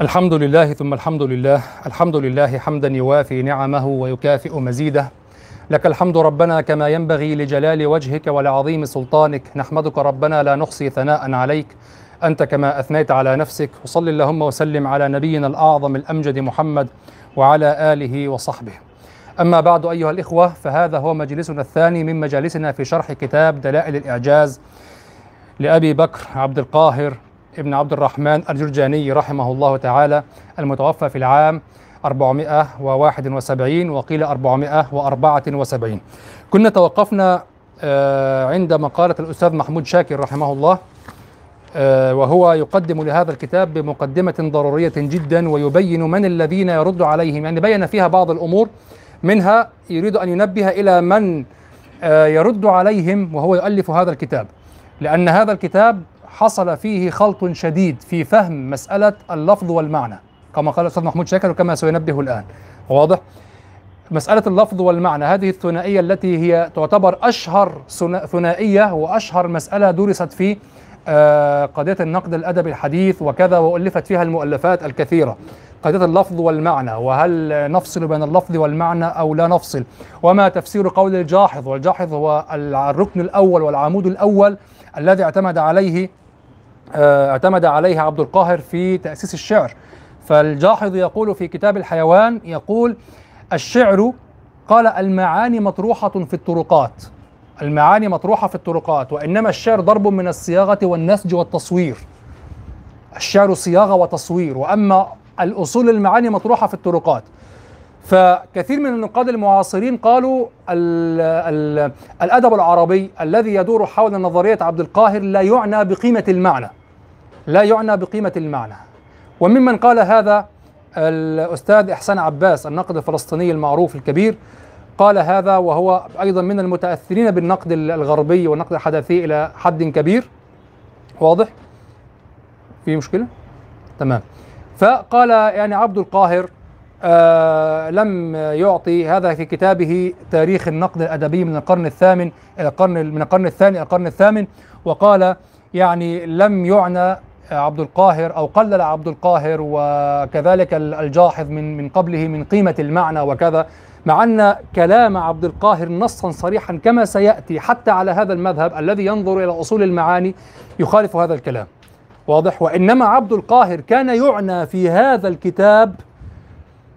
الحمد لله ثم الحمد لله. الحمد لله حمدا يوافي نعمه ويكافئ مزيده. لك الحمد ربنا كما ينبغي لجلال وجهك ولعظيم سلطانك. نحمدك ربنا لا نحصي ثناء عليك. أنت كما أثنيت على نفسك. وصل اللهم وسلم على نبينا الأعظم الأمجد محمد وعلى آله وصحبه. أما بعد أيها الإخوة فهذا هو مجلسنا الثاني من مجالسنا في شرح كتاب دلائل الإعجاز لأبي بكر عبد القاهر ابن عبد الرحمن الجرجاني رحمه الله تعالى المتوفى في العام 471 وقيل 474 كنا توقفنا عند مقالة الأستاذ محمود شاكر رحمه الله وهو يقدم لهذا الكتاب بمقدمة ضرورية جدا ويبين من الذين يرد عليهم. يعني بين فيها بعض الأمور منها يريد أن ينبه إلى من يرد عليهم وهو يؤلف هذا الكتاب. لأن هذا الكتاب حصل فيه خلط شديد في فهم مسألة اللفظ والمعنى. كما قال الأستاذ محمود شاكر وكما سينبه الآن. واضح؟ مسألة اللفظ والمعنى هذه الثنائية التي هي تعتبر أشهر ثنائية وأشهر مسألة درست في قضية النقد الأدبي الحديث وكذا وألفت فيها المؤلفات الكثيرة. قضية اللفظ والمعنى وهل نفصل بين اللفظ والمعنى أو لا نفصل؟ وما تفسير قول الجاحظ؟ والجاحظ هو الركن الأول والعمود الأول الذي اعتمد عليه اعتمد عليه عبد القاهر في تأسيس الشعر. فالجاحظ يقول في كتاب الحيوان يقول الشعر قال المعاني مطروحة في الطرقات. المعاني مطروحة في الطرقات وإنما الشعر ضرب من الصياغة والنسج والتصوير. الشعر صياغة وتصوير وأما الأصول المعاني مطروحة في الطرقات. فكثير من النقاد المعاصرين قالوا ال ال الأدب العربي الذي يدور حول نظرية عبد القاهر لا يعنى بقيمة المعنى لا يعنى بقيمة المعنى وممن قال هذا الأستاذ إحسان عباس الناقد الفلسطيني المعروف الكبير قال هذا وهو أيضا من المتأثرين بالنقد الغربي والنقد الحداثي إلى حد كبير واضح؟ في مشكلة؟ تمام فقال يعني عبد القاهر آه لم يعطي هذا في كتابه تاريخ النقد الأدبي من القرن الثامن إلى القرن من القرن الثاني إلى القرن الثامن وقال يعني لم يعنى عبد القاهر أو قلل عبد القاهر وكذلك الجاحظ من من قبله من قيمة المعنى وكذا مع أن كلام عبد القاهر نصا صريحا كما سيأتي حتى على هذا المذهب الذي ينظر إلى أصول المعاني يخالف هذا الكلام. واضح؟ وإنما عبد القاهر كان يعنى في هذا الكتاب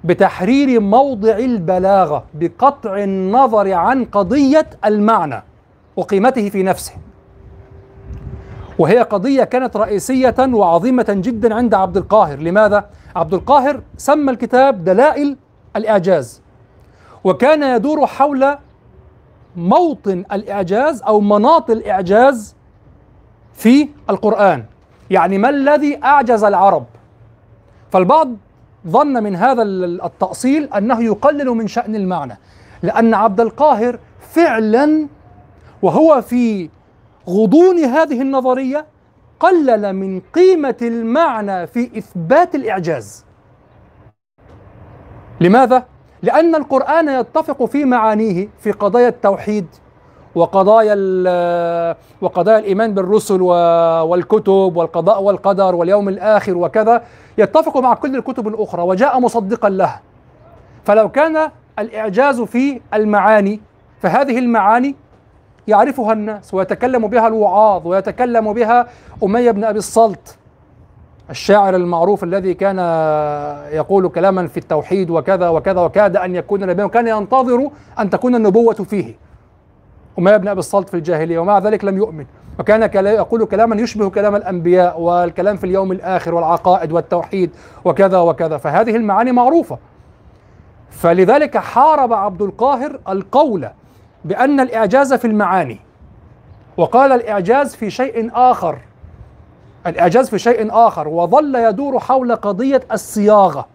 بتحرير موضع البلاغة بقطع النظر عن قضية المعنى وقيمته في نفسه. وهي قضية كانت رئيسية وعظيمة جدا عند عبد القاهر. لماذا؟ عبد القاهر سمى الكتاب دلائل الإعجاز وكان يدور حول موطن الإعجاز أو مناط الإعجاز في القرآن. يعني ما الذي أعجز العرب؟ فالبعض ظن من هذا التأصيل أنه يقلل من شأن المعنى لأن عبد القاهر فعلا وهو في غضون هذه النظرية قلل من قيمة المعنى في إثبات الإعجاز لماذا؟ لأن القرآن يتفق في معانيه في قضايا التوحيد وقضايا وقضايا الإيمان بالرسل والكتب والقضاء والقدر واليوم الآخر وكذا يتفق مع كل الكتب الأخرى وجاء مصدقا لها فلو كان الإعجاز في المعاني فهذه المعاني يعرفها الناس ويتكلم بها الوعاظ ويتكلم بها أمية بن أبي الصلت الشاعر المعروف الذي كان يقول كلاما في التوحيد وكذا وكذا وكاد أن يكون نبيا وكان ينتظر أن تكون النبوة فيه. أمية بن أبي الصلت في الجاهلية ومع ذلك لم يؤمن. وكان يقول كلاما يشبه كلام الأنبياء والكلام في اليوم الآخر والعقائد والتوحيد وكذا وكذا. فهذه المعاني معروفة. فلذلك حارب عبد القاهر القول بأن الإعجاز في المعاني وقال الإعجاز في شيء آخر. الإعجاز في شيء آخر وظل يدور حول قضية الصياغة.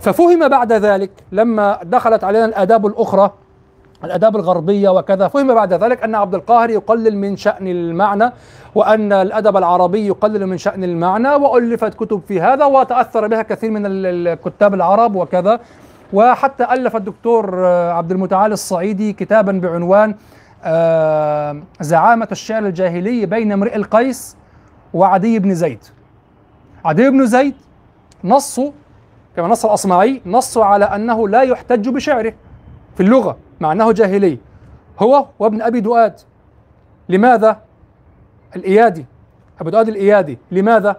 ففهم بعد ذلك لما دخلت علينا الآداب الأخرى الأداب الغربية وكذا. فهم بعد ذلك أن عبد القاهر يقلل من شأن المعنى وأن الأدب العربي يقلل من شأن المعنى وألفت كتب في هذا وتأثر بها كثير من الكتاب العرب وكذا. وحتى ألف الدكتور عبد المتعال الصعيدي كتابا بعنوان زعامة الشعر الجاهلي بين امرئ القيس وعدي بن زيد. عدي بن زيد نصوا كما نص الأصمعي نصوا على أنه لا يحتج بشعره في اللغة. مع أنه جاهلي. هو وابن أبي دؤاد. لماذا؟ الإيادي. أبو دؤاد الإيادي. لماذا؟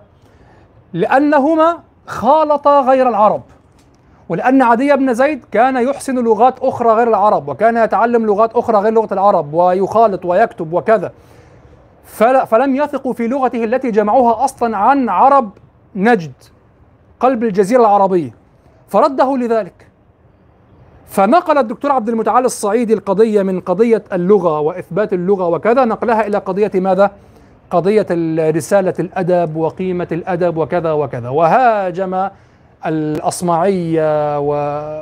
لأنهما خالطا غير العرب. ولأن عدي بن زيد كان يحسن لغات أخرى غير العرب وكان يتعلم لغات أخرى غير لغة العرب ويخالط ويكتب وكذا. فلم يثقوا في لغته التي جمعوها أصلا عن عرب نجد قلب الجزيرة العربية. فرده لذلك. فنقل الدكتور عبد المتعال الصعيدي القضية من قضية اللغة وإثبات اللغة وكذا نقلها إلى قضية ماذا؟ قضية رسالة الأدب وقيمة الأدب وكذا وكذا. وهاجم الأصمعية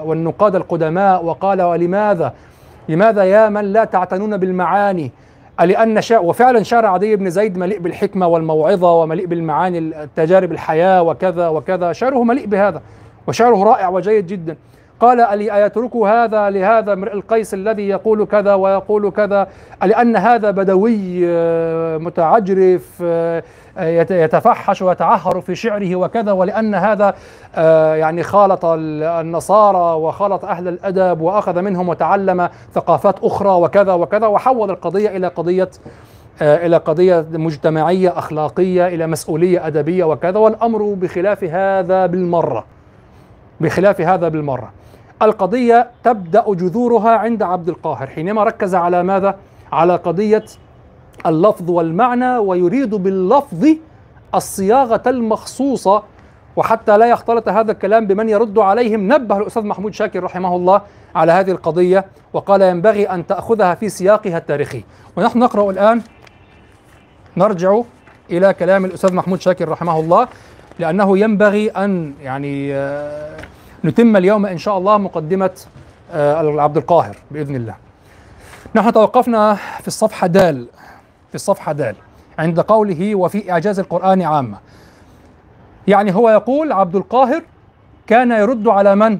والنقاد القدماء وقال ولماذا؟ لماذا يا من لا تعتنون بالمعاني؟ لأن شا وفعلا شعر عدي بن زيد مليء بالحكمة والموعظة ومليء بالمعاني التجارب الحياة وكذا وكذا. شعره مليء بهذا وشعره رائع وجيد جدا. قال ألي أيترك هذا لهذا امرئ القيس الذي يقول كذا ويقول كذا؟ لأن هذا بدوي آه، متعجرف آه، يتفحش ويتعهر في شعره وكذا ولأن هذا آه، يعني خالط النصارى وخالط أهل الأدب وأخذ منهم وتعلم ثقافات أخرى وكذا وكذا وحول القضية إلى قضية إلى قضية مجتمعية أخلاقية إلى مسؤولية أدبية وكذا والأمر بخلاف هذا بالمرة بخلاف هذا بالمرة. القضية تبدأ جذورها عند عبد القاهر. حينما ركز على ماذا؟ على قضية اللفظ والمعنى ويريد باللفظ الصياغة المخصوصة وحتى لا يختلط هذا الكلام بمن يرد عليهم. نبه الأستاذ محمود شاكر رحمه الله على هذه القضية وقال ينبغي أن تأخذها في سياقها التاريخي. ونحن نقرأ الآن نرجع إلى كلام الأستاذ محمود شاكر رحمه الله لأنه ينبغي أن يعني آه، نتم اليوم إن شاء الله مقدمة آه، عبد القاهر بإذن الله. نحن توقفنا في الصفحة دال في الصفحة دال عند قوله وفي إعجاز القرآن عامة. يعني هو يقول عبد القاهر كان يرد على من؟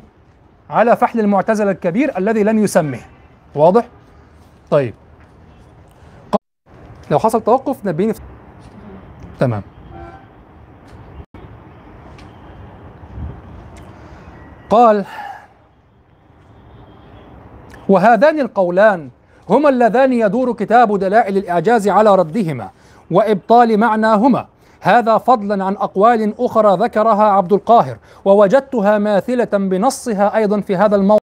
على فحل المعتزلة الكبير الذي لم يسمه. واضح؟ طيب. لو حصل توقف نبيني في... تمام. قال وهذان القولان هما اللذان يدور كتاب دلائل الإعجاز على ردهما وإبطال معناهما. هذا فضلا عن أقوال أخرى ذكرها عبد القاهر ووجدتها ماثلة بنصها أيضا في هذا الموضع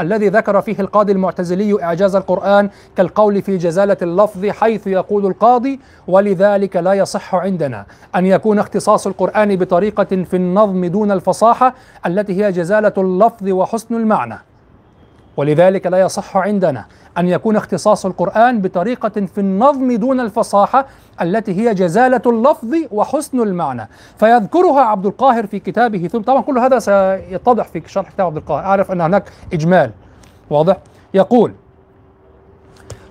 الذي ذكر فيه القاضي المعتزلي إعجاز القرآن كالقول في جزالة اللفظ حيث يقول القاضي ولذلك لا يصح عندنا أن يكون اختصاص القرآن بطريقة في النظم دون الفصاحة التي هي جزالة اللفظ وحسن المعنى. ولذلك لا يصح عندنا أن يكون اختصاص القرآن بطريقة في النظم دون الفصاحة التي هي جزالة اللفظ وحسن المعنى. فيذكرها عبد القاهر في كتابه ثم طبعا كل هذا سيتضح في شرح كتاب عبد القاهر. أعرف أن هناك إجمال. واضح؟ يقول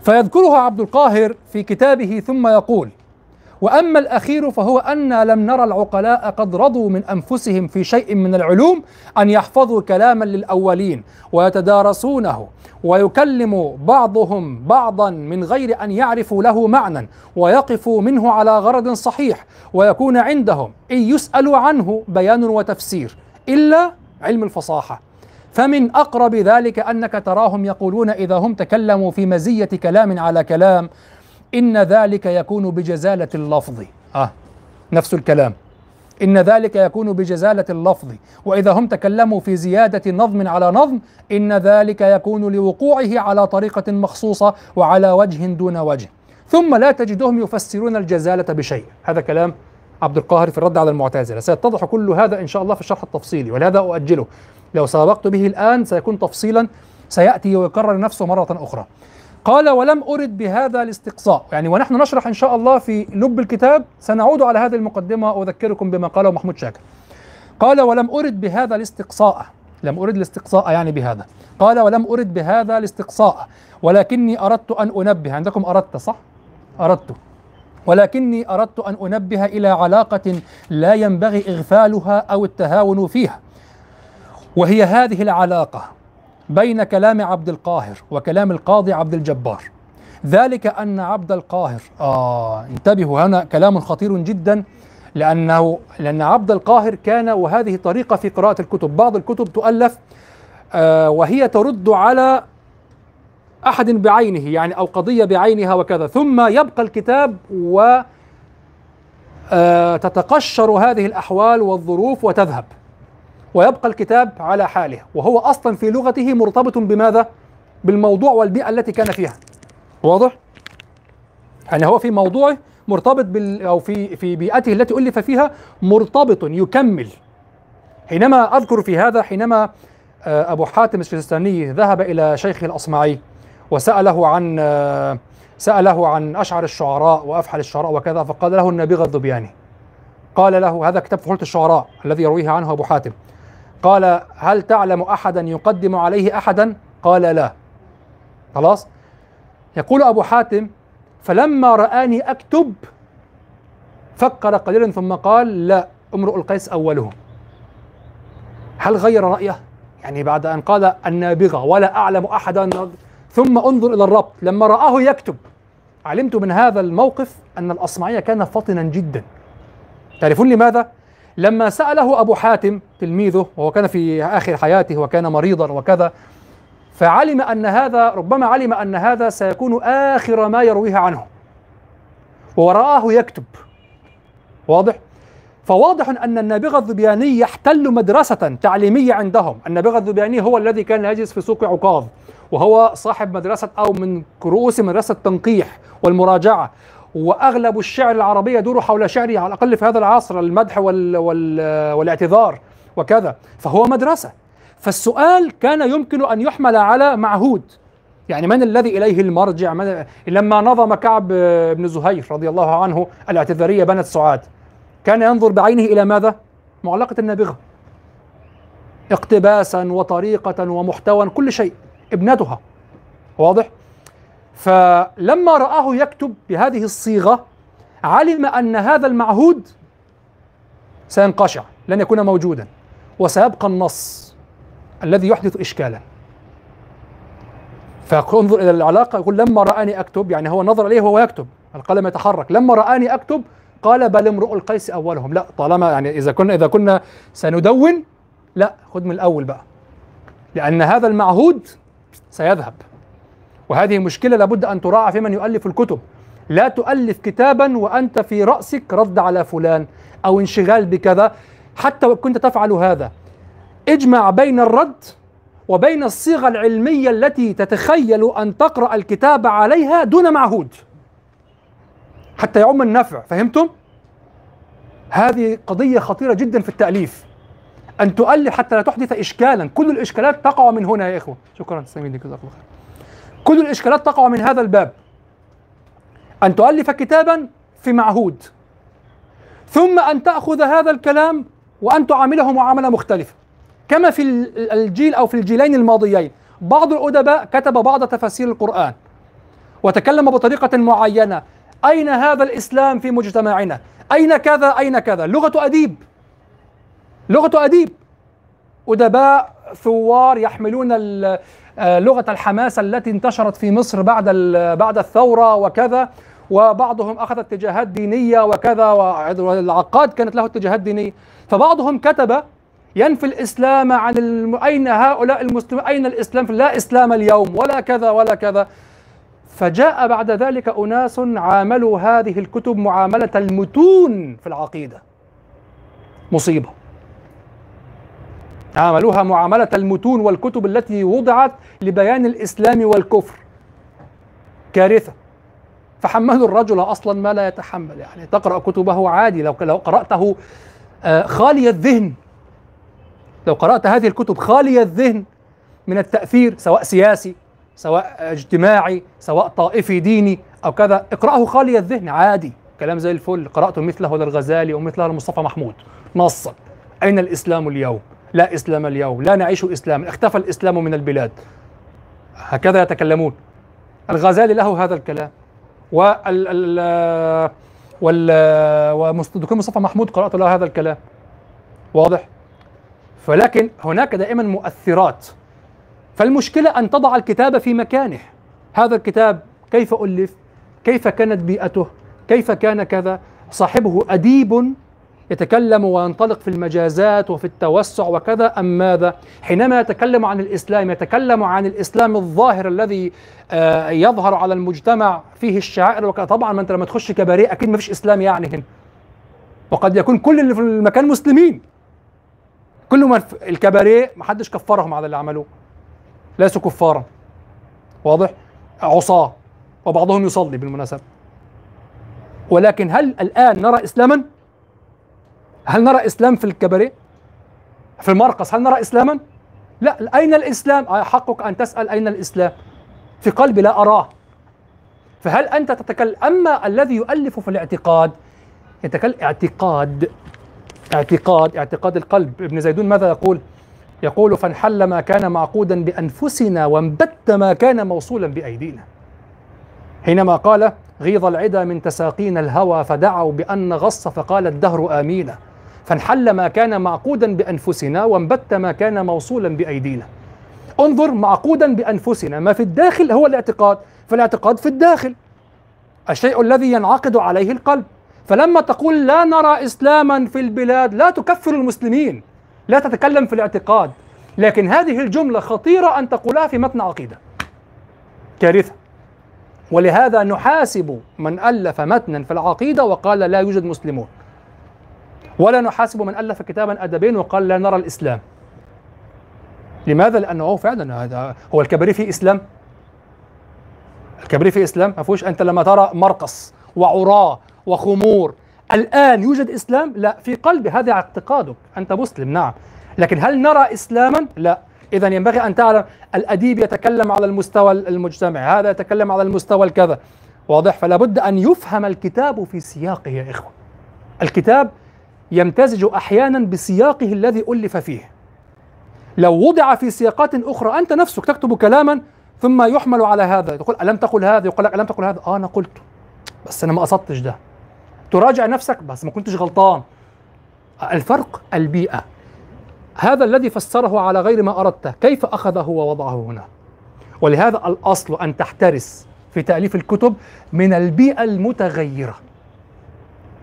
فيذكرها عبد القاهر في كتابه ثم يقول وأما الأخير فهو أن لم نرى العقلاء قد رضوا من أنفسهم في شيء من العلوم أن يحفظوا كلاما للأولين ويتدارسونه ويكلم بعضهم بعضا من غير أن يعرفوا له معنى ويقفوا منه على غرض صحيح ويكون عندهم إن يسألوا عنه بيان وتفسير إلا علم الفصاحة. فمن أقرب ذلك أنك تراهم يقولون إذا هم تكلموا في مزية كلام على كلام إن ذلك يكون بجزالة اللفظ. آه. نفس الكلام. إن ذلك يكون بجزالة اللفظ. وإذا هم تكلموا في زيادة نظم على نظم إن ذلك يكون لوقوعه على طريقة مخصوصة وعلى وجه دون وجه. ثم لا تجدهم يفسرون الجزالة بشيء. هذا كلام عبد القاهر في الرد على المعتزلة. سيتضح كل هذا إن شاء الله في الشرح التفصيلي ولهذا أؤجله. لو سابقت به الآن سيكون تفصيلا سيأتي ويكرر نفسه مرة أخرى. قال ولم أرد بهذا الاستقصاء. يعني ونحن نشرح إن شاء الله في لب الكتاب سنعود على هذه المقدمة وأذكركم بما قاله محمود شاكر. قال ولم أرد بهذا الاستقصاء. لم أرد الاستقصاء يعني بهذا. قال ولم أرد بهذا الاستقصاء. ولكني أردت أن أنبه. عندكم أردت صح؟ أردت. ولكني أردت أن أنبه إلى علاقة لا ينبغي إغفالها أو التهاون فيها. وهي هذه العلاقة. بين كلام عبد القاهر وكلام القاضي عبد الجبار. ذلك أن عبد القاهر آه انتبهوا هنا كلام خطير جدا لأنه لأن عبد القاهر كان وهذه طريقة في قراءة الكتب بعض الكتب تؤلف آه، وهي ترد على أحد بعينه يعني أو قضية بعينها وكذا. ثم يبقى الكتاب و آه، تتقشر هذه الأحوال والظروف وتذهب. ويبقى الكتاب على حاله. وهو أصلا في لغته مرتبط بماذا؟ بالموضوع والبيئة التي كان فيها. واضح؟ يعني هو في موضوعه مرتبط بال أو في في بيئته التي ألف فيها مرتبط يكمل. حينما أذكر في هذا حينما آه، أبو حاتم السجستاني ذهب إلى شيخه الأصمعي وسأله عن آه، سأله عن أشعر الشعراء وأفحل الشعراء وكذا فقال له النبيغ الظبياني قال له هذا كتاب فحولة الشعراء الذي يرويه عنه أبو حاتم. قال هل تعلم أحدا يقدم عليه أحدا؟ قال لا. خلاص؟ يقول أبو حاتم فلما رآني أكتب فكر قليلا ثم قال لا امرؤ القيس أوله. هل غير رأيه؟ يعني بعد أن قال النابغة ولا أعلم أحدا. ثم انظر إلى الربط لما رآه يكتب. علمت من هذا الموقف أن الأصمعي كان فطنا جدا. تعرفون لماذا؟ لما سأله أبو حاتم تلميذه وهو كان في آخر حياته وكان مريضا وكذا فعلم أن هذا ربما علم أن هذا سيكون آخر ما يرويه عنه. ورآه يكتب. واضح؟ فواضح أن النابغة الذبياني يحتل مدرسة تعليمية عندهم. النابغة الذبياني هو الذي كان يجلس في سوق عكاظ وهو صاحب مدرسة أو من رؤوس مدرسة التنقيح والمراجعة. وأغلب الشعر العربي يدور حول شعره على الأقل في هذا العصر المدح وال وال والاعتذار وكذا. فهو مدرسة. فالسؤال كان يمكن أن يحمل على معهود. يعني من الذي إليه المرجع؟ من لما نظم كعب بن زهير رضي الله عنه الاعتذارية بنت سعاد كان ينظر بعينه إلى ماذا؟ معلقة النابغة. اقتباسا وطريقة ومحتوى كل شيء ابنتها. واضح؟ فلما رآه يكتب بهذه الصيغة علم أن هذا المعهود سينقشع لن يكون موجودا وسيبقى النص الذي يحدث إشكالا. فانظر إلى العلاقة يقول لما رآني أكتب يعني هو نظر إليه وهو يكتب القلم يتحرك. لما رآني أكتب قال بل امرؤ القيس أولهم. لا طالما يعني إذا كنا إذا كنا سندون لا خذ من الأول بقى لأن هذا المعهود سيذهب. وهذه مشكلة لابد أن تراعى في من يؤلف الكتب. لا تؤلف كتابا وأنت في رأسك رد على فلان أو انشغال بكذا حتى كنت تفعل هذا. اجمع بين الرد وبين الصيغة العلمية التي تتخيل أن تقرأ الكتاب عليها دون معهود. حتى يعم النفع فهمتم؟ هذه قضية خطيرة جدا في التأليف. أن تؤلف حتى لا تحدث إشكالا. كل الإشكالات تقع من هنا يا إخوة. شكرا. سامي جزاك الله خير. كل الإشكالات تقع من هذا الباب. أن تؤلف كتابا في معهود. ثم أن تأخذ هذا الكلام وأن تعامله معاملة مختلفة كما في الجيل أو في الجيلين الماضيين. بعض الأدباء كتب بعض تفاسير القرآن. وتكلم بطريقة معينة. أين هذا الإسلام في مجتمعنا؟ أين كذا؟ أين كذا؟ لغة أديب. لغة أديب. أدباء ثوار يحملون لغة الحماسه التي انتشرت في مصر بعد بعد الثورة وكذا وبعضهم أخذ اتجاهات دينية وكذا والعقاد كانت له اتجاهات دينية. فبعضهم كتب ينفي الإسلام عن الم... أين هؤلاء المسلمين أين الإسلام؟ لا إسلام اليوم ولا كذا ولا كذا. فجاء بعد ذلك أناس عاملوا هذه الكتب معاملة المتون في العقيدة. مصيبة. عاملوها معاملة المتون والكتب التي وضعت لبيان الإسلام والكفر. كارثة. فحملوا الرجل أصلا ما لا يتحمل. يعني تقرأ كتبه عادي. لو لو قرأته آه، خالي الذهن. لو قرأت هذه الكتب خالية الذهن من التأثير سواء سياسي سواء اجتماعي سواء طائفي ديني أو كذا اقرأه خالي الذهن عادي. كلام زي الفل. قرأت مثله للغزالي ومثله لمصطفى محمود. نصا. أين الإسلام اليوم؟ لا إسلام اليوم لا نعيش إسلاما اختفى الإسلام من البلاد. هكذا يتكلمون. الغزالي له هذا الكلام. وال وال والدكتور مصطفى محمود قرأت له هذا الكلام. واضح؟ ولكن هناك دائما مؤثرات. فالمشكلة أن تضع الكتاب في مكانه. هذا الكتاب كيف ألف؟ كيف كانت بيئته؟ كيف كان كذا؟ صاحبه أديب يتكلم وينطلق في المجازات وفي التوسع وكذا أم ماذا؟ حينما يتكلم عن الإسلام يتكلم عن الإسلام الظاهر الذي آه، يظهر على المجتمع فيه الشعائر وكذا طبعا ما أنت لما تخش كباريه أكيد ما فيش إسلام يعني هنا. وقد يكون كل اللي في المكان مسلمين. كل ما الكباريه ما حدش كفرهم على اللي عملوه. ليسوا كفارا. واضح؟ عصاة. وبعضهم يصلي بالمناسبة. ولكن هل الآن نرى إسلاما؟ هل نرى إسلام في الكباريه؟ في المرقص هل نرى إسلاما؟ لا أين الإسلام؟ آه، حقك أن تسأل أين الإسلام؟ في قلبي لا أراه. فهل أنت تتكلم؟ أما الذي يؤلف في الاعتقاد يتكلم اعتقاد اعتقاد اعتقاد القلب. ابن زيدون ماذا يقول؟ يقول فانحل ما كان معقودا بأنفسنا وانبت ما كان موصولا بأيدينا. حينما قال غيظ العدا من تساقين الهوى فدعوا بأن غص فقال الدهر آمينا. فانحل ما كان معقودا بأنفسنا وانبت ما كان موصولا بأيدينا. انظر معقودا بأنفسنا ما في الداخل هو الاعتقاد فالاعتقاد في الداخل. الشيء الذي ينعقد عليه القلب. فلما تقول لا نرى إسلاما في البلاد لا تكفر المسلمين لا تتكلم في الاعتقاد. لكن هذه الجملة خطيرة أن تقولها في متن عقيدة. كارثة. ولهذا نحاسب من ألف متنا في العقيدة وقال لا يوجد مسلمون. ولا نحاسب من ألف كتابا أدبين وقال لا نرى الإسلام. لماذا؟ لأنه هو فعلا هذا هو الكبري في إسلام. الكبري في إسلام ما فيهوش أنت لما ترى مرقص وعراه وخمور. الآن يوجد إسلام؟ لا في قلبي هذا اعتقادك. أنت مسلم نعم. لكن هل نرى إسلاما؟ لا. إذا ينبغي أن تعلم الأديب يتكلم على المستوى المجتمعي هذا يتكلم على المستوى الكذا. واضح؟ فلا بد أن يفهم الكتاب في سياقه يا إخوة. الكتاب يمتزج أحيانا بسياقه الذي ألف فيه. لو وضع في سياقات أخرى أنت نفسك تكتب كلاما ثم يحمل على هذا تقول ألم تقل هذا؟ يقول لك ألم تقل هذا؟ آه أنا قلته بس أنا ما قصدتش ده. تراجع نفسك؟ بس ما كنتش غلطان. الفرق البيئة. هذا الذي فسره على غير ما أردته كيف أخذه ووضعه هنا؟ ولهذا الأصل أن تحترس في تأليف الكتب من البيئة المتغيرة.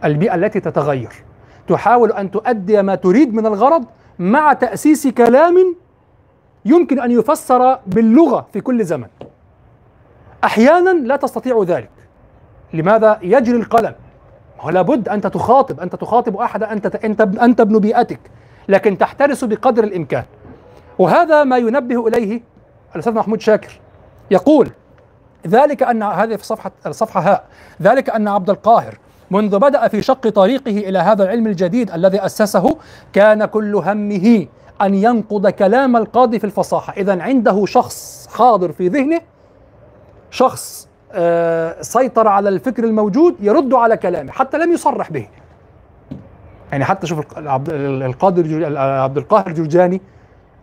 البيئة التي تتغير. تحاول أن تؤدي ما تريد من الغرض مع تأسيس كلام يمكن أن يفسر باللغة في كل زمن. أحيانا لا تستطيع ذلك. لماذا يجري القلم؟ ولا بد أنت تخاطب أنت تخاطب أحد أنت أنت أنت ابن بيئتك لكن تحترس بقدر الإمكان. وهذا ما ينبه إليه الأستاذ محمود شاكر. يقول ذلك أن هذه في صفحة الصفحة هاء. ذلك أن عبد القاهر منذ بدأ في شق طريقه إلى هذا العلم الجديد الذي أسسه كان كل همه أن ينقض كلام القاضي في الفصاحة. إذا عنده شخص حاضر في ذهنه شخص آه، سيطر على الفكر الموجود يرد على كلامه حتى لم يصرح به. يعني حتى شوف القاضي عبد القاهر جرجاني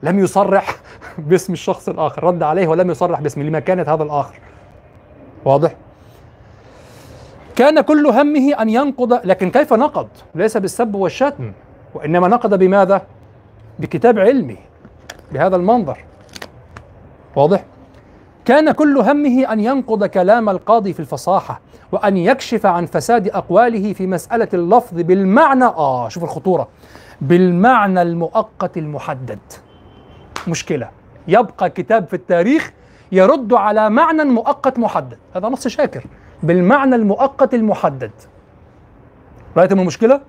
لم يصرح باسم الشخص الآخر رد عليه ولم يصرح باسمه لمكانه هذا الآخر. واضح؟ كان كل همه أن ينقض لكن كيف نقض؟ ليس بالسب والشتم وإنما نقض بماذا؟ بكتاب علمي بهذا المنظر. واضح؟ كان كل همه أن ينقض كلام القاضي في الفصاحة وأن يكشف عن فساد أقواله في مسألة اللفظ بالمعنى آه شوف الخطورة بالمعنى المؤقت المحدد. مشكلة. يبقى كتاب في التاريخ يرد على معنى مؤقت محدد. هذا نص شاكر. بالمعنى المؤقت المحدد. رأيتم المشكلة؟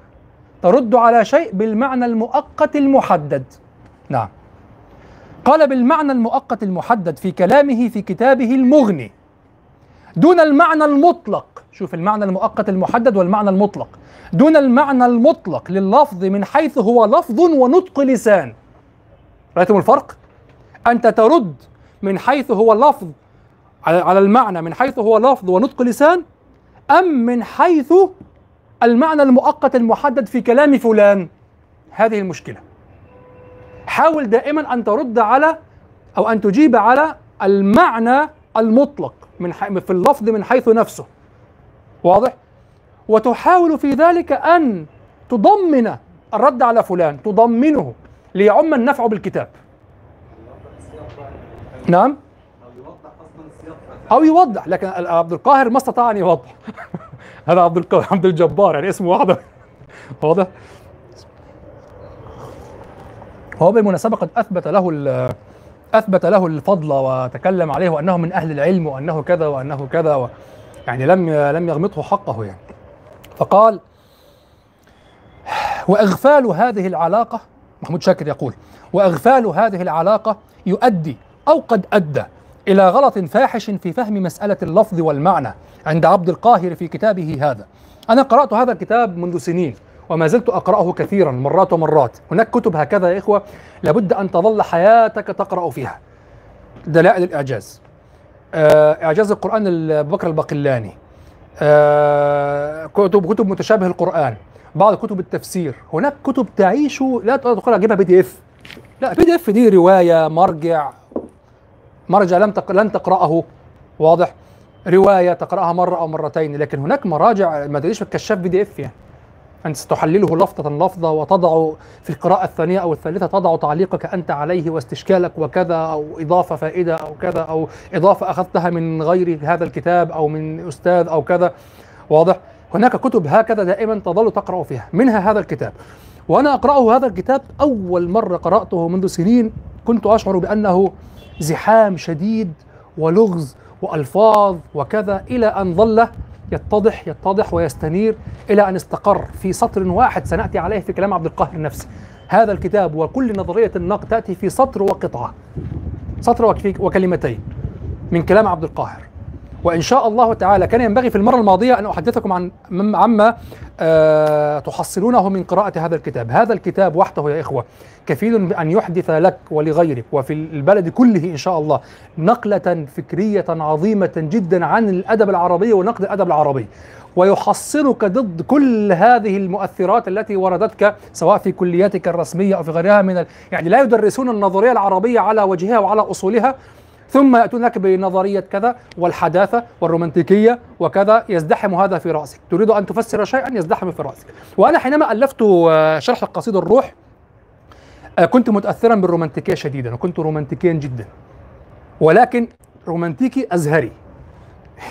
ترد على شيء بالمعنى المؤقت المحدد. نعم. قال بالمعنى المؤقت المحدد في كلامه في كتابه المغني. دون المعنى المطلق. شوف المعنى المؤقت المحدد والمعنى المطلق. دون المعنى المطلق لللفظ من حيث هو لفظ ونطق لسان. رأيتم الفرق؟ أنت ترد من حيث هو لفظ على المعنى من حيث هو لفظ ونطق لسان أم من حيث المعنى المؤقت المحدد في كلام فلان؟ هذه المشكلة. حاول دائما أن ترد على أو أن تجيب على المعنى المطلق من في اللفظ من حيث نفسه. واضح؟ وتحاول في ذلك أن تضمن الرد على فلان تضمنه ليعم النفع بالكتاب. نعم؟ أو يوضح لكن عبد القاهر ما استطاع أن يوضح. هذا عبد القاهر عبد الجبار يعني اسمه واحد واضح. هو بالمناسبة قد أثبت له أثبت له الفضل وتكلم عليه وأنه من أهل العلم وأنه كذا وأنه كذا و يعني لم لم يغمطه حقه يعني. فقال وإغفال هذه العلاقة محمود شاكر يقول وإغفال هذه العلاقة يؤدي أو قد أدى إلى غلط فاحش في فهم مسألة اللفظ والمعنى عند عبد القاهر في كتابه هذا. أنا قرأت هذا الكتاب منذ سنين وما زلت أقرأه كثيرا مرات ومرات. هناك كتب هكذا يا إخوة لابد أن تظل حياتك تقرأ فيها. دلائل الإعجاز. آه، إعجاز القرآن أبو بكر الباقلاني. آه، كتب كتب متشابه القرآن. بعض كتب التفسير. هناك كتب تعيش لا تدخل أجيبها بي دي إف. لا PDF دي رواية مرجع. مرجع لم تق... لن تقرأه. واضح. رواية تقرأها مرة أو مرتين لكن هناك مراجع ما تجيش في الكشاف PDF يعني. أنت ستحلله لفظة لفظة وتضع في القراءة الثانية أو الثالثة تضع تعليقك أنت عليه واستشكالك وكذا أو إضافة فائدة أو كذا أو إضافة أخذتها من غير هذا الكتاب أو من أستاذ أو كذا. واضح. هناك كتب هكذا دائما تظل تقرأ فيها منها هذا الكتاب. وأنا أقرأه هذا الكتاب أول مرة قرأته منذ سنين كنت أشعر بأنه زحام شديد ولغز وألفاظ وكذا إلى أن ظل يتضح يتضح ويستنير إلى أن استقر في سطر واحد سنأتي عليه في كلام عبد القاهر نفسه هذا الكتاب وكل نظرية النقد تأتي في سطر وقطعة. سطر وك- وكلمتين من كلام عبد القاهر. وإن شاء الله تعالى كان ينبغي في المرة الماضية أن أحدثكم عن عما آه تحصلونه من قراءة هذا الكتاب. هذا الكتاب وحده يا إخوة كفيل بأن يحدث لك ولغيرك وفي البلد كله إن شاء الله نقلة فكرية عظيمة جدا عن الأدب العربي ونقد الأدب العربي. ويحصنك ضد كل هذه المؤثرات التي وردتك سواء في كلياتك الرسمية أو في غيرها من ال... يعني لا يدرسون النظرية العربية على وجهها وعلى أصولها. ثم ياتون لك بنظرية كذا والحداثة والرومانتيكية وكذا يزدحم هذا في رأسك، تريد أن تفسر شيئا؟ يزدحم في رأسك، وأنا حينما ألفت آه، شرح القصيد الروح آه، كنت متاثرا بالرومانتيكية شديدا وكنت رومانتيكيا جدا. ولكن رومانتيكي أزهري.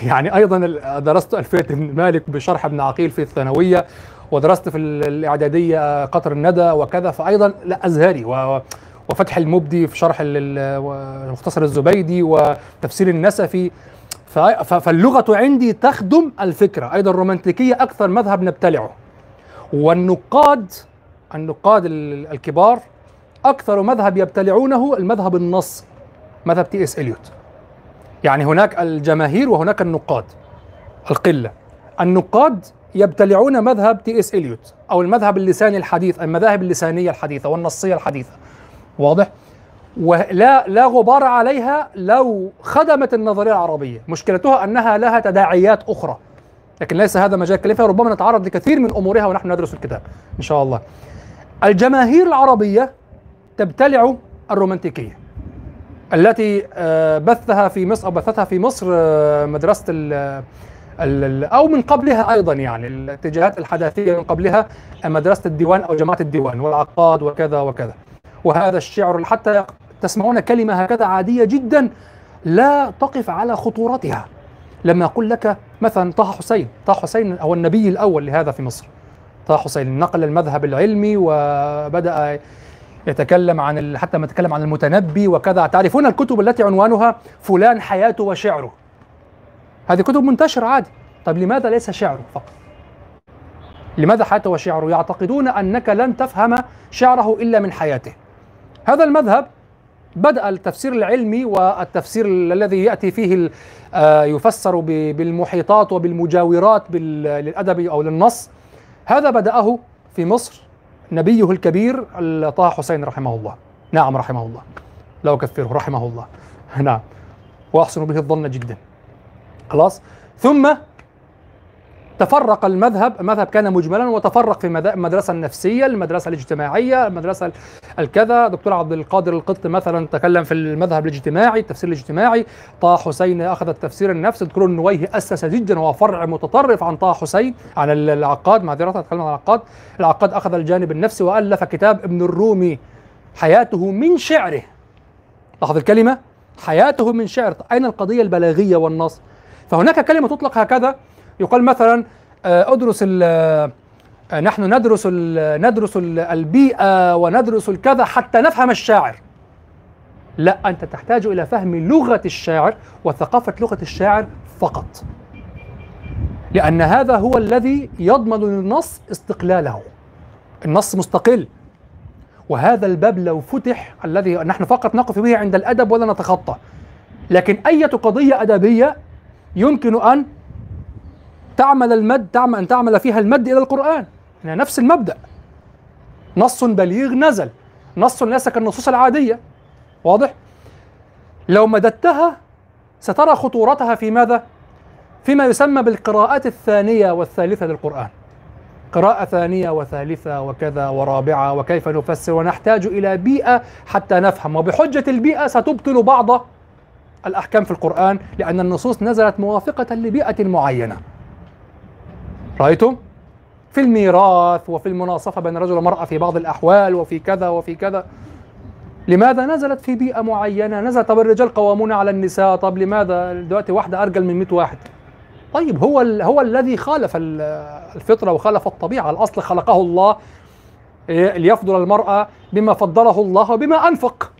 يعني أيضا ال- درست الفيه ابن مالك بشرح ابن عقيل في الثانوية ودرست في ال- الإعدادية قطر الندى وكذا فايضا لا أزهري. و وفتح المبدي في شرح ال- ال- ومختصر الزبيدي وتفسير النسفي. ف- ف- فاللغة عندي تخدم الفكرة أيضا الرومانتيكيه أكثر مذهب نبتلعه. والنقاد النقاد ال- الكبار أكثر مذهب يبتلعونه المذهب النص مذهب تي إس إليوت. يعني هناك الجماهير وهناك النقاد القلة. النقاد يبتلعون مذهب تي إس إليوت أو المذهب اللساني الحديث المذاهب اللسانية الحديثة والنصية الحديثة. واضح؟ ولا لا غبار عليها لو خدمت النظرية العربية. مشكلتها أنها لها تداعيات أخرى. لكن ليس هذا مجال كلام فيها ربما نتعرض لكثير من أمورها ونحن ندرس الكتاب إن شاء الله. الجماهير العربية تبتلع الرومانتيكية التي آه، بثها في مصر أو بثتها في مصر آه، مدرسة ال- ال- أو من قبلها أيضا يعني الاتجاهات الحداثية من قبلها مدرسة الديوان أو جماعة الديوان والعقاد وكذا وكذا. وهذا الشعر حتى تسمعون كلمة هكذا عادية جدا لا تقف على خطورتها. لما أقول لك مثلا طه حسين. طه حسين هو النبي الأول لهذا في مصر. طه حسين نقل المذهب العلمي وبدأ يتكلم عن. حتى ما يتكلم عن المتنبي وكذا. تعرفون الكتب التي عنوانها فلان حياته وشعره؟ هذه كتب منتشرة عادي. طيب لماذا ليس شعره فقط؟ لماذا حياته وشعره؟ يعتقدون أنك لن تفهم شعره إلا من حياته. هذا المذهب بدأ التفسير العلمي والتفسير الذي يأتي فيه آه، يفسر بالمحيطات وبالمجاورات بال- للأدب أو للنص. هذا بدأه في مصر نبيه الكبير طه حسين رحمه الله. نعم رحمه الله. لا أكفره رحمه الله. نعم. وأحسن به الظن جدا. خلاص؟ ثم تفرق المذهب المذهب كان مجملا وتفرق في المدرسة النفسية المدرسة الاجتماعية المدرسة ال- الكذا. دكتور عبد القادر القط مثلا تكلم في المذهب الاجتماعي التفسير الاجتماعي. طه حسين أخذ التفسير النفسي دكتور النويهي أسس جدا وهو فرع متطرف عن طه حسين عن ال- العقاد. معذرة أتكلم عن العقاد. العقاد أخذ الجانب النفسي وألف كتاب ابن الرومي. حياته من شعره. لاحظ الكلمة؟ حياته من شعر. أين القضية البلاغية والنص؟ فهناك كلمة تطلق هكذا. يقال مثلا آه، أدرس آه، نحن ندرس ال ندرس ال البيئة وندرس الكذا حتى نفهم الشاعر. لا أنت تحتاج إلى فهم لغة الشاعر وثقافة لغة الشاعر فقط. لأن هذا هو الذي يضمن للنص استقلاله. النص مستقل. وهذا الباب لو فتح الذي نحن فقط نقف به عند الأدب ولا نتخطى. لكن أية قضية أدبية يمكن أن تعمل المد تعمل أن تعمل فيها المد إلى القرآن. يعني نفس المبدأ. نص بليغ نزل. نص ليس كالنصوص العادية. واضح؟ لو مددتها سترى خطورتها في ماذا؟ فيما يسمى بالقراءات الثانية والثالثة للقرآن. قراءة ثانية وثالثة وكذا ورابعة وكيف نفسر ونحتاج إلى بيئة حتى نفهم. وبحجة البيئة ستبطل بعض الأحكام في القرآن لأن النصوص نزلت موافقة لبيئة معينة. رأيتم؟ في الميراث وفي المناصفة بين الرجل والمرأة في بعض الأحوال وفي كذا وفي كذا. لماذا نزلت في بيئة معينة؟ نزل طب الرجال قوامون على النساء. طب لماذا دلوقتي واحدة أرجل من 100 واحد؟ طيب هو ال هو الذي خالف الفطرة وخالف الطبيعة. الأصل خلقه الله ليفضل المرأة بما فضله الله وبما أنفق.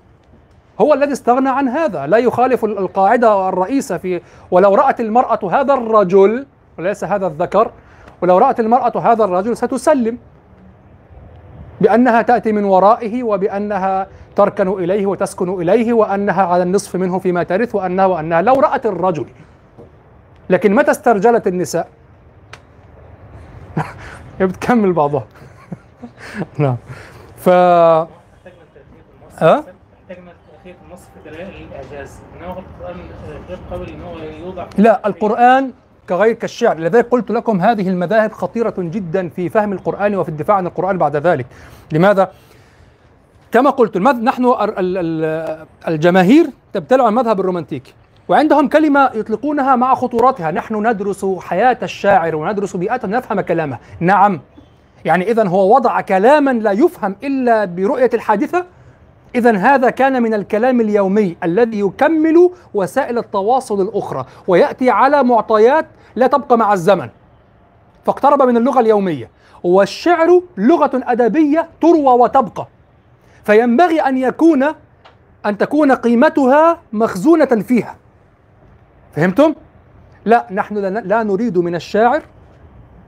هو الذي استغنى عن هذا. لا يخالف القاعدة الرئيسة في ولو رأت المرأة هذا الرجل وليس هذا الذكر ولو رأت المرأة هذا الرجل ستسلم بأنها تأتي من ورائه وبأنها تركن إليه وتسكن إليه وأنها على النصف منه فيما ترث وأنها وأنها. لو رأت الرجل لكن متى استرجلت النساء؟ هي بتكمل بعضها. نعم. ف النص في دلائل الإعجاز. انما القران غير قابل ان هو يوضع لا القرآن كغير كالشعر. لذلك قلت لكم هذه المذاهب خطيرة جدا في فهم القرآن وفي الدفاع عن القرآن بعد ذلك. لماذا؟ كما قلت نحن الجماهير تبتلع المذهب الرومانتيكي وعندهم كلمة يطلقونها مع خطورتها نحن ندرس حياة الشاعر وندرس بيئته نفهم كلامه. نعم. يعني إذا هو وضع كلاما لا يفهم إلا برؤية الحادثة. إذا هذا كان من الكلام اليومي الذي يكمل وسائل التواصل الأخرى ويأتي على معطيات لا تبقى مع الزمن. فاقترب من اللغة اليومية. والشعر لغة أدبية تروى وتبقى. فينبغي أن يكون أن تكون قيمتها مخزونة فيها. فهمتم؟ لا نحن لا نريد من الشاعر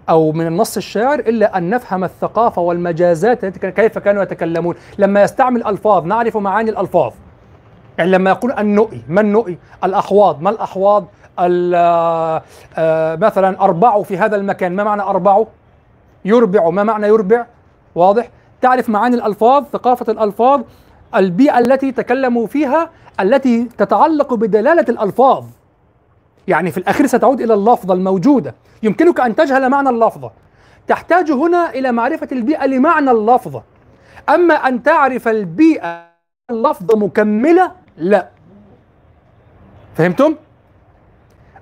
أو من النص الشاعر إلا أن نفهم الثقافة والمجازات كيف كانوا يتكلمون. لما يستعمل ألفاظ نعرف معاني الألفاظ. يعني لما يقول النؤي ما النؤي؟ الأحواض. ما الأحواض؟ مثلا أربع في هذا المكان ما معنى أربع يربع. ما معنى يربع؟ واضح. تعرف معاني الألفاظ؟ ثقافة الألفاظ؟ البيئة التي تكلموا فيها التي تتعلق بدلالة الألفاظ. يعني في الأخير ستعود إلى اللفظة الموجودة. يمكنك أن تجهل معنى اللفظة. تحتاج هنا إلى معرفة البيئة لمعنى اللفظة. أما أن تعرف البيئة اللفظة مكملة لا. فهمتم؟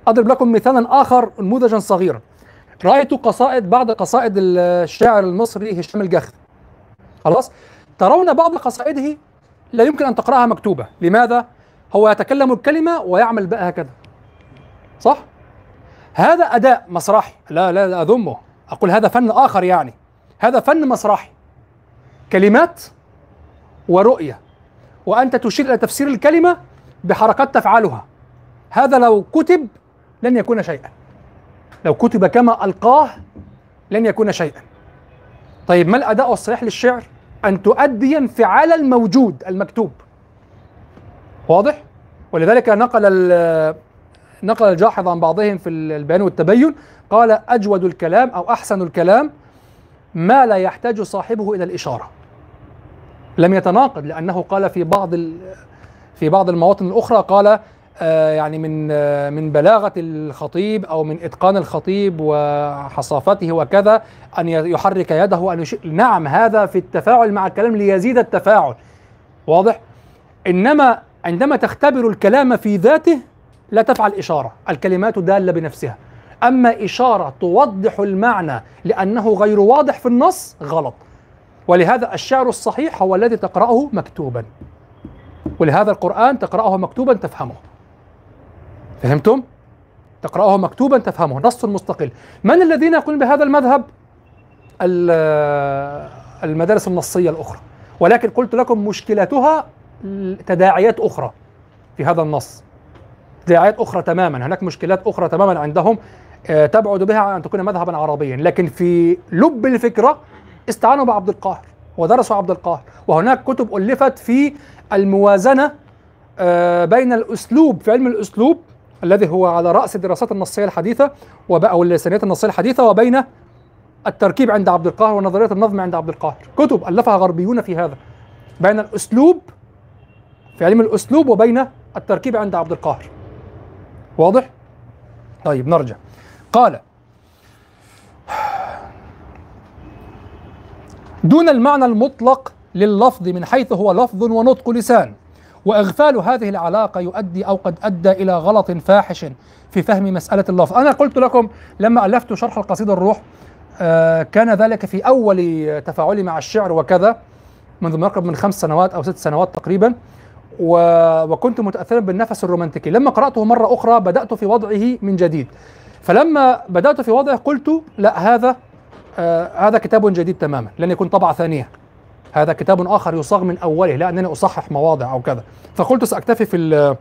أضرب لكم مثالا آخر نموذجا صغيرا. رأيت قصائد بعض قصائد الشاعر المصري هشام الجخت. خلاص؟ ترون بعض قصائده لا يمكن أن تقرأها مكتوبة. لماذا؟ هو يتكلم الكلمة ويعمل بقى هكذا. صح؟ هذا أداء مسرحي. لا لا, لا أذمه. أقول هذا فن آخر يعني. هذا فن مسرحي. كلمات ورؤية. وأنت تشير إلى تفسير الكلمة بحركات تفعلها. هذا لو كتب لن يكون شيئا. لو كتب كما ألقاه لن يكون شيئا. طيب ما الأداء الصحيح للشعر؟ أن تؤدي انفعال الموجود المكتوب. واضح؟ ولذلك نقل نقل الجاحظ عن بعضهم في البيان والتبين. قال أجود الكلام أو أحسن الكلام ما لا يحتاج صاحبه إلى الإشارة. لم يتناقض لأنه قال في بعض في بعض المواطن الأخرى قال يعني من آه من بلاغة الخطيب أو من إتقان الخطيب وحصافته وكذا أن يحرك يده أن يشير نعم هذا في التفاعل مع الكلام ليزيد التفاعل. واضح؟ إنما عندما تختبر الكلام في ذاته لا تفعل إشارة الكلمات دالة بنفسها. أما إشارة توضح المعنى لأنه غير واضح في النص غلط. ولهذا الشعر الصحيح هو الذي تقرأه مكتوبا. ولهذا القرآن تقرأه مكتوبا تفهمه. فهمتم؟ تقرأه مكتوبا تفهمه نص مستقل. من الذين يقولون بهذا المذهب؟ المدارس النصية الأخرى. ولكن قلت لكم مشكلتها تداعيات أخرى في هذا النص. تداعيات أخرى تماما هناك مشكلات أخرى تماما عندهم تبعد بها عن أن تكون مذهبا عربيا. لكن في لب الفكرة استعانوا بعبد القاهر ودرسوا عبد القاهر. وهناك كتب ألفت في الموازنة بين الأسلوب في علم الأسلوب الذي هو على رأس الدراسات النصية الحديثة أو اللسانيات النصية الحديثة وبين التركيب عند عبد القاهر ونظرية النظم عند عبد القاهر. كتب ألفها غربيون في هذا بين الأسلوب في علم الأسلوب وبين التركيب عند عبد القاهر. واضح؟ طيب نرجع. قال دون المعنى المطلق لللفظ من حيث هو لفظ ونطق لسان وإغفال هذه العلاقة يؤدي أو قد أدى إلى غلط فاحش في فهم مسألة اللفظ أنا قلت لكم لما ألفت شرح القصيده الروح آه كان ذلك في أول تفاعلي مع الشعر وكذا منذ ما يقرب من خمس سنوات أو ست سنوات تقريبا وكنت متاثرا بالنفس الرومانتيكي. لما قرأته مرة أخرى بدأت في وضعه من جديد. فلما بدأت في وضعه قلت لا هذا آه هذا كتاب جديد تماما لن يكون طبعة ثانية. هذا كتاب آخر يصاغ من أوله لا انني أصحح مواضع أو كذا. فقلت سأكتفي في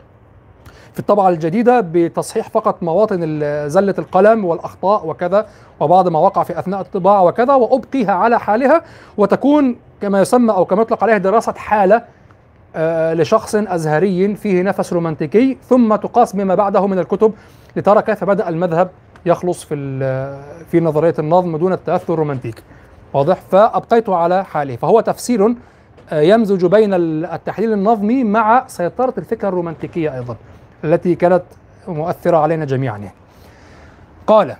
في الطبعة الجديدة بتصحيح فقط مواطن زلة القلم والأخطاء وكذا وبعض ما وقع في أثناء الطباعة وكذا وأبقيها على حالها وتكون كما يسمى أو كما يطلق عليها دراسة حالة آه لشخص أزهري فيه نفس رومانتيكي ثم تقاس بما بعده من الكتب لترى كيف بدأ المذهب يخلص في في نظرية النظم دون التأثر الرومانتيكي. واضح فابقيته على حاله فهو تفسير يمزج بين التحليل النظمي مع سيطرة الفكرة الرومانتيكية أيضا التي كانت مؤثرة علينا جميعا. قال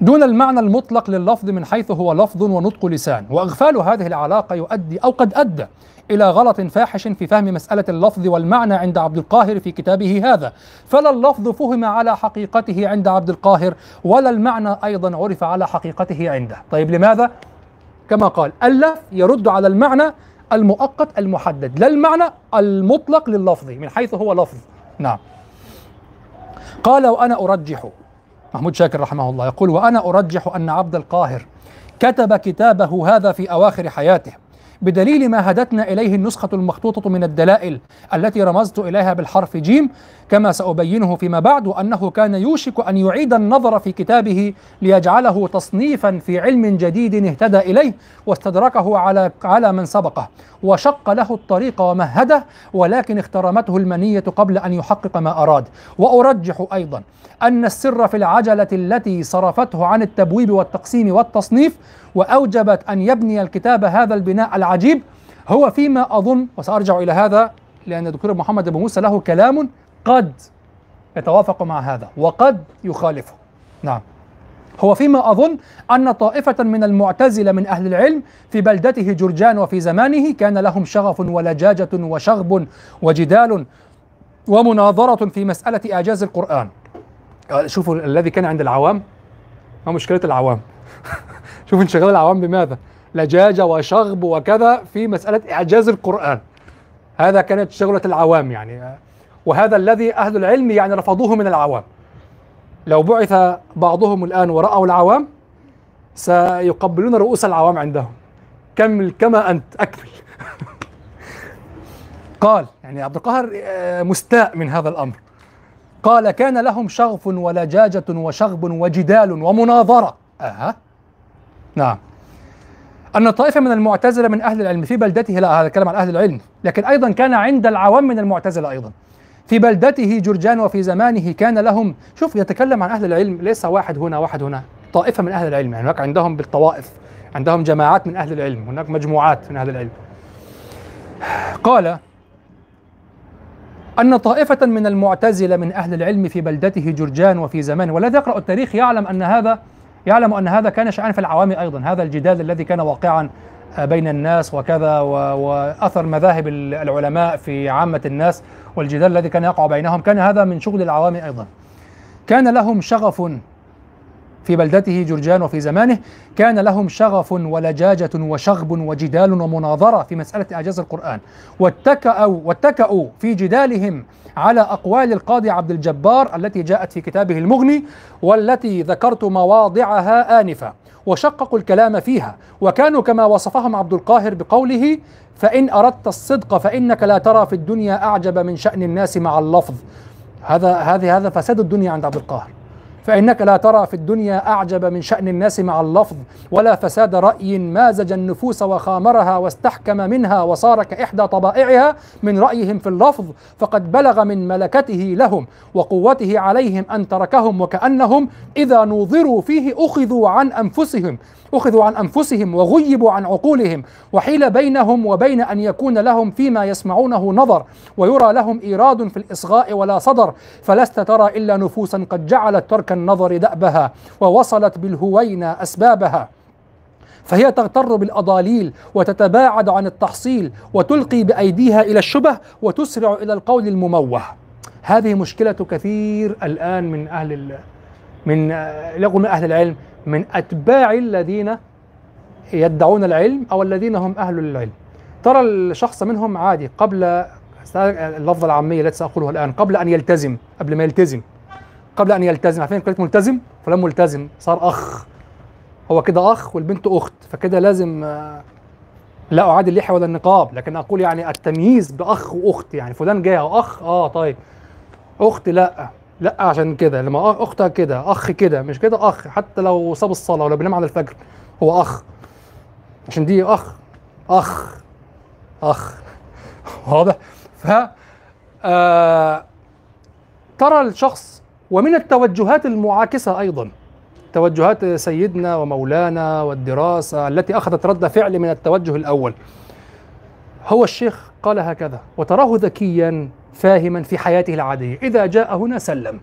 دون المعنى المطلق لللفظ من حيث هو لفظ ونطق لسان. وأغفال هذه العلاقة يؤدي أو قد أدى إلى غلط فاحش في فهم مسألة اللفظ والمعنى عند عبد القاهر في كتابه هذا. فلا اللفظ فهم على حقيقته عند عبد القاهر ولا المعنى أيضا عرف على حقيقته عنده. طيب لماذا؟ كما قال الف يرد على المعنى المؤقت المحدد لا المعنى المطلق لللفظ من حيث هو لفظ. نعم. قال وأنا أرجح. محمود شاكر رحمه الله يقول وأنا أرجح أن عبد القاهر كتب كتابه هذا في أواخر حياته. بدليل ما هدتنا إليه النسخة المخطوطة من الدلائل التي رمزت إليها بالحرف جيم كما سأبينه فيما بعد وانه كان يوشك أن يعيد النظر في كتابه ليجعله تصنيفا في علم جديد اهتدى إليه واستدركه على على من سبقه وشق له الطريق ومهده ولكن اخترمته المنية قبل أن يحقق ما أراد. وأرجح أيضا أن السر في العجلة التي صرفته عن التبويب والتقسيم والتصنيف وأوجبت أن يبني الكتاب هذا البناء العجيب. هو فيما أظن وسأرجع إلى هذا لأن الدكتور محمد ابو موسى له كلام قد يتوافق مع هذا وقد يخالفه. نعم. هو فيما أظن أن طائفة من المعتزلة من أهل العلم في بلدته جرجان وفي زمانه كان لهم شغف ولجاجة وشغب وجدال ومناظرة في مسألة إعجاز القرآن. شوفوا الذي كان عند العوام. ما مشكلة العوام؟ شوف انشغال العوام بماذا. لجاجة وشغب وكذا في مسألة إعجاز القرآن. هذا كانت شغلة العوام يعني. وهذا الذي أهل العلم يعني رفضوه من العوام. لو بعث بعضهم الآن ورأوا العوام سيقبلون رؤوس العوام عندهم. كمل كما أنت أكمل. قال يعني عبد القاهر مستاء من هذا الأمر. قال كان لهم شغف ولجاجة وشغب وجدال ومناظرة. أها. نعم. أن طائفة من المعتزلة من أهل العلم في بلدته لا هذا كلام عن أهل العلم لكن أيضا كان عند العوام من المعتزلة أيضا. في بلدته جرجان وفي زمانه كان لهم شوف يتكلم عن أهل العلم ليس واحد هنا واحد هنا. طائفة من أهل العلم يعني هناك عندهم بالطوائف عندهم جماعات من أهل العلم هناك مجموعات من أهل العلم. قال أن طائفة من المعتزلة من أهل العلم في بلدته جرجان وفي زمانه والذي يقرأ التاريخ يعلم أن هذا يعلم أن هذا كان شأن في العوام أيضا. هذا الجدال الذي كان واقعا بين الناس وكذا وأثر مذاهب العلماء في عامة الناس والجدال الذي كان يقع بينهم. كان هذا من شغل العوام أيضا. كان لهم شغف في بلدته جرجان وفي زمانه كان لهم شغف ولجاجة وشغب وجدال ومناظرة في مسألة إعجاز القرآن. واتكأوا واتكأوا في جدالهم على أقوال القاضي عبد الجبار التي جاءت في كتابه المغني والتي ذكرت مواضعها آنفا. وشققوا الكلام فيها. وكانوا كما وصفهم عبد القاهر بقوله فإن أردت الصدق فإنك لا ترى في الدنيا أعجب من شأن الناس مع اللفظ. هذا هذه هذا فساد الدنيا عند عبد القاهر. فإنك لا ترى في الدنيا أعجب من شأن الناس مع اللفظ ولا فساد رأي مازج النفوس وخامرها واستحكم منها وصار كإحدى طبائعها من رأيهم في اللفظ فقد بلغ من ملكته لهم وقوته عليهم أن تركهم وكأنهم إذا نوظروا فيه أخذوا عن أنفسهم. أخذوا عن أنفسهم وغيبوا عن عقولهم وحيل بينهم وبين أن يكون لهم فيما يسمعونه نظر ويرى لهم إيراد في الإصغاء ولا صدر فلست ترى إلا نفوسا قد جعلت ترك النظر دأبها ووصلت بالهوين أسبابها فهي تغتر بالأضاليل وتتباعد عن التحصيل وتلقي بأيديها إلى الشبه وتسرع إلى القول المموه. هذه مشكلة كثير الآن من أهل ال من لغوا من أهل العلم من أتباع الذين يدعون العلم أو الذين هم أهل العلم. ترى الشخص منهم عادي قبل اللفظة العامية التي سأقولها الآن قبل أن يلتزم قبل ما يلتزم. قبل أن يلتزم عارفين كلمه ملتزم؟ فلان ملتزم صار أخ. هو كده أخ والبنت أخت فكده لازم آه، لا أعادي اللحية ولا النقاب. لكن أقول يعني التمييز بأخ وأخت يعني فلان جاي أخ؟ آه طيب. أخت لا. لا عشان كده لما أختها كده أخ كده مش كده أخ حتى لو صاب الصلاة ولا بينام على الفجر هو أخ. عشان دي أخ أخ أخ. واضح؟ ف آه ترى الشخص ومن التوجهات المعاكسة أيضا توجهات سيدنا ومولانا والدراسة التي أخذت رد فعل من التوجه الأول. هو الشيخ قال هكذا وتراه ذكيا فاهما في حياته العادية. إذا جاء هنا سلم.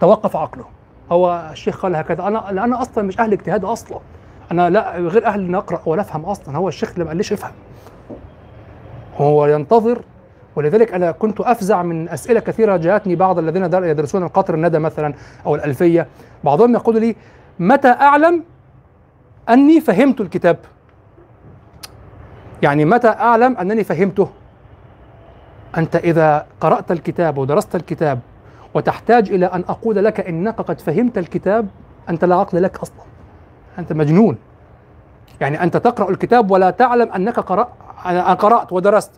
توقف عقله. هو الشيخ قال هكذا. أنا أنا أصلا مش أهل اجتهاد أصلا. أنا لا غير أهل نقرأ ولا أفهم أصلا. هو الشيخ اللي ما قاليش افهم هو ينتظر. ولذلك أنا كنت أفزع من أسئلة كثيرة جاءتني بعض الذين در- يدرسون القطر الندى مثلا أو الألفية. بعضهم يقول لي متى أعلم أني فهمت الكتاب؟ يعني متى أعلم أنني فهمته؟ أنت إذا قرأت الكتاب ودرست الكتاب وتحتاج إلى أن أقول لك إنك قد فهمت الكتاب أنت لا عقل لك أصلا. أنت مجنون. يعني أنت تقرأ الكتاب ولا تعلم أنك قرأ أنا قرأت ودرست.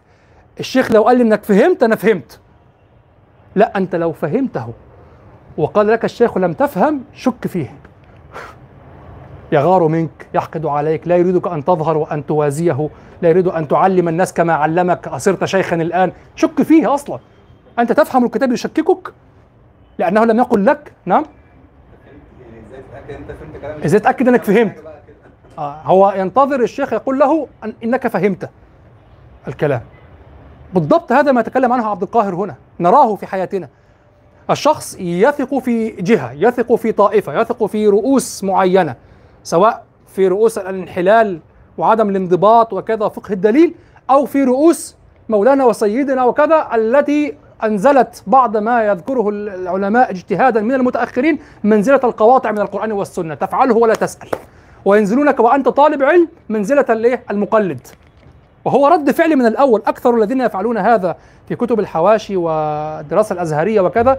الشيخ لو قال لي إنك فهمت أنا فهمت. لا أنت لو فهمته وقال لك الشيخ لم تفهم شك فيه. يغار منك يحقد عليك لا يريدك أن تظهر وأن توازيه. لا يريد أن تعلم الناس كما علمك. أصرت شيخا الآن. شك فيه أصلا. أنت تفهم الكتاب يشككك؟ لأنه لم يقل لك. نعم. إزاي تتاكد انت فهمت. آه هو ينتظر الشيخ يقول له أن إنك فهمت الكلام. بالضبط هذا ما تكلم عنه عبد القاهر هنا. نراه في حياتنا. الشخص يثق في جهة يثق في طائفة يثق في رؤوس معينة سواء في رؤوس الانحلال وعدم الانضباط وكذا فقه الدليل أو في رؤوس مولانا وسيدنا وكذا التي أنزلت بعض ما يذكره العلماء اجتهادا من المتأخرين منزلة القواطع من القرآن والسنة. تفعله ولا تسأل. وينزلونك وأنت طالب علم منزلة الايه المقلد. وهو رد فعل من الأول. أكثر الذين يفعلون هذا في كتب الحواشي والدراسة الأزهرية وكذا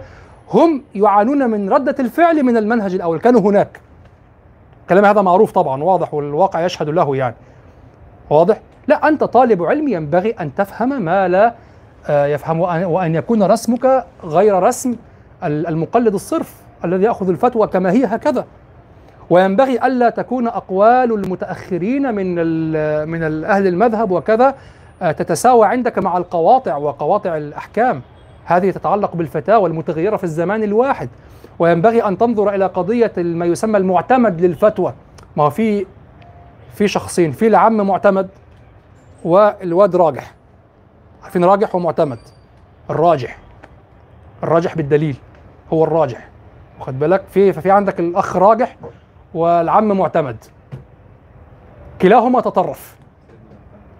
هم يعانون من ردة الفعل من المنهج الأول. كانوا هناك. كلام هذا معروف طبعا واضح والواقع يشهد له يعني. واضح؟ لا أنت طالب علم ينبغي أن تفهم ما لا آه، يفهم وأن- يكون رسمك غير رسم ال- المقلد الصرف الذي يأخذ الفتوى كما هي هكذا. وينبغي ألا تكون أقوال المتأخرين من من أهل المذهب وكذا آه، تتساوى عندك مع القواطع وقواطع الأحكام. هذه تتعلق بالفتاوى المتغيرة في الزمان الواحد. وينبغي أن تنظر إلى قضية ما يسمى المعتمد للفتوى. ما في في شخصين في العم معتمد والواد راجح. عارفين راجح؟ ومعتمد الراجح. الراجح بالدليل. هو الراجح. واخد بالك؟ في ففي عندك الأخ راجح والعم معتمد. كلاهما تطرف.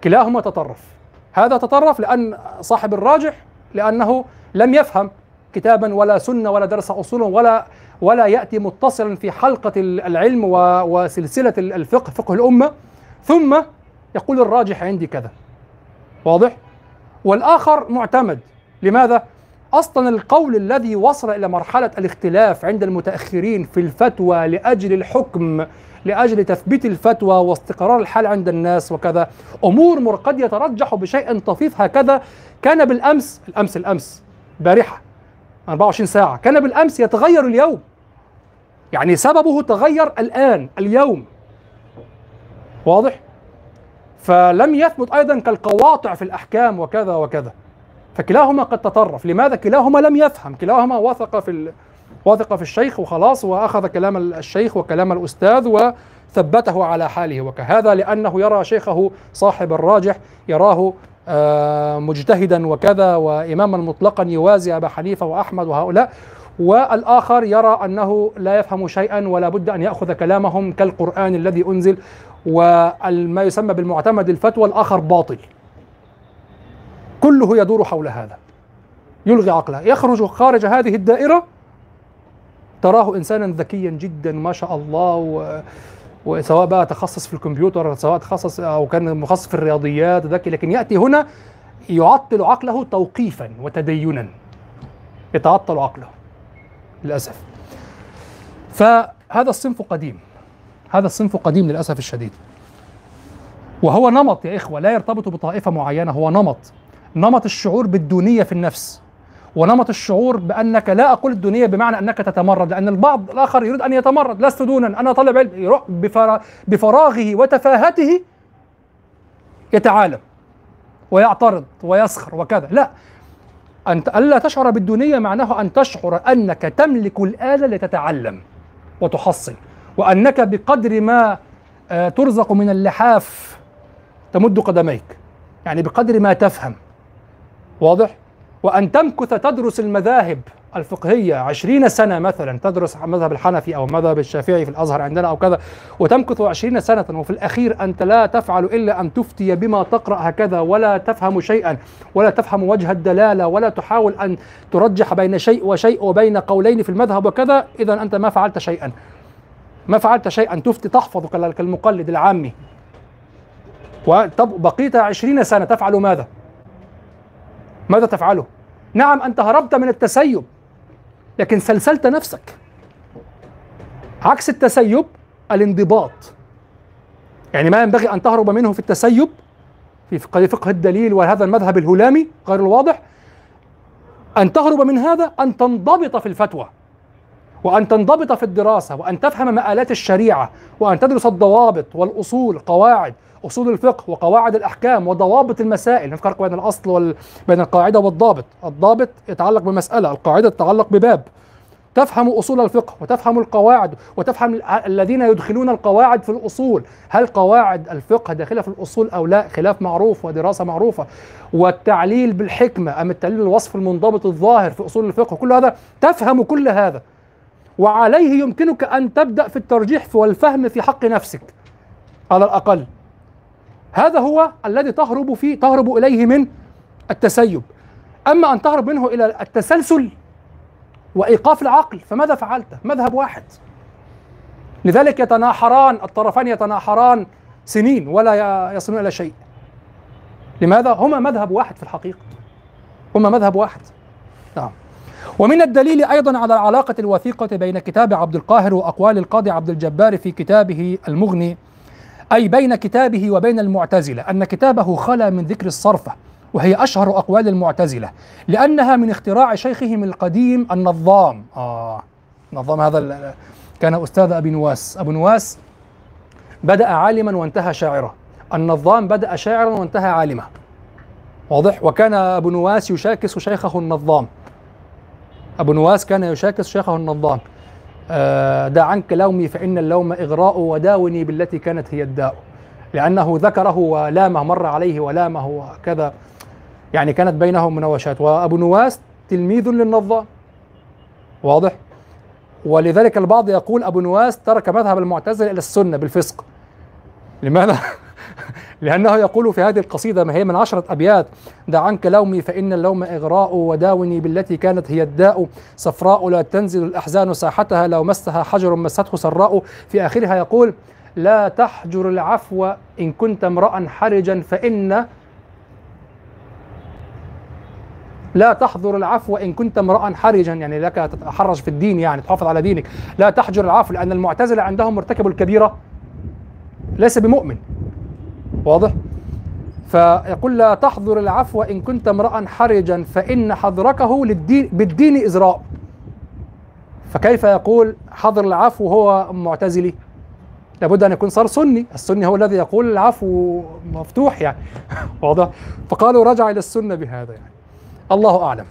كلاهما تطرف. هذا تطرف لأن صاحب الراجح لأنه لم يفهم كتابا ولا سنة ولا درس اصول ولا ولا يأتي متصلا في حلقة العلم و- وسلسلة الفقه فقه الأمة. ثم يقول الراجح عندي كذا. واضح؟ والآخر معتمد. لماذا؟ أصلا القول الذي وصل إلى مرحلة الاختلاف عند المتأخرين في الفتوى لأجل الحكم لأجل تثبيت الفتوى واستقرار الحال عند الناس وكذا أمور قد يترجح بشيء طفيف هكذا. كان بالأمس الأمس الأمس بارحة. 24 ساعة. كان بالأمس يتغير اليوم. يعني سببه تغير الآن اليوم. واضح؟ فلم يثبت أيضا كالقواطع في الأحكام وكذا وكذا. فكلاهما قد تطرف. لماذا كلاهما لم يفهم؟ كلاهما وثق في ال... وثق في الشيخ وخلاص وأخذ كلام الشيخ وكلام الأستاذ وثبته على حاله. وكهذا لأنه يرى شيخه صاحب الراجح يراه مجتهدا وكذا واماما مطلقا يوازي أبا حنيفة وأحمد وهؤلاء. والآخر يرى أنه لا يفهم شيئا ولا بد أن يأخذ كلامهم كالقرآن الذي أنزل وما يسمى بالمعتمد الفتوى الآخر باطل. كله يدور حول هذا. يلغي عقله. يخرج خارج هذه الدائرة. تراه انسانا ذكيا جدا ما شاء الله. وسواء بقى تخصص في الكمبيوتر سواء تخصص أو كان مخصص في الرياضيات ذكي لكن يأتي هنا يعطل عقله توقيفا وتدينا. يتعطل عقله للأسف. فهذا الصنف قديم هذا الصنف قديم للأسف الشديد. وهو نمط يا إخوة لا يرتبط بطائفة معينة هو نمط نمط الشعور بالدونية في النفس. ونمط الشعور بأنك لا أقول الدونيه بمعنى أنك تتمرد لأن البعض الآخر يريد أن يتمرد لست دونا. أنا طالب علم يروح بفرا- بفراغه وتفاهته يتعالم ويعترض ويسخر وكذا. لا. أنت ألا تشعر بالدونية معناه أن تشعر أنك تملك الآلة لتتعلم وتحصل وأنك بقدر ما آه، ترزق من اللحاف تمد قدميك. يعني بقدر ما تفهم. واضح؟ وأن تمكث تدرس المذاهب الفقهية عشرين سنة مثلا تدرس مذهب الحنفي أو مذهب الشافعي في الأزهر عندنا أو كذا وتمكث عشرين سنة وفي الأخير أنت لا تفعل إلا أن تفتي بما تقرأ هكذا ولا تفهم شيئا ولا تفهم وجه الدلالة ولا تحاول أن ترجح بين شيء وشيء وبين قولين في المذهب وكذا إذا أنت ما فعلت شيئا ما فعلت شيئا تفتي تحفظ كال- كالمقلد العامي وطب بقيت عشرين سنة تفعل ماذا؟ ماذا تفعله؟ نعم أنت هربت من التسيب لكن سلسلت نفسك. عكس التسيب الانضباط. يعني ما ينبغي أن تهرب منه في التسيب. في فقه الدليل وهذا المذهب الهلامي غير الواضح. أن تهرب من هذا أن تنضبط في الفتوى وأن تنضبط في الدراسة وأن تفهم مآلات الشريعة وأن تدرس الضوابط والأصول قواعد. أصول الفقه وقواعد الأحكام وضوابط المسائل. نفرق بين الأصل وال... بين القاعدة والضابط. الضابط يتعلق بمسألة القاعدة تتعلق بباب. تفهم أصول الفقه وتفهم القواعد وتفهم ال- الذين يدخلون القواعد في الأصول. هل قواعد الفقه داخلة في الأصول أو لا؟ خلاف معروف ودراسة معروفة. والتعليل بالحكمة أم التعليل الوصف المنضبط الظاهر في أصول الفقه؟ كل هذا تفهم كل هذا. وعليه يمكنك أن تبدأ في الترجيح والفهم في حق نفسك. على الأقل. هذا هو الذي تهرب فيه تهرب إليه من التسيب. أما أن تهرب منه إلى التسلسل وإيقاف العقل فماذا فعلت؟ مذهب واحد. لذلك يتناحران الطرفان يتناحران سنين ولا يصلون إلى شيء. لماذا؟ هما مذهب واحد في الحقيقة. هما مذهب واحد. نعم. ومن الدليل أيضا على العلاقة الوثيقة بين كتاب عبد القاهر وأقوال القاضي عبد الجبار في كتابه المغني أي بين كتابه وبين المعتزلة أن كتابه خلا من ذكر الصرفة وهي أشهر أقوال المعتزلة لأنها من اختراع شيخهم القديم النظام. آه نظام هذا كان أستاذ أبي نواس. أبو نواس بدأ عالما وانتهى شاعرا. النظام بدأ شاعرا وانتهى عالما. واضح؟ وكان أبو نواس يشاكس شيخه النظام. أبو نواس كان يشاكس شيخه النظام. دع عنك لومي فإن اللوم إغراء وداوني بالتي كانت هي الداء. لأنه ذكره ولامه مر عليه ولامه وكذا يعني كانت بينهم مناوشات. وأبو نواس تلميذ للنظام واضح؟ ولذلك البعض يقول أبو نواس ترك مذهب المعتزلة إلى السنة بالفسق. لماذا؟ لأنه يقول في هذه القصيدة ما هي من عشرة أبيات. دع عنك لومي فإن اللوم إغراء وداوني بالتي كانت هي الداء. صفراء لا تنزل الأحزان ساحتها لو مسها حجر مسته سراء. في آخرها يقول لا تحجر العفو إن كنت امرأ حرجا فإن لا تحظر العفو إن كنت امرأ حرجا. يعني لك تتحرج في الدين يعني تحافظ على دينك. لا تحجر العفو لأن المعتزلة عندهم مرتكب الكبيرة. ليس بمؤمن. واضح؟ فيقول لا تحضر العفو إن كنت امرأ حرجا فإن حضركه للدين بالدين إزراء. فكيف يقول حضر العفو وهو معتزلي؟ لابد أن يكون صار سني السني هو الذي يقول العفو مفتوح يعني. واضح؟ فقالوا رجع إلى السنة بهذا يعني. الله أعلم.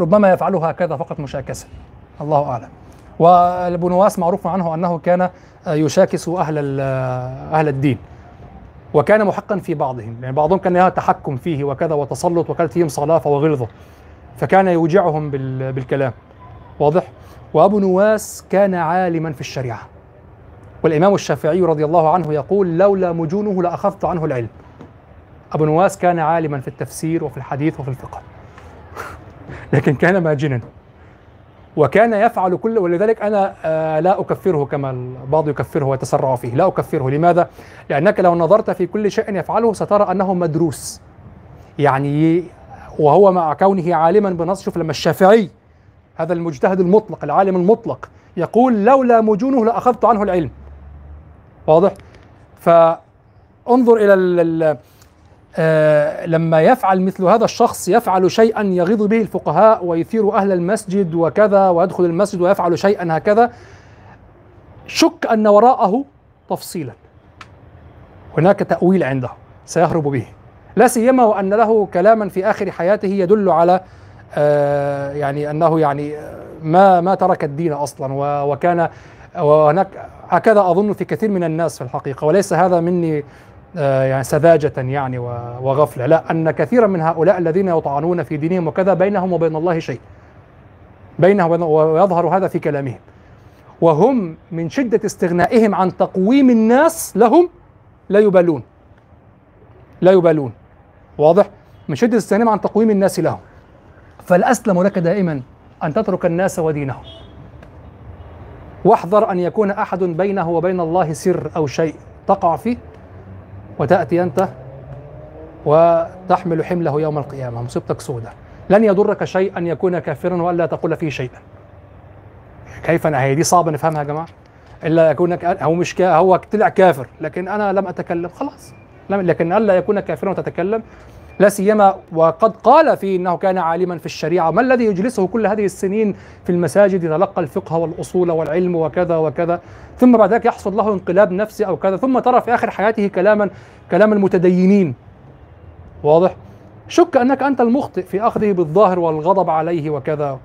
ربما يفعله هكذا فقط مشاكسة. الله أعلم. وابو نواس معروف عنه أنه كان يشاكس أهل أهل الدين. وكان محقا في بعضهم. يعني بعضهم كان يتحكم فيه وكذا وتسلط وكانت فيهم صلافة وغلظة. فكان يوجعهم بال- بالكلام. واضح؟ وأبو نواس كان عالما في الشريعة. والإمام الشافعي رضي الله عنه يقول لولا مجونه لأخذت عنه العلم. أبو نواس كان عالما في التفسير وفي الحديث وفي الفقه. لكن كان ماجنا. وكان يفعل كل ولذلك أنا آه، لا أكفره كما البعض يكفره ويتسرع فيه، لا أكفره، لماذا؟ لأنك لو نظرت في كل شيء يفعله سترى أنه مدروس. يعني وهو مع كونه عالما بنص شوف لما الشافعي هذا المجتهد المطلق العالم المطلق يقول لولا مجونه لأخذت عنه العلم. واضح؟ فانظر إلى ال ال آه، لما يفعل مثل هذا الشخص يفعل شيئا يغيظ به الفقهاء ويثير أهل المسجد وكذا ويدخل المسجد ويفعل شيئا هكذا شك أن وراءه تفصيلا. هناك تأويل عنده سيهرب به. لا سيما وأن له كلاما في آخر حياته يدل على آه، يعني أنه يعني ما ما ترك الدين أصلا و- وكان وهناك هكذا أظن في كثير من الناس في الحقيقة. وليس هذا مني يعني سذاجة يعني وغفلة. لا أن كثيرا من هؤلاء الذين يطعنون في دينهم وكذا بينهم وبين الله شيء. بينه وبين ويظهر هذا في كلامهم. وهم من شدة استغنائهم عن تقويم الناس لهم لا يبالون. لا يبالون. واضح؟ من شدة استغنائهم عن تقويم الناس لهم. فالأسلم لك دائما أن تترك الناس ودينهم. واحذر أن يكون أحد بينه وبين الله سر أو شيء تقع فيه. وتأتي أنت وتحمل حمله يوم القيامة مصيبتك سودة. لن يضرك شيء أن يكون كافرا وألا تقول فيه شيئا. كيف أنا؟ هي دي صعبة نفهمها يا جماعة. إلا يكون ك- هو مش هو طلع كافر لكن أنا لم أتكلم خلاص. لكن ألا يكون كافرا وتتكلم لا سيما وقد قال فيه إنه كان عالما في الشريعة، ما الذي يجلسه كل هذه السنين في المساجد يتلقى الفقه والأصول والعلم وكذا وكذا، ثم بعد ذلك يحصل له انقلاب نفسي أو كذا، ثم ترى في آخر حياته كلاما كلام المتدينين. واضح؟ شك أنك أنت المخطئ في أخذه بالظاهر والغضب عليه وكذا.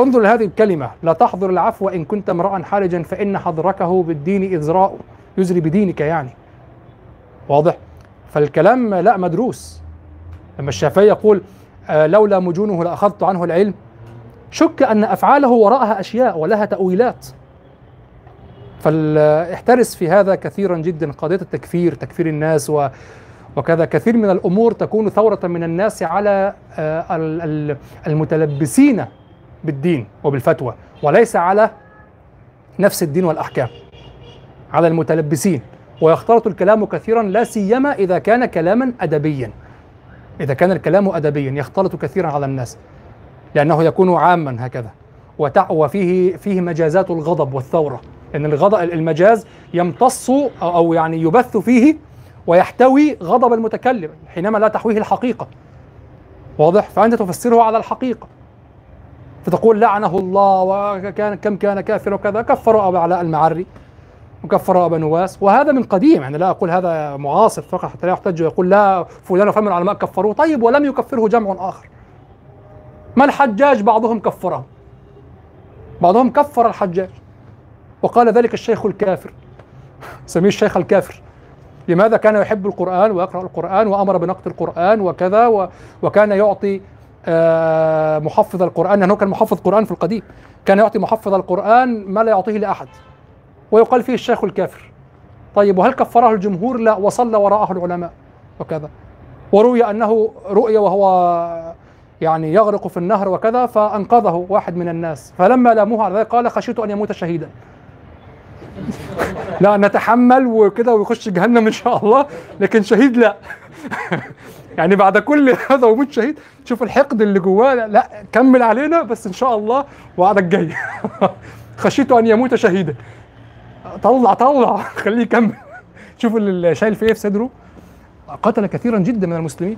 انظر لهذه الكلمة، لا تحضر العفو إن كنت امرأ حرجا فإن حضركه بالدين إزراء يزري بدينك يعني. واضح؟ فالكلام لا مدروس. لما الشافعي يقول آه، لولا مجونه لأخذت عنه العلم. شك أن أفعاله وراءها أشياء ولها تأويلات. فاحترس في هذا كثيرا جدا قضية التكفير تكفير الناس و وكذا. كثير من الأمور تكون ثورة من الناس على آه، ال- ال- المتلبسين بالدين وبالفتوى وليس على نفس الدين والأحكام على المتلبسين. ويختلط الكلام كثيرا لا سيما إذا كان كلاما ادبيا. إذا كان الكلام أدبيا يختلط كثيرا على الناس لأنه يكون عاما هكذا. وفيه فيه مجازات الغضب والثورة. لأن الغضب المجاز يمتص أو أو يعني يبث فيه ويحتوي غضب المتكلم حينما لا تحويه الحقيقة. واضح؟ فأنت تفسره على الحقيقة. فتقول لعنه الله وكان كم كان كافر وكذا كفر أبا علاء المعري. وكفر أبا نواس. وهذا من قديم يعني لا أقول هذا معاصر فقط حتى لا يحتج ويقول لا فلان وفلان من العلماء كفروه. طيب ولم يكفره جمع آخر. ما الحجاج؟ بعضهم كفره. بعضهم كفر الحجاج. وقال ذلك الشيخ الكافر. سميه الشيخ الكافر. لماذا كان يحب القرآن ويقرأ القرآن وأمر بنقد القرآن وكذا و وكان يعطي آه، محفظ القرآن لأنه كان محفظ قرآن في القديم. كان يعطي محفظ القرآن ما لا يعطيه لأحد. ويقال فيه الشيخ الكافر. طيب وهل كفره الجمهور؟ لا وصلى وراءه العلماء وكذا. وروي أنه رؤي وهو يعني يغرق في النهر وكذا فأنقذه واحد من الناس. فلما لاموه على ذلك قال خشيت أن يموت شهيدا. لا نتحمل وكده ويخش جهنم إن شاء الله لكن شهيد لا. يعني بعد كل هذا وموت شهيد شوف الحقد اللي جواه. لا, كمل علينا بس إن شاء الله وعدك جاي. خشيت أن يموت شهيدا. طلع طلع. خليه يكمل. شوف اللي شايل في إيه في صدره. قتل كثيرا جدا من المسلمين.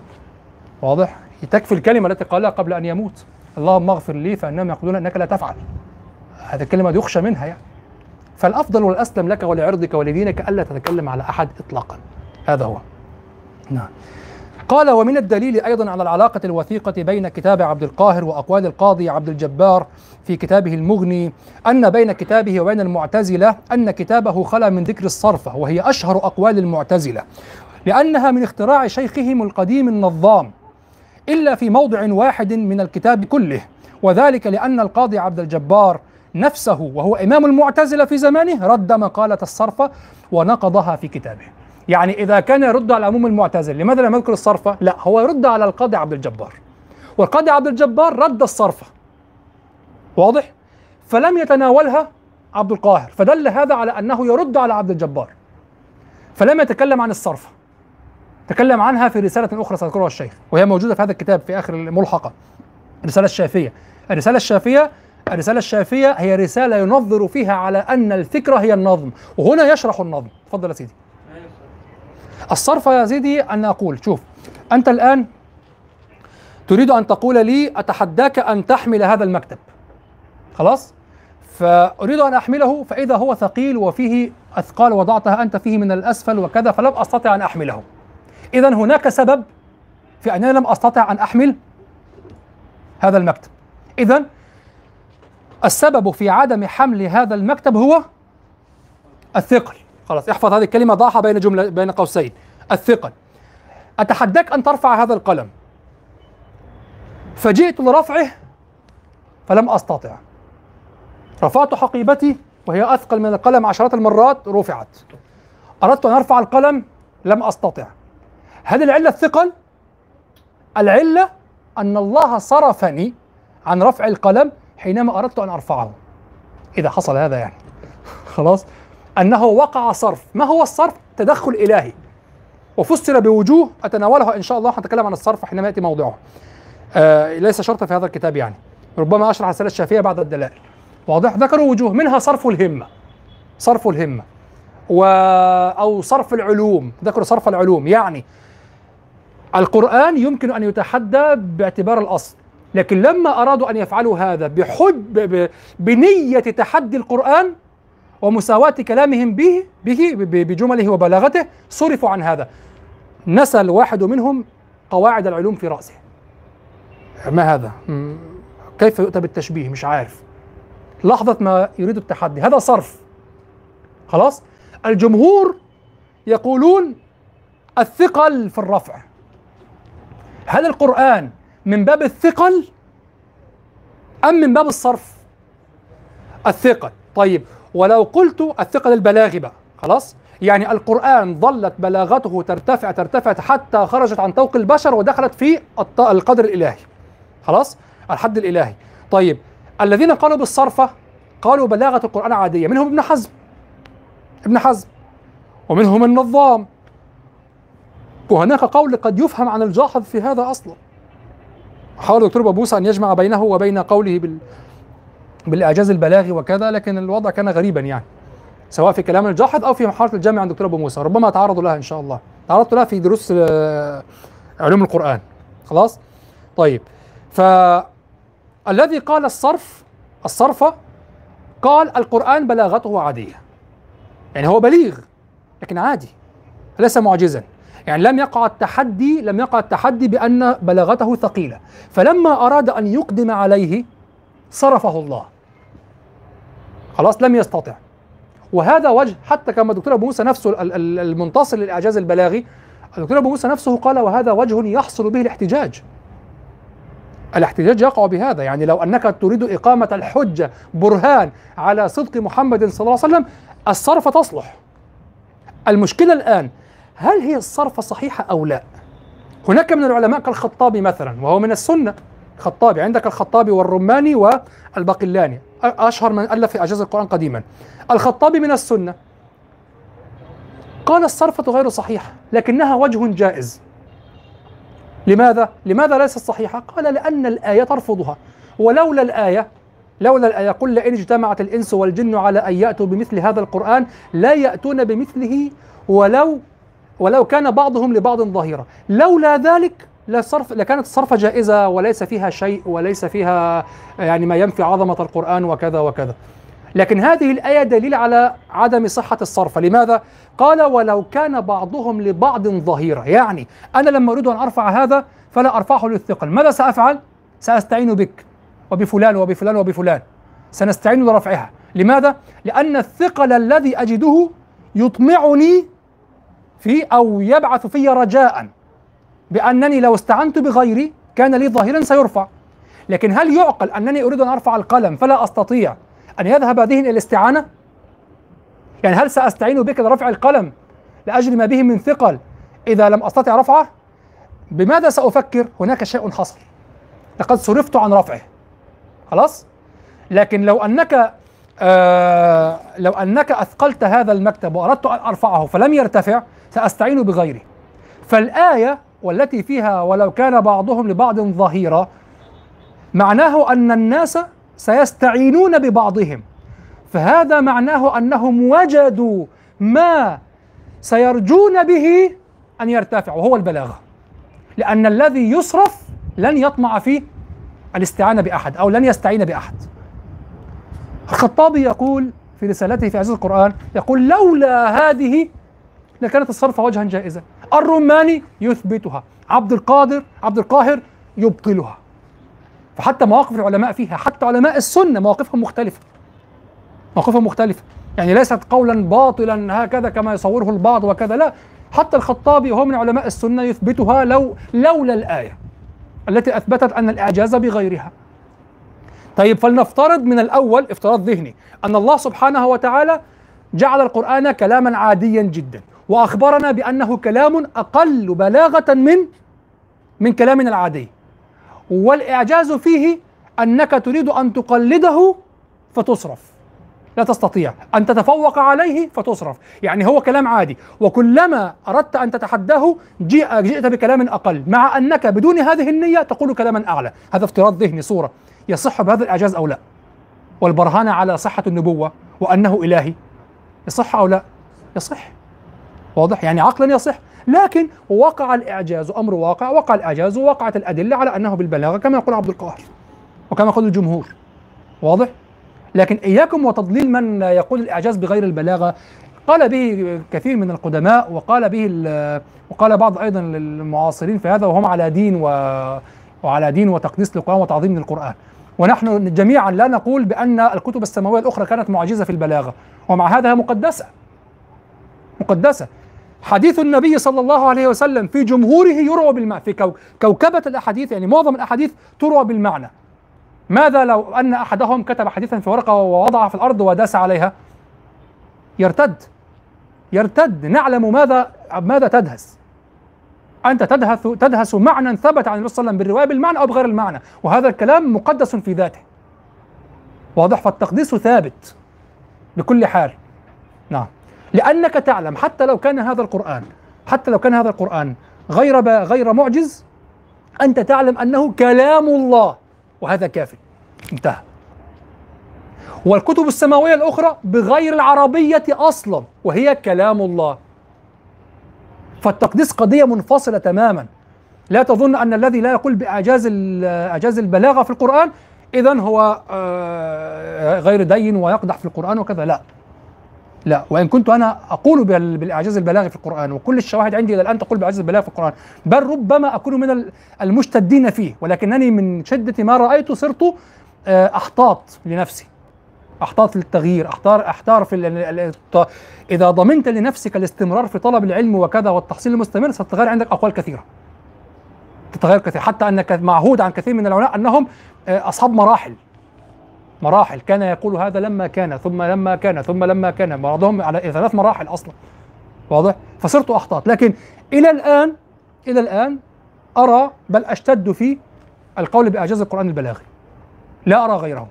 واضح. تكفي الكلمة التي قالها قبل أن يموت. اللهم اغفر لي فإنهم يقولون إنك لا تفعل. هذه الكلمة يخشى منها يعني. فالأفضل والأسلم لك ولعرضك ولدينك ألا تتكلم على أحد اطلاقا. هذا هو. نعم. قال ومن الدليل أيضا على العلاقة الوثيقة بين كتاب عبد القاهر وأقوال القاضي عبد الجبار في كتابه المغني أن بين كتابه وبين المعتزلة أن كتابه خلا من ذكر الصرفه وهي أشهر أقوال المعتزلة لأنها من اختراع شيخهم القديم النظام إلا في موضع واحد من الكتاب كله وذلك لأن القاضي عبد الجبار نفسه وهو إمام المعتزلة في زمانه رد مقالة الصرفه ونقضها في كتابه. يعني إذا كان يرد على عموم المعتزل لماذا لم يذكر الصرفه لا هو يرد على القاضي عبد الجبار. والقاضي عبد الجبار رد الصرفه واضح؟ فلم يتناولها عبد القاهر فدل هذا على أنه يرد على عبد الجبار. فلم يتكلم عن الصرفه تكلم عنها في رسالة أخرى سيذكرها الشيخ وهي موجودة في هذا الكتاب في آخر الملحقة. الرسالة الشافية. الرسالة الشافية الرسالة الشافية هي رسالة ينظر فيها على أن الفكرة هي النظم وهنا يشرح النظم. تفضل يا سيدي. الصرف يا سيدي أن أقول شوف أنت الآن تريد أن تقول لي أتحداك أن تحمل هذا المكتب. خلاص؟ فأريد أن أحمله فإذا هو ثقيل وفيه أثقال وضعتها أنت فيه من الأسفل وكذا فلم أستطع أن أحمله. إذا هناك سبب في أنني لم أستطع أن أحمل هذا المكتب. إذا السبب في عدم حمل هذا المكتب هو الثقل. خلاص احفظ هذه الكلمة ضعها بين جملة بين قوسين. الثقل. أتحداك أن ترفع هذا القلم. فجئت لرفعه فلم أستطع. رفعت حقيبتي وهي أثقل من القلم عشرات المرات رفعت. أردت أن أرفع القلم لم أستطع. هل العلة الثقل؟ العلة أن الله صرفني عن رفع القلم حينما أردت أن أرفعه. إذا حصل هذا يعني. خلاص؟ أنه وقع صرف. ما هو الصرف؟ تدخل إلهي. وفسر بوجوه أتناولها إن شاء الله. هنتكلم عن الصرف حينما يأتي موضوعه. آه ليس شرطا في هذا الكتاب يعني. ربما أشرح الرسالة الشافية بعد الدلائل. واضح؟ ذكروا وجوه. منها صرف الهمة. صرف الهمة. و أو صرف العلوم. ذكروا صرف العلوم. يعني القرآن يمكن أن يتحدى باعتبار الأصل. لكن لما أرادوا أن يفعلوا هذا بحب بنية تحدي القرآن ومساواة كلامهم به به بجمله وبلاغته صرفوا عن هذا. نسى الواحد منهم قواعد العلوم في رأسه. ما هذا؟ كيف يؤتى بالتشبيه؟ مش عارف. لحظة ما يريد التحدي. هذا صرف. خلاص؟ الجمهور يقولون الثقل في الرفع. هل القرآن من باب الثقل أم من باب الصرف؟ الثقل. طيب ولو قلت الثقل البلاغي بقى خلاص؟ يعني القرآن ظلت بلاغته ترتفع ترتفع حتى خرجت عن طوق البشر ودخلت في القدر الإلهي خلاص؟ الحد الإلهي. طيب الذين قالوا بالصرفة قالوا بلاغة القرآن عادية منهم ابن حزم. ابن حزم. ومنهم النظام. وهناك قول قد يفهم عن الجاحظ في هذا أصلا. حاول الدكتور بابوسة أن يجمع بينه وبين قوله بال بالإعجاز البلاغي وكذا لكن الوضع كان غريبا يعني سواء في كلام الجاحظ أو في محاضرة الجامع عند الدكتور أبو موسى. ربما أتعرض لها إن شاء الله. تعرضت لها في دروس علوم القرآن. خلاص؟ طيب. فالذي قال الصرف الصرفة قال القرآن بلاغته عادية. يعني هو بليغ لكن عادي. ليس معجزا. يعني لم يقع التحدي لم يقع التحدي بأن بلاغته ثقيلة. فلما أراد أن يقدم عليه صرفه الله. خلاص لم يستطع. وهذا وجه حتى كما الدكتور أبو موسى نفسه المنتصر للإعجاز البلاغي الدكتور أبو موسى نفسه قال وهذا وجه يحصل به الاحتجاج. الاحتجاج يقع بهذا. يعني لو أنك تريد إقامة الحجة برهان على صدق محمد صلى الله عليه وسلم الصرف تصلح. المشكلة الآن هل هي الصرفه صحيحة أو لا؟ هناك من العلماء كالخطابي مثلا وهو من السنة الخطابي عندك الخطابي والرماني والباقلاني. أشهر من ألف في أعجاز القرآن قديما. الخطابي من السنة. قال الصرفه غير صحيحه لكنها وجه جائز. لماذا؟ لماذا ليست صحيحة؟ قال لأن الآية ترفضها. ولولا الآية لولا الآية قل لئن اجتمعت الإنس والجن على أن يأتوا بمثل هذا القرآن لا يأتون بمثله ولو ولو كان بعضهم لبعض ظهيرا. لولا ذلك لصرف لكانت الصرفة جائزة وليس فيها شيء وليس فيها يعني ما ينفي عظمة القرآن وكذا وكذا. لكن هذه الآية دليل على عدم صحة الصرف. لماذا؟ قال ولو كان بعضهم لبعض ظهيرا يعني أنا لما أريد أن أرفع هذا فلا أرفعه للثقل. ماذا سأفعل؟ سأستعين بك وبفلان وبفلان وبفلان. سنستعين لرفعها. لماذا؟ لأن الثقل الذي أجده يطمعني في أو يبعث في رجاء. بأنني لو استعنت بغيري كان لي ظهيرا سيرفع لكن هل يعقل أنني أريد أن أرفع القلم فلا أستطيع أن يذهب إلى الاستعانة؟ يعني هل سأستعين بك لرفع القلم لأجل ما به من ثقل إذا لم أستطع رفعه؟ بماذا سأفكر؟ هناك شيء حصل لقد صرفت عن رفعه خلاص؟ لكن لو أنك آه لو أنك أثقلت هذا المكتب وأردت أن أرفعه فلم يرتفع سأستعين بغيري فالآية والتي فيها ولو كان بعضهم لبعض ظهيرا معناه أن الناس سيستعينون ببعضهم. فهذا معناه أنهم وجدوا ما سيرجون به أن يرتفع وهو البلاغة. لأن الذي يصرف لن يطمع في الاستعانة بأحد أو لن يستعين بأحد. الخطابي يقول في رسالته في عزيز القرآن يقول لولا هذه لكانت الصرف وجها جائزا. الرماني يثبتها. عبد القادر عبد القاهر يبطلها. فحتى مواقف العلماء فيها حتى علماء السنة مواقفهم مختلفة. مواقفهم مختلفة. يعني ليست قولا باطلا هكذا كما يصوره البعض وكذا لا. حتى الخطابي وهو من علماء السنة يثبتها لو لولا الآية التي أثبتت أن الإعجاز بغيرها. طيب فلنفترض من الأول افتراض ذهني أن الله سبحانه وتعالى جعل القرآن كلاما عاديا جدا. وأخبرنا بأنه كلام أقل بلاغة من من كلامنا العادي. والإعجاز فيه أنك تريد أن تقلده فتصرف. لا تستطيع. أن تتفوق عليه فتصرف. يعني هو كلام عادي. وكلما أردت أن تتحداه جئ جئت بكلام أقل. مع أنك بدون هذه النية تقول كلاما أعلى. هذا افتراض ذهني. صورة. يصح بهذا الإعجاز أو لا؟ والبرهان على صحة النبوة وأنه إلهي. يصح أو لا؟ يصح. واضح؟ يعني عقلا يصح. لكن وقع الإعجاز أمر واقع وقع الإعجاز ووقعت الأدلة على أنه بالبلاغة كما يقول عبد القاهر وكما يقول الجمهور. واضح؟ لكن إياكم وتضليل من يقول الإعجاز بغير البلاغة. قال به كثير من القدماء وقال به وقال بعض أيضا المعاصرين في هذا وهم على دين و وعلى دين وتقديس للقرآن وتعظيم للقرآن. ونحن جميعا لا نقول بأن الكتب السماوية الأخرى كانت معجزة في البلاغة. ومع هذا مقدسة. مقدسة. حديث النبي صلى الله عليه وسلم في جمهوره يروى بالمعنى في كو كوكبة الأحاديث يعني معظم الأحاديث تروى بالمعنى. ماذا لو أن أحدهم كتب حديثا في ورقة ووضعها في الأرض وداس عليها؟ يرتد. يرتد. نعلم ماذا ماذا تدهس. أنت تدهس تدهس معنى ثبت عن النبي صلى الله عليه وسلم بالرواية بالمعنى أو بغير المعنى وهذا الكلام مقدس في ذاته. واضح؟ فالتقديس ثابت بكل حال. نعم. لأنك تعلم حتى لو كان هذا القرآن حتى لو كان هذا القرآن غير غير معجز أنت تعلم أنه كلام الله وهذا كافي. انتهى. والكتب السماوية الأخرى بغير العربية أصلا وهي كلام الله. فالتقديس قضية منفصلة تماما. لا تظن أن الذي لا يقول بإعجاز إعجاز البلاغة في القرآن إذا هو غير دين ويقدح في القرآن وكذا لا. لا وإن كنت أنا أقول بالإعجاز البلاغي في القرآن وكل الشواهد عندي إلى الآن تقول بإعجاز البلاغ في القرآن بل ربما أكون من المشتدين فيه ولكنني من شدة ما رأيت صرت أحتاط لنفسي. أحتاط للتغيير احتار أحتار في إذا ضمنت لنفسك الاستمرار في طلب العلم وكذا والتحصيل المستمر ستتغير عندك أقوال كثيرة. تتغير كثير حتى أنك معهود عن كثير من العلماء أنهم أصحاب مراحل. مراحل. كان يقول هذا لما كان ثم لما كان ثم لما كان. بعضهم على ثلاث مراحل أصلا. واضح؟ فصرت احتاط لكن إلى الآن إلى الآن أرى بل أشتد في القول بأعجاز القرآن البلاغي. لا أرى غيره.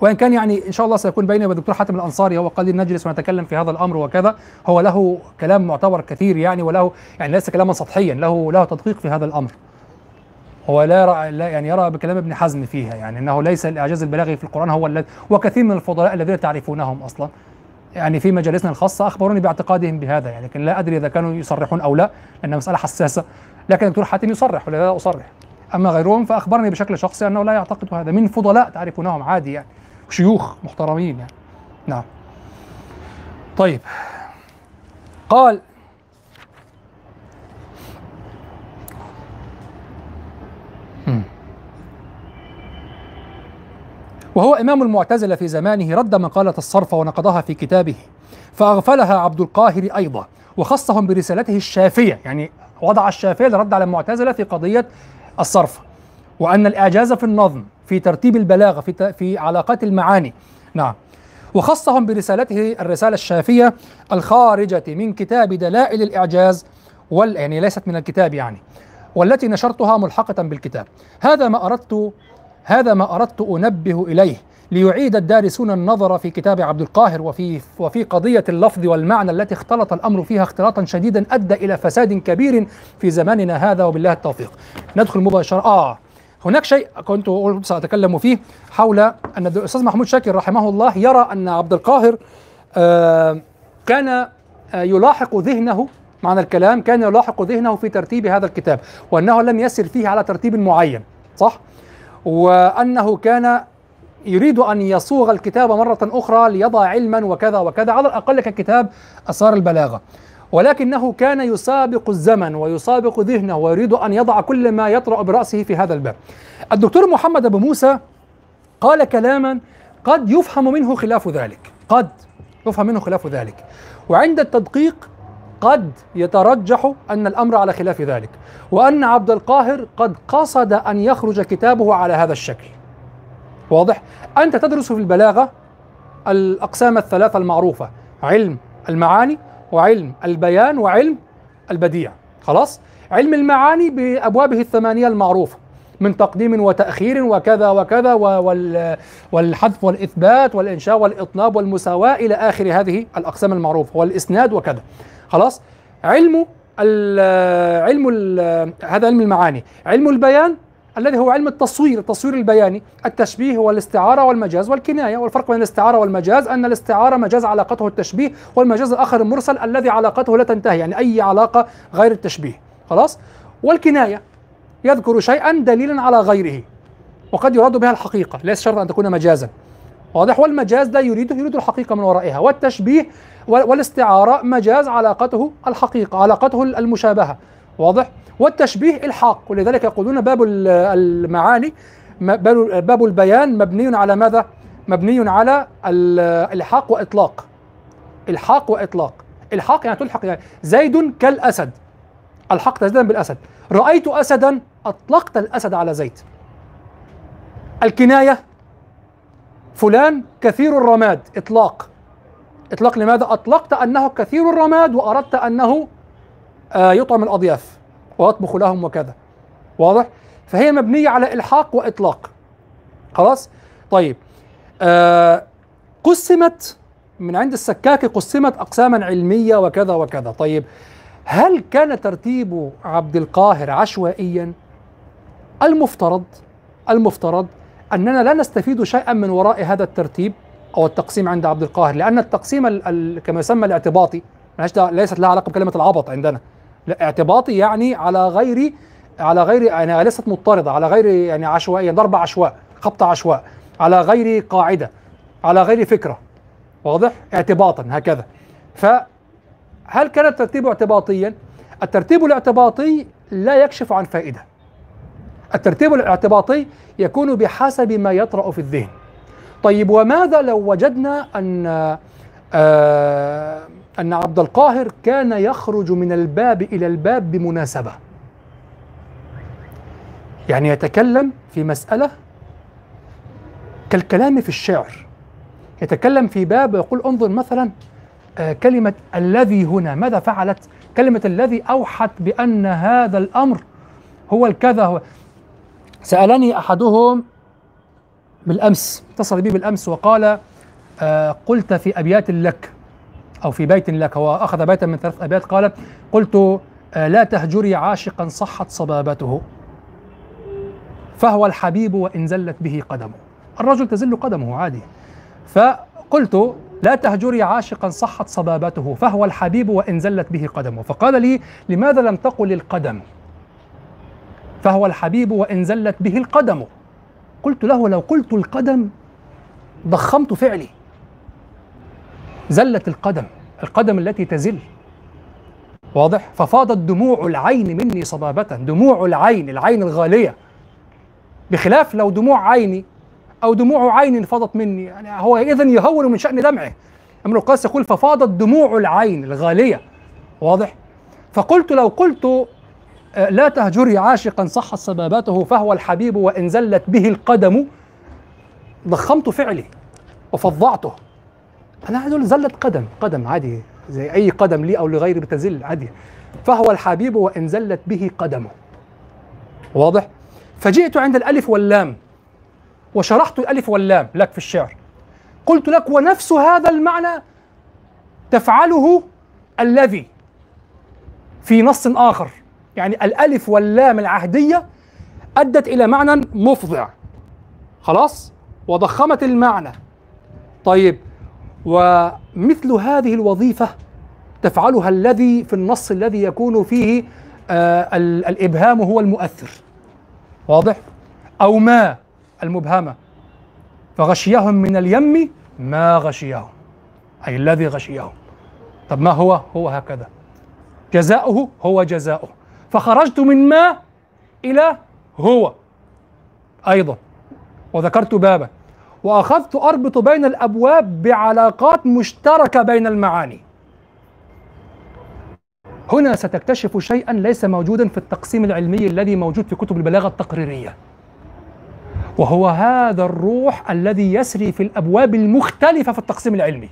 وإن كان يعني إن شاء الله سيكون بيني وبين الدكتور حاتم الأنصاري هو قال نجلس ونتكلم في هذا الأمر وكذا. هو له كلام معتبر كثير يعني وله يعني ليس كلاما سطحيا له له تدقيق في هذا الأمر. هو لا يرى لا يعني يرى بكلام ابن حزم فيها يعني إنه ليس الإعجاز البلاغي في القرآن هو الذي وكثير من الفضلاء الذين تعرفونهم أصلا. يعني في مجالسنا الخاصة أخبروني باعتقادهم بهذا يعني لكن لا أدري إذا كانوا يصرحون أو لا لانها مسألة حساسة. لكن الدكتور حاتم يصرح ولذا لا؟ أصرح. أما غيرهم فأخبرني بشكل شخصي أنه لا يعتقد هذا من فضلاء تعرفونهم عادي يعني. شيوخ محترمين يعني. نعم. طيب. قال وهو إمام المعتزلة في زمانه رد مقالة الصرف ونقضها في كتابه فأغفلها عبد القاهر أيضا وخصهم برسالته الشافية يعني وضع الشافية لرد على المعتزلة في قضية الصرف. وأن الإعجاز في النظم في ترتيب البلاغة في, في علاقات المعاني. نعم. وخصهم برسالته الرسالة الشافية الخارجة من كتاب دلائل الإعجاز وال يعني ليست من الكتاب يعني والتي نشرتها ملحقة بالكتاب. هذا ما أردت هذا ما أردت أنبه إليه ليعيد الدارسون النظر في كتاب عبد القاهر وفي وفي قضية اللفظ والمعنى التي اختلط الأمر فيها اختلاطا شديدا أدى إلى فساد كبير في زماننا هذا وبالله التوفيق ندخل مباشرة آه هناك شيء كنت سأتكلم فيه حول أن الأستاذ محمود شاكر رحمه الله يرى أن عبد القاهر آه كان آه يلاحق ذهنه معنى الكلام كان يلاحق ذهنه في ترتيب هذا الكتاب وأنه لم يسر فيه على ترتيب معين صح؟ وأنه كان يريد أن يصوغ الكتاب مرة أخرى ليضع علما وكذا وكذا. على الأقل ككتاب أسرار البلاغة. ولكنه كان يسابق الزمن ويسابق ذهنه ويريد أن يضع كل ما يطرأ برأسه في هذا الباب. الدكتور محمد أبو موسى قال كلاما قد يفهم منه خلاف ذلك. قد يفهم منه خلاف ذلك. وعند التدقيق قد يترجح أن الأمر على خلاف ذلك وأن عبد القاهر قد قصد أن يخرج كتابه على هذا الشكل واضح؟ أنت تدرس في البلاغة الأقسام الثلاثة المعروفة علم المعاني وعلم البيان وعلم البديع خلاص؟ علم المعاني بأبوابه الثمانية المعروفة من تقديم وتأخير وكذا وكذا وال والحذف والإثبات والإنشاء والإطناب والمساواة إلى آخر هذه الأقسام المعروفة والإسناد وكذا خلاص؟ علم ال علم ال هذا علم المعاني. علم البيان الذي هو علم التصوير التصوير البياني. التشبيه والاستعارة والمجاز والكناية. والفرق بين الاستعارة والمجاز أن الاستعارة مجاز علاقته التشبيه والمجاز الآخر المرسل الذي علاقته لا تنتهي يعني أي علاقة غير التشبيه. خلاص؟ والكناية. يذكر شيئا دليلا على غيره وقد يراد بها الحقيقة. ليس شرط أن تكون مجازا. واضح. والمجاز لا يريده يريد الحقيقة من ورائها. والتشبيه والاستعارة مجاز علاقته الحقيقة علاقته المشابهة. واضح؟ والتشبيه إلحاق. ولذلك يقولون باب المعاني باب البيان مبني على ماذا؟ مبني على إلحاق وإطلاق. إلحاق وإطلاق. إلحاق يعني تلحق يعني زيد كالأسد. ألحقت زيدا بالأسد. رأيت أسدا أطلقت الأسد على زيد. الكناية فلان كثير الرماد إطلاق. إطلاق لماذا؟ أطلقت أنه كثير الرماد وأردت أنه آه يطعم الأضياف ويطبخ لهم وكذا. واضح؟ فهي مبنية على إلحاق وإطلاق. خلاص؟ طيب. آه قسمت من عند السكاكي قسمت أقساما علمية وكذا وكذا. طيب هل كان ترتيب عبد القاهر عشوائيا؟ المفترض المفترض أننا لا نستفيد شيئا من وراء هذا الترتيب أو التقسيم عند عبد القاهر لأن التقسيم ال ال كما يسمى الاعتباطي ليست لها علاقة بكلمة العبط عندنا. لا اعتباطي يعني على غير على غير يعني ليست مضطردة على غير يعني عشوائيه ضرب عشواء خبط عشواء على غير قاعدة على غير فكرة. واضح؟ اعتباطا هكذا. فهل كان الترتيب اعتباطيا؟ الترتيب الاعتباطي لا يكشف عن فائدة. الترتيب الاعتباطي يكون بحسب ما يطرأ في الذهن. طيب وماذا لو وجدنا أن آه أن عبد القاهر كان يخرج من الباب إلى الباب بمناسبة؟ يعني يتكلم في مسألة كالكلام في الشعر. يتكلم في باب ويقول انظر مثلا آه كلمة الذي هنا. ماذا فعلت؟ كلمة الذي أوحت بأن هذا الأمر هو الكذا هو. سألني أحدهم بالأمس اتصل بي بالأمس وقال آه قلت في أبيات لك أو في بيت لك هو أخذ بيتا من ثلاث أبيات قال قلت آه لا تهجري عاشقا صحت صبابته. فهو الحبيب وإن زلت به قدمه. الرجل تزل قدمه عادي. فقلت لا تهجري عاشقا صحت صبابته. فهو الحبيب وإن زلت به قدمه. فقال لي لماذا لم تقل القدم؟ فهو الحبيب وإن زلت به القدم. قلت له لو قلت القدم ضخمت فعلي. زلت القدم القدم التي تزل. واضح؟ ففاضت دموع العين مني صبابة. دموع العين العين الغالية. بخلاف لو دموع عيني أو دموع عين فاضت مني يعني هو إذا يهون من شأن دمعه. امرؤ القيس يقول ففاضت دموع العين الغالية. واضح؟ فقلت لو قلت لا تهجري عاشقا صحت صبابته فهو الحبيب وإن زلت به القدم. ضخمت فعلي وفظعته أنا عايز أقول زلت قدم قدم عادي زي أي قدم لي أو لغيري بتزل عادي. فهو الحبيب وإن زلت به قدمه. واضح؟ فجئت عند الألف واللام وشرحت الألف واللام لك في الشعر. قلت لك ونفس هذا المعنى تفعله الذي في نص آخر. يعني الألف واللام العهدية أدت إلى معنى مفضع. خلاص؟ وضخمت المعنى. طيب ومثل هذه الوظيفة تفعلها الذي في النص الذي يكون فيه آه ال- الإبهام هو المؤثر. واضح؟ أو ما المبهمة. فغشيهم من اليم ما غشيهم. أي الذي غشيهم. طب ما هو؟ هو هكذا. جزاؤه هو جزاؤه. فخرجت من ما إلى هو أيضا وذكرت بابا. وأخذت أربط بين الأبواب بعلاقات مشتركة بين المعاني. هنا ستكتشف شيئا ليس موجودا في التقسيم العلمي الذي موجود في كتب البلاغة التقريرية. وهو هذا الروح الذي يسري في الأبواب المختلفة في التقسيم العلمي.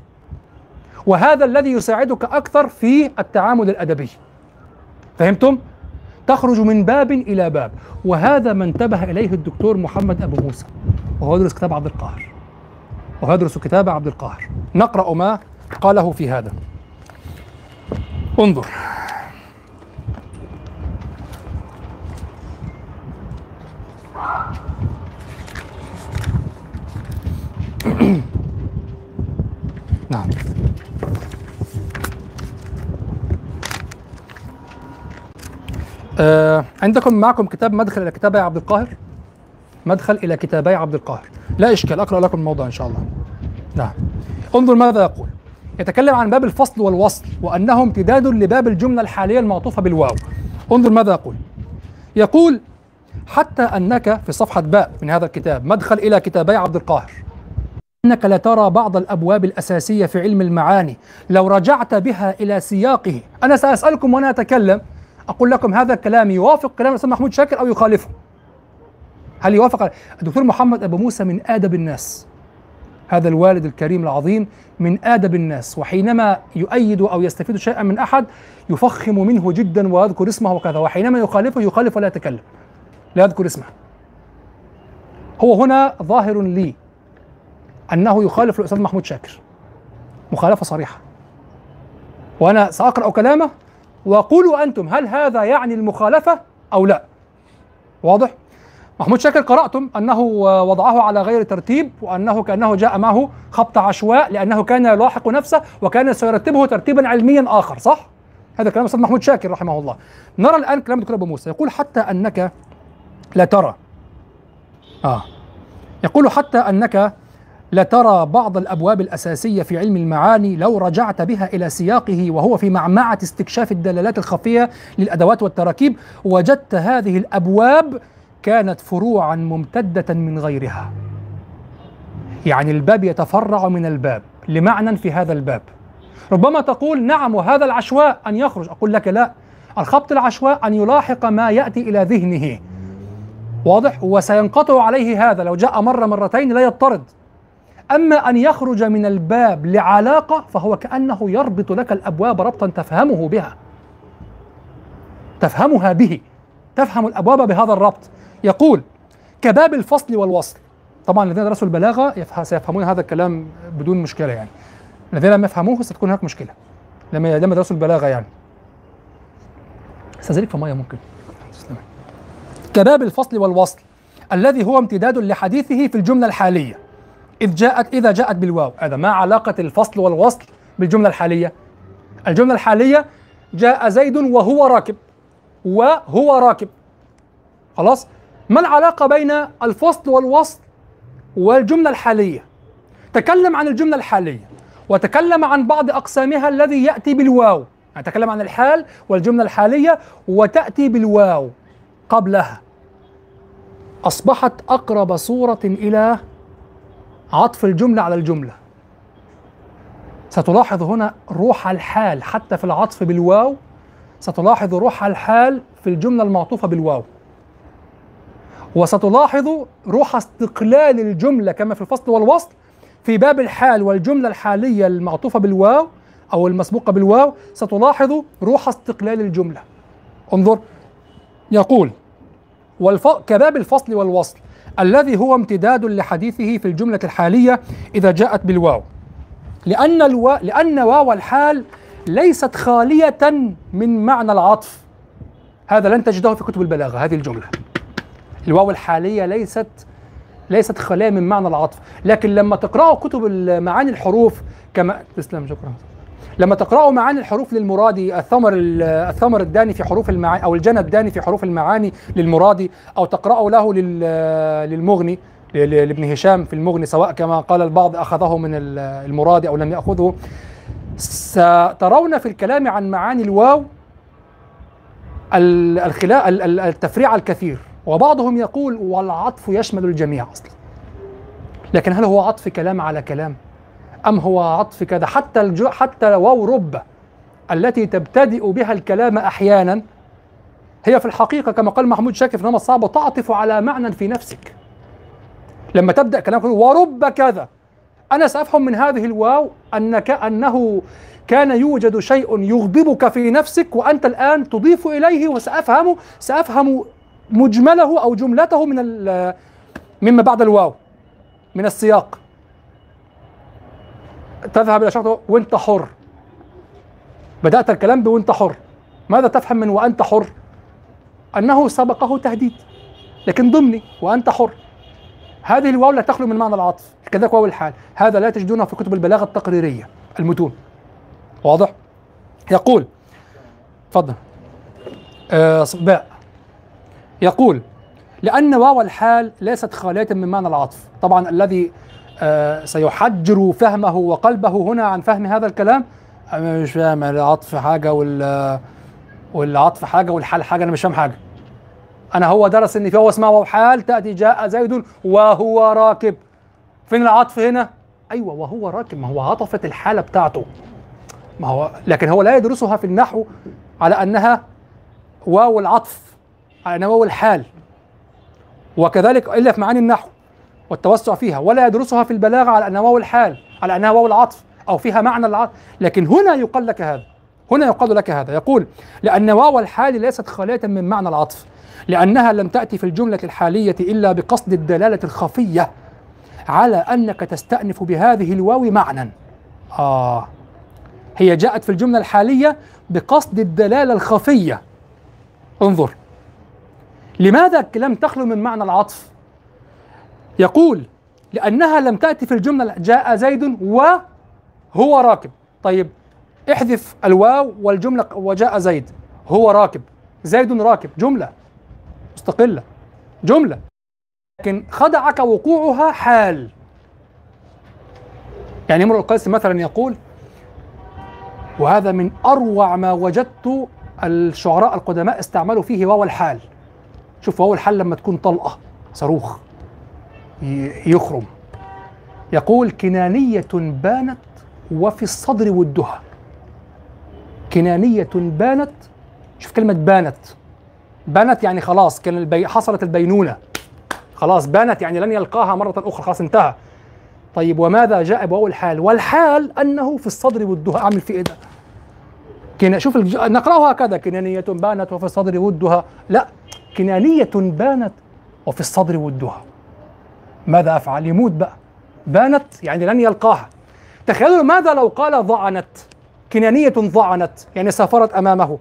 وهذا الذي يساعدك أكثر في التعامل الأدبي. فهمتم؟ تخرج من باب إلى باب. وهذا ما انتبه إليه الدكتور محمد أبو موسى وهو يدرس كتاب عبد القاهر. وهو يدرس كتاب عبد القاهر. نقرأ ما قاله في هذا. انظر. نعم. آه عندكم معكم كتاب مدخل إلى كتابي عبد القاهر؟ مدخل إلى كتابي عبد القاهر. لا إشكال أقرأ لكم الموضوع إن شاء الله. نعم. انظر ماذا يقول. يتكلم عن باب الفصل والوصل وأنه امتداد لباب الجملة الحالية المعطوفة بالواو. انظر ماذا يقول. يقول حتى أنك في صفحة باء من هذا الكتاب مدخل إلى كتابي عبد القاهر. إنك لترى بعض الأبواب الأساسية في علم المعاني لو رجعت بها إلى سياقه. أنا سأسألكم وأنا أتكلم. أقول لكم هذا الكلام يوافق كلام الأستاذ محمود شاكر أو يخالفه. هل يوافق؟ الدكتور محمد أبو موسى من آدب الناس. هذا الوالد الكريم العظيم من آدب الناس وحينما يؤيد أو يستفيد شيئا من أحد يفخم منه جدا ويذكر اسمه وكذا وحينما يخالفه يخالف ولا يتكلم. لا يذكر اسمه. هو هنا ظاهر لي أنه يخالف الأستاذ محمود شاكر. مخالفة صريحة. وأنا سأقرأ كلامه وقولوا أنتم هل هذا يعني المخالفة أو لا؟ واضح؟ محمود شاكر قرأتم أنه وضعه على غير ترتيب وأنه كأنه جاء معه خبط عشواء لأنه كان يلاحق نفسه وكان سيرتبه ترتيبا علميا آخر صح؟ هذا كلام الأستاذ محمود شاكر رحمه الله. نرى الآن كلام الدكتور أبو موسى. يقول حتى أنك لا ترى. آه. يقول حتى أنك لترى بعض الأبواب الأساسية في علم المعاني لو رجعت بها إلى سياقه وهو في معمعة استكشاف الدلالات الخفية للأدوات والتراكيب وجدت هذه الأبواب كانت فروعا ممتدة من غيرها. يعني الباب يتفرع من الباب لمعنى في هذا الباب. ربما تقول نعم وهذا العشواء أن يخرج، أقول لك لا. الخبط العشواء أن يلاحق ما يأتي إلى ذهنه. واضح؟ وسينقطع عليه هذا لو جاء مرة مرتين لا يضطرد. أما أن يخرج من الباب لعلاقة فهو كأنه يربط لك الأبواب ربطا تفهمه بها. تفهمها به. تفهم الأبواب بهذا الربط. يقول كباب الفصل والوصل. طبعا الذين درسوا البلاغة يفه- سيفهمون هذا الكلام بدون مشكلة يعني. الذين لم يفهموه ستكون هناك مشكلة. لما لما درسوا البلاغة يعني. أستاذنك في مية ممكن. كباب الفصل والوصل الذي هو امتداد لحديثه في الجملة الحالية. إذ جاءت إذا جاءت بالواو. هذا ما علاقة الفصل والوصل بالجملة الحالية. الجملة الحالية جاء زيد وهو راكب. وهو راكب. خلاص؟ ما العلاقة بين الفصل والوصل والجملة الحالية؟ تكلم عن الجملة الحالية وتكلم عن بعض أقسامها الذي يأتي بالواو. يعني تكلم عن الحال والجملة الحالية وتأتي بالواو قبلها. أصبحت أقرب صورة إلى عطف الجملة على الجملة. ستلاحظ هنا روح الحال حتى في العطف بالواو. ستلاحظ روح الحال في الجملة المعطوفة بالواو. وستلاحظ روح استقلال الجملة كما في الفصل والوصل في باب الحال والجملة الحالية المعطوفة بالواو أو المسبوقة بالواو. ستلاحظ روح استقلال الجملة. انظر يقول والف... كباب الفصل والوصل الذي هو امتداد لحديثه في الجملة الحالية إذا جاءت بالواو. لأن الوا... لأن واو الحال ليست خالية من معنى العطف. هذا لن تجده في كتب البلاغة هذه الجملة. الواو الحالية ليست ليست خالية من معنى العطف. لكن لما تقرأوا كتب معاني الحروف كما تسلم شكرا. لما تقرأوا معاني الحروف للمرادي الثمر الثمر الداني في حروف المعاني أو الجنى الداني في حروف المعاني للمرادي أو تقرأوا له للمغني لابن هشام في المغني سواء كما قال البعض أخذه من المرادي أو لم يأخذه. سترون في الكلام عن معاني الواو الخلاء التفريع الكثير وبعضهم يقول والعطف يشمل الجميع أصلا. لكن هل هو عطف كلام على كلام؟ أم هو عطف كذا؟ حتى الجو حتى واو رب التي تبتدئ بها الكلام أحيانا هي في الحقيقة كما قال محمود شاكر في نمط صعب تعطف على معنى في نفسك. لما تبدأ كلام ورب كذا. أنا سأفهم من هذه الواو انك أنه كان يوجد شيء يغضبك في نفسك وأنت الآن تضيف إليه وسافهم سأفهم مجمله أو جملته من مما بعد الواو من السياق. تذهب إلى شرطه وأنت حر. بدأت الكلام بوأنت حر. ماذا تفهم من وأنت حر؟ أنه سبقه تهديد لكن ضمني وأنت حر. هذه الواو لا تخلو من معنى العطف كذلك واو الحال. هذا لا تجدونه في كتب البلاغة التقريرية المتون. واضح؟ يقول تفضل. آه باء يقول لأن واو الحال ليست خالية من معنى العطف. طبعا الذي سيحجر فهمه وقلبه هنا عن فهم هذا الكلام. أنا مش فاهم العطف حاجة وال والعطف حاجة والحال حاجة أنا مش فاهم حاجة. أنا هو درس إن في هو اسمها واو حال تأتي جاء زيد وهو راكب. فين العطف هنا؟ أيوة وهو راكب. ما هو عطفت الحالة بتاعته. ما هو لكن هو لا يدرسها في النحو على أنها واو العطف على أنها واو الحال. وكذلك إلا في معاني النحو. والتوسع فيها ولا يدرسها في البلاغة على أنها واو الحال على أنها واو العطف أو فيها معنى العطف. لكن هنا يقال لك هذا هنا يقال لك هذا. يقول لأن واو الحال ليست خالية من معنى العطف لأنها لم تأتي في الجملة الحالية إلا بقصد الدلالة الخفية على أنك تستأنف بهذه الواو معنى. آه. هي جاءت في الجملة الحالية بقصد الدلالة الخفية. انظر. لماذا لم تخلو من معنى العطف؟ يقول لأنها لم تأتي في الجملة جاء زيد وهو راكب. طيب احذف الواو والجملة وجاء زيد هو راكب. زيد راكب. جملة مستقلة. جملة. لكن خدعك وقوعها حال. يعني امرؤ القيس مثلا يقول وهذا من أروع ما وجدت الشعراء القدماء استعملوا فيه واو الحال. شوف واو الحال لما تكون طلقة صاروخ. يخرم. يقول كنانية بانت وفي الصدر ودها. كنانية بانت. شوف كلمة بانت. بانت يعني خلاص كان البي... حصلت البينونة. خلاص بانت يعني لن يلقاها مرة أخرى. خلاص انتهى. طيب وماذا جاء بواو الحال؟ والحال أنه في الصدر ودها. أعمل في إيه ده؟ كنا شوف الج... نقرأها هكذا. كنانية بانت وفي الصدر ودها. لا كنانية بانت وفي الصدر ودها. ماذا أفعل؟ يموت بقى. بانت يعني لن يلقاها. تخيلوا ماذا لو قال ضعنت كنانية ضعنت يعني سافرت أمامه.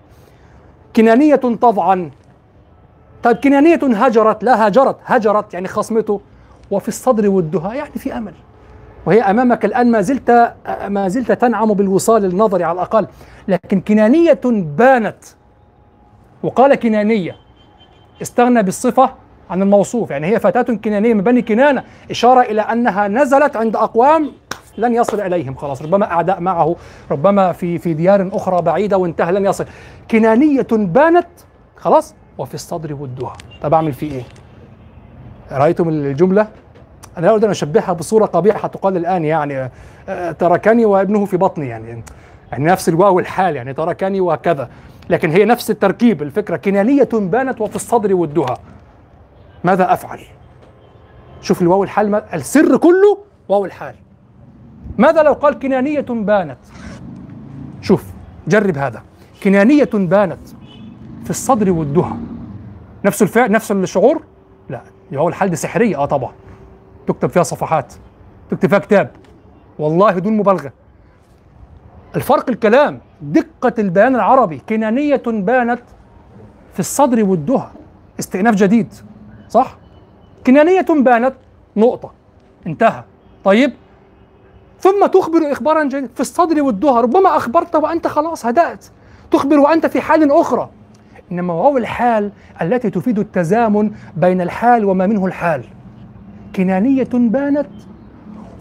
كنانية تضعن طيب كنانية هجرت لا هجرت هجرت يعني خصمته. وفي الصدر ودها يعني في أمل. وهي أمامك الآن ما زلت ما زلت تنعم بالوصال النظري على الأقل. لكن كنانية بانت. وقال كنانية استغنى بالصفة. عن الموصوف. يعني هي فتاة كنانية من بني كنانة. إشارة إلى أنها نزلت عند أقوام لن يصل إليهم. خلاص ربما أعداء معه ربما في في ديار أخرى بعيدة وانتهى لن يصل. كنانية بانت خلاص وفي الصدر ودها. طب أعمل فيه إيه؟ رأيتم الجملة؟ أنا لا أريد أن أشبهها بصورة قبيحة تقال الآن يعني آه، تركني وابنه في بطني يعني يعني نفس الواو الحال يعني تركني وكذا. لكن هي نفس التركيب الفكرة كنانية بانت وفي الصدر ودها. ماذا أفعل؟ شوف الواو الحال ما- السر كله واو الحال. ماذا لو قال كنانية بانت؟ شوف جرب هذا. كنانية بانت في الصدر والدهى نفس الفعل نفس الشعور؟ لا. هو الحال دي سحرية آه طبعا. تكتب فيها صفحات. تكتب فيها كتاب. والله دون مبالغة. الفرق الكلام دقة البيان العربي. كنانية بانت في الصدر والدهى استئناف جديد. صح؟ كنانية بانت نقطة. انتهى. طيب؟ ثم تخبر إخبارا جديدا في الصدر والدهى ربما أخبرت وأنت خلاص هدأت. تخبر وأنت في حال أخرى. إنما واو الحال التي تفيد التزامن بين الحال وما منه الحال. كنانية بانت.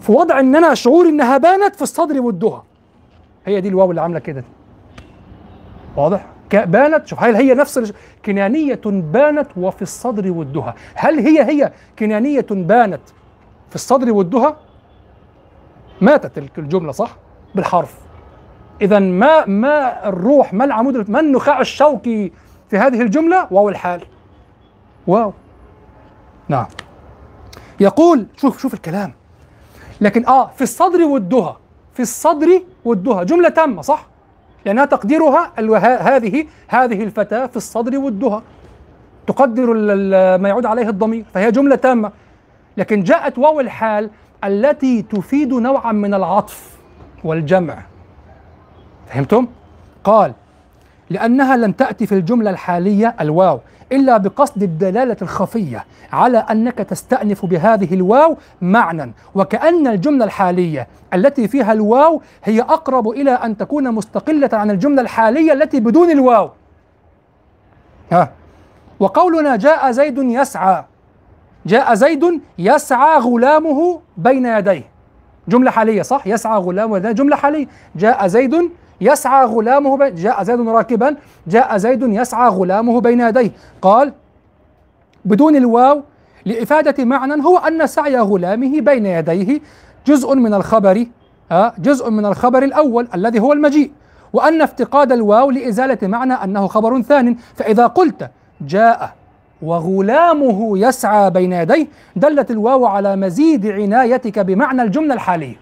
في وضع ان أنا شعور إنها بانت في الصدر والدهى هي دي الواو اللي عاملة كده. واضح؟ بانت شوف هل هي نفس كنانية بانت وفي الصدر والدهى هل هي هي كنانية بانت في الصدر والدهى ماتت الجملة صح؟ بالحرف. اذا ما ما الروح ما العمود ما النخاع الشوكي في هذه الجملة؟ واو الحال. واو. نعم. يقول شوف شوف الكلام. لكن آه في الصدر والدهى في الصدر والدهى جملة تامة صح؟ لأنها تقديرها هذه هذه الفتاة في الصدر والدهى تقدر ما يعود عليه الضمير. فهي جملة تامة. لكن جاءت واو الحال التي تفيد نوعا من العطف والجمع. فهمتم؟ قال لأنها لم تأتي في الجملة الحالية الواو. إلا بقصد الدلالة الخفية على أنك تستأنف بهذه الواو معنى. وكأن الجملة الحالية التي فيها الواو هي أقرب إلى أن تكون مستقلة عن الجملة الحالية التي بدون الواو. ها؟ وقولنا جاء زيد يسعى. جاء زيد يسعى غلامه بين يديه. جملة حالية صح؟ يسعى غلامه جملة حالية جاء زيد يسعى غلامه بين جاء زيد راكبا جاء زيد يسعى غلامه بين يديه. قال بدون الواو لإفادة معنى هو أن سعي غلامه بين يديه جزء من الخبر ها جزء من الخبر الأول الذي هو المجيء. وأن افتقاد الواو لإزالة معنى أنه خبر ثان. فإذا قلت جاء وغلامه يسعى بين يديه دلت الواو على مزيد عنايتك بمعنى الجملة الحالية.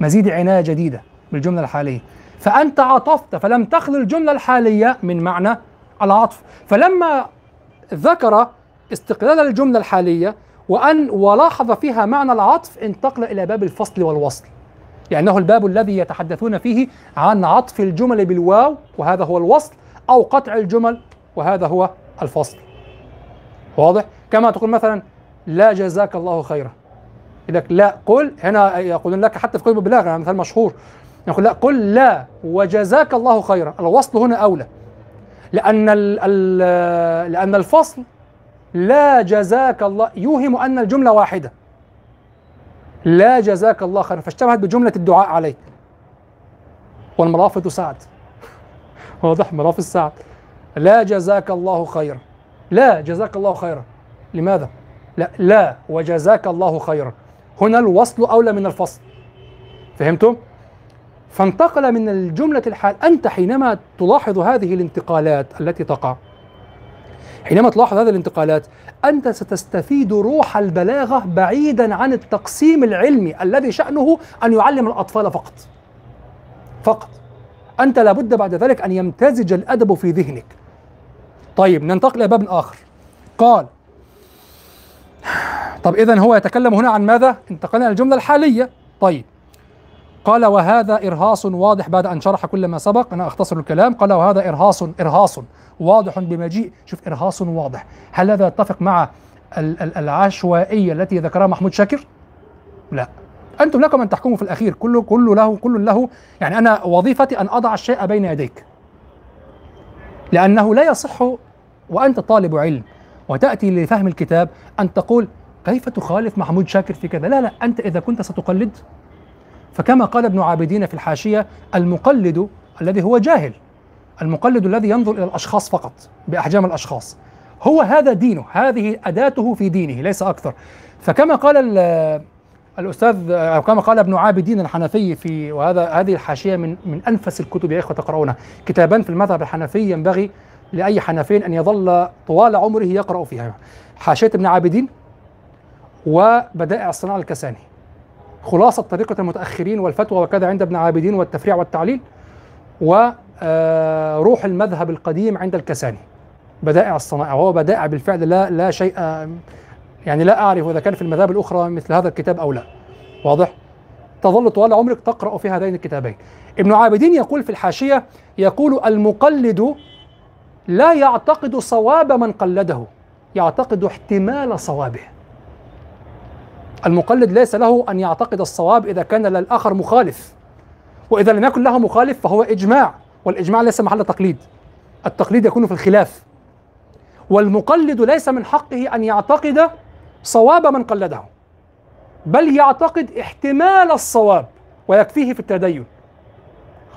مزيد عناية جديدة. بالجملة الحالية. فأنت عطفت فلم تخل الجملة الحالية من معنى العطف. فلما ذكر استقلال الجملة الحالية وأن ولاحظ فيها معنى العطف انتقل إلى باب الفصل والوصل. لأنه الباب الذي يتحدثون فيه عن عطف الجمل بالواو وهذا هو الوصل أو قطع الجمل وهذا هو الفصل. واضح؟ كما تقول مثلا لا جزاك الله خيرا. لك لا قل هنا يقولون لك حتى في كتب البلاغة مثال مشهور. يقول لا قل لا وجزاك الله خيرا. الوصل هنا أولى. لأن ال ال لأن الفصل لا جزاك الله يوهم أن الجملة واحدة. لا جزاك الله خيرا. فاشتبهت بجملة الدعاء عليك. والمرافق سعد. واضح مرافق سعد. لا جزاك الله خيرا. لا جزاك الله خيرا. لماذا؟ لا لا وجزاك الله خيرا. هنا الوصل أولى من الفصل. فهمتم؟ فانتقل من الجملة الحال أنت حينما تلاحظ هذه الانتقالات التي تقع. حينما تلاحظ هذه الانتقالات أنت ستستفيد روح البلاغة بعيدا عن التقسيم العلمي الذي شأنه أن يعلم الأطفال فقط. فقط. أنت لابد بعد ذلك أن يمتزج الأدب في ذهنك. طيب ننتقل إلى باب آخر. قال. طب اذا هو يتكلم هنا عن ماذا؟ انتقلنا إلى الجملة الحالية. طيب. قال وهذا إرهاص واضح بعد أن شرح كل ما سبق. أنا أختصر الكلام. قال وهذا إرهاص إرهاص واضح بمجيء. شوف إرهاص واضح. هل هذا يتفق مع ال- ال- العشوائية التي ذكرها محمود شاكر؟ لا. أنتم لكم أن تحكموا في الأخير. كله كله له كل له. يعني أنا وظيفتي أن أضع الشيء بين يديك. لأنه لا يصح وأنت طالب علم وتأتي لفهم الكتاب أن تقول كيف تخالف محمود شاكر في كذا؟ لا لا. أنت إذا كنت ستقلد. فكما قال ابن عابدين في الحاشية المقلد الذي هو جاهل المقلد الذي ينظر إلى الأشخاص فقط بأحجام الأشخاص. هو هذا دينه هذه أداته في دينه ليس أكثر. فكما قال ال- الأستاذ أو كما قال ابن عابدين الحنفي في وهذا هذه الحاشية من من أنفس الكتب يا إخوة تقرؤونها. كتابان في المذهب الحنفي ينبغي لأي حنفي أن يظل طوال عمره يقرأ فيها. حاشية ابن عابدين وبدائع الصناعة الكساني. خلاصة طريقة المتأخرين والفتوى وكذا عند ابن عابدين والتفريع والتعليل وروح المذهب القديم عند الكساني. بدائع الصنائع وهو بدائع بالفعل لا لا شيء يعني لا أعرف إذا كان في المذاهب الأخرى مثل هذا الكتاب أو لا. واضح؟ تظل طوال عمرك تقرأ في هذين الكتابين. ابن عابدين يقول في الحاشية يقول المقلد لا يعتقد صواب من قلده يعتقد احتمال صوابه. المقلد ليس له أن يعتقد الصواب إذا كان للآخر مخالف. وإذا لم يكن له مخالف فهو إجماع والإجماع ليس محل تقليد. التقليد يكون في الخلاف. والمقلد ليس من حقه أن يعتقد صواب من قلده بل يعتقد احتمال الصواب ويكفيه في التدين.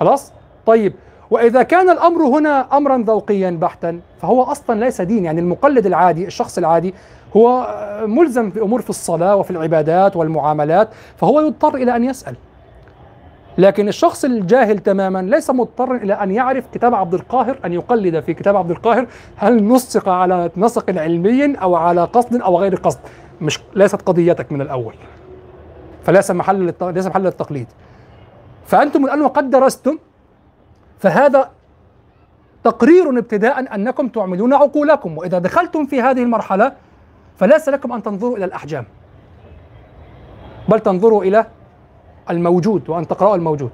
خلاص؟ طيب وإذا كان الأمر هنا امرا ذوقيا بحتا فهو أصلا ليس دين. يعني المقلد العادي الشخص العادي هو ملزم في أمور في الصلاة وفي العبادات والمعاملات فهو يضطر إلى أن يسأل. لكن الشخص الجاهل تماما ليس مضطرا إلى أن يعرف كتاب عبد القاهر أن يقلد في كتاب عبد القاهر هل نسق على نسق علمي أو على قصد أو غير قصد. مش ليست قضيتك من الأول. فليس محل. ليس محل للتقليد. فأنتم الآن وقد درستم فهذا تقرير ابتداء أنكم تعملون عقولكم وإذا دخلتم في هذه المرحلة فليس لكم أن تنظروا إلى الأحجام بل تنظروا إلى الموجود وأن تقرأوا الموجود.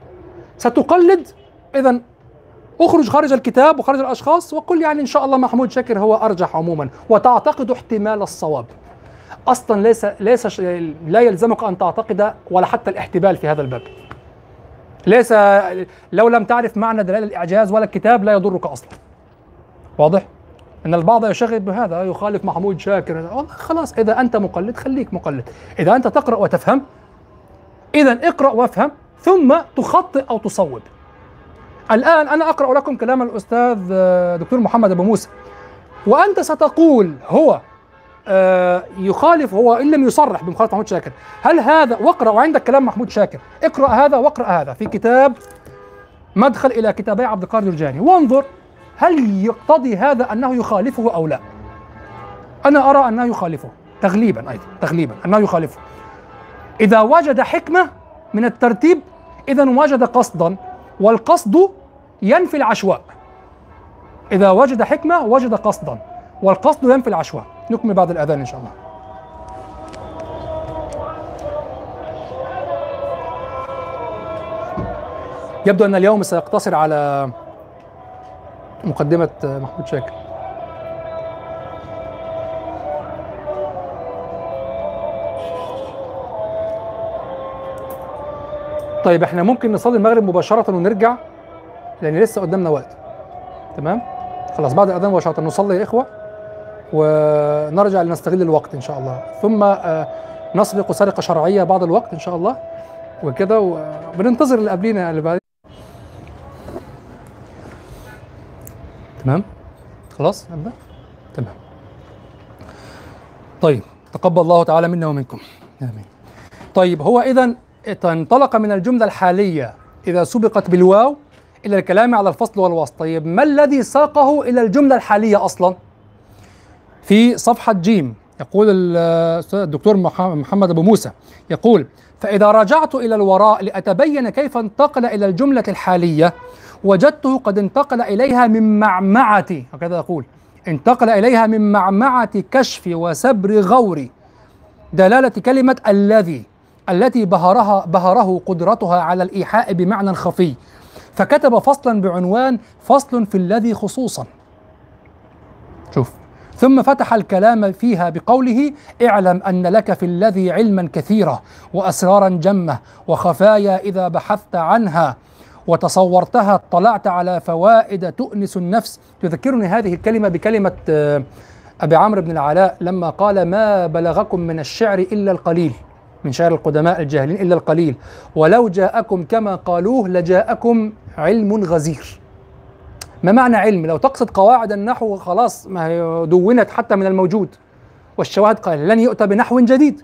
ستقلد اذا أخرج خارج الكتاب وخارج الأشخاص وقل يعني إن شاء الله محمود شاكر هو أرجح عموما وتعتقد احتمال الصواب. أصلا ليس ليس لا يلزمك أن تعتقد ولا حتى الاحتمال في هذا الباب. ليس لو لم تعرف معنى دلائل الإعجاز ولا الكتاب لا يضرك أصلا. واضح؟ إن البعض يشغل بهذا يخالف محمود شاكر. خلاص إذا أنت مقلد خليك مقلد. إذا أنت تقرأ وتفهم إذا اقرأ وافهم ثم تخطئ أو تصوب. الآن أنا أقرأ لكم كلام الأستاذ آه، دكتور محمد أبو موسى. وأنت ستقول هو يخالف هو إن لم يصرح بمخالفة محمود شاكر. هل هذا واقرأ وعندك كلام محمود شاكر. اقرأ هذا واقرأ هذا. في كتاب مدخل إلى كتابي عبد القادر الجاني. وانظر هل يقتضي هذا أنه يخالفه أو لا. أنا أرى أنه يخالفه. تغليبا أيضا تغليبا أنه يخالفه. إذا وجد حكمة من الترتيب اذا وجد قصدا والقصد ينفي العشواء. إذا وجد حكمة وجد قصدا والقصد ينفي العشواء. نكمل بعد الأذان إن شاء الله. يبدو أن اليوم سيقتصر على مقدمة محمود شاكر. طيب إحنا ممكن نصلي المغرب مباشرة ونرجع لأن لسه قدامنا وقت. تمام؟ خلاص بعد الأذان مباشرة. نصلي يا إخوة. ونرجع لنستغل الوقت إن شاء الله. ثم آه، نسرق سرقة شرعية بعض الوقت إن شاء الله. وكده وبننتظر اللي قبلينا اللي بعد تمام؟ خلاص؟ نبدأ؟ تمام. طيب تقبل الله تعالى منا ومنكم. آمين. طيب هو اذا انطلق من الجملة الحالية إذا سبقت بالواو إلى الكلام على الفصل والوصل طيب ما الذي ساقه إلى الجملة الحالية أصلا؟ في صفحة جيم يقول الدكتور مح- محمد أبو موسى يقول فإذا رجعت إلى الوراء لأتبين كيف انتقل إلى الجملة الحالية وجدته قد انتقل إليها من معمعه هكذا يقول انتقل إليها من معمعة كشف وسبر غور دلالة كلمة الذي التي بهرها بهره قدرتها على الإيحاء بمعنى خفي فكتب فصلا بعنوان فصل في الذي خصوصا شوف. ثم فتح الكلام فيها بقوله اعلم أن لك في الذي علما كثيرا وأسرارا جمة وخفايا إذا بحثت عنها وتصورتها اطلعت على فوائد تؤنس النفس. تذكرني هذه الكلمة بكلمة آه، أبي عمرو بن العلاء لما قال ما بلغكم من الشعر إلا القليل من شعر القدماء الجاهلين إلا القليل ولو جاءكم كما قالوه لجاءكم علم غزير. ما معنى علم؟ لو تقصد قواعد النحو خلاص ما هي دونت حتى من الموجود. والشواهد قال لن يؤتى بنحو جديد.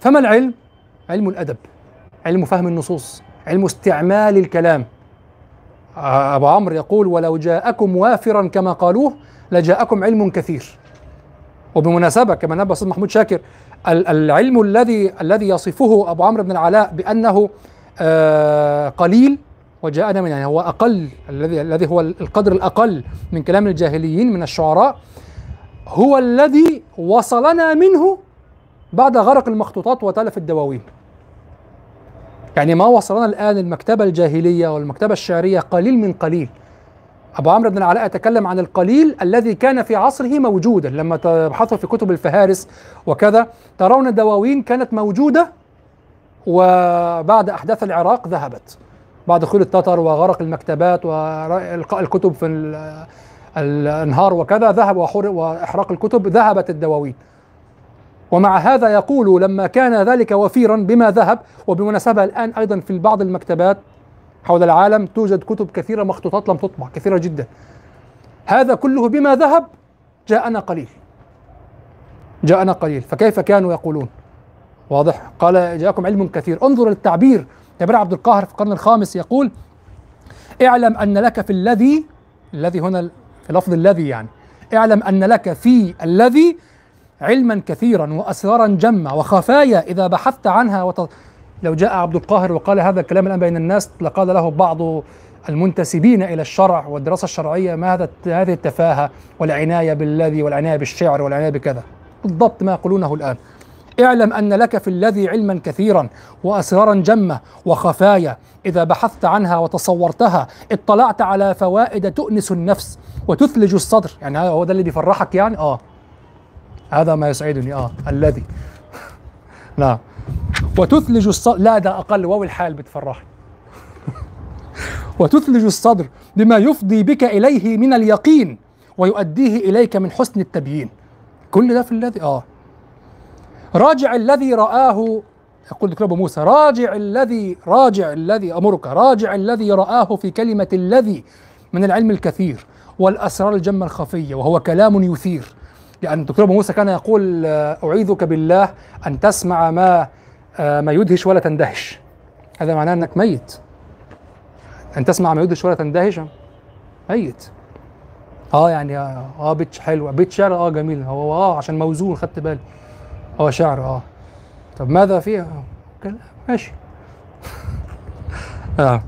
فما العلم؟ علم الأدب علم فهم النصوص علم استعمال الكلام. أبو عمرو يقول ولو جاءكم وافرا كما قالوه لجاءكم علم كثير. وبمناسبة كما نبه الاستاذ محمود شاكر ال- العلم الذي الذي يصفه أبو عمرو بن العلاء بأنه آه، قليل وجاءنا من يعني هو أقل الذي الذي هو القدر الأقل من كلام الجاهليين من الشعراء هو الذي وصلنا منه بعد غرق المخطوطات وتلف الدواوين. يعني ما وصلنا الآن المكتبة الجاهلية والمكتبة الشعرية قليل من قليل. أبو عمرو بن العلاء يتكلم عن القليل الذي كان في عصره موجودا. لما تبحثوا في كتب الفهارس وكذا ترون دواوين كانت موجودة وبعد أحداث العراق ذهبت. بعد دخول التتر وغرق المكتبات والقاء الكتب في ال- الانهار وكذا ذهب وإحراق الكتب ذهبت الدواوين. ومع هذا يقول لما كان ذلك وفيرا بما ذهب وبمناسبه الآن أيضا في بعض المكتبات حول العالم توجد كتب كثيرة مخطوطات لم تطبع كثيرة جدا. هذا كله بما ذهب جاءنا قليل. جاءنا قليل. فكيف كانوا يقولون؟ واضح. قال جاءكم علم كثير. انظر للتعبير جابر عبد القاهر في القرن الخامس يقول اعلم أن لك في الذي الذي هنا في لفظ الذي يعني اعلم أن لك في الذي علما كثيرا وأسرارا جمة وخفايا إذا بحثت عنها وت... لو جاء عبد القاهر وقال هذا الكلام الآن بين الناس لقال له بعض المنتسبين إلى الشرع والدراسة الشرعية ما هذا هذه التفاهة والعناية بالذي والعناية بالشعر والعناية بكذا. بالضبط ما يقولونه الآن. اعلم أن لك في الذي علما كثيرا وأسرارا جمة وخفايا. إذا بحثت عنها وتصورتها اطلعت على فوائد تؤنس النفس وتثلج الصدر. يعني هذا هو ده اللي بيفرحك يعني؟ آه. هذا ما يسعدني. آه. الذي. نعم. وتثلج الصدر لا ده أقل. واو الحال بتفرحني. وتثلج الصدر بما يفضي بك إليه من اليقين ويؤديه إليك من حسن التبيين. كل ده في الذي؟ آه. راجع الذي رآه يقول دكتور أبو موسى راجع الذي راجع الذي أمرك راجع الذي رآه في كلمة الذي من العلم الكثير والأسرار الجمة الخفية وهو كلام يثير. لأن دكتور أبو موسى كان يقول آه، أعيذك بالله أن تسمع ما آه، ما يدهش ولا تندهش. هذا معناه أنك ميت. أن تسمع ما يدهش ولا تندهش؟ ميت. آه يعني آه, آه بيت حلوة بيت شعر آه جميل. هو آه عشان موزون خدت بالي. هو شعر آه. طب ماذا فيه آه، كلام ماشي. آه.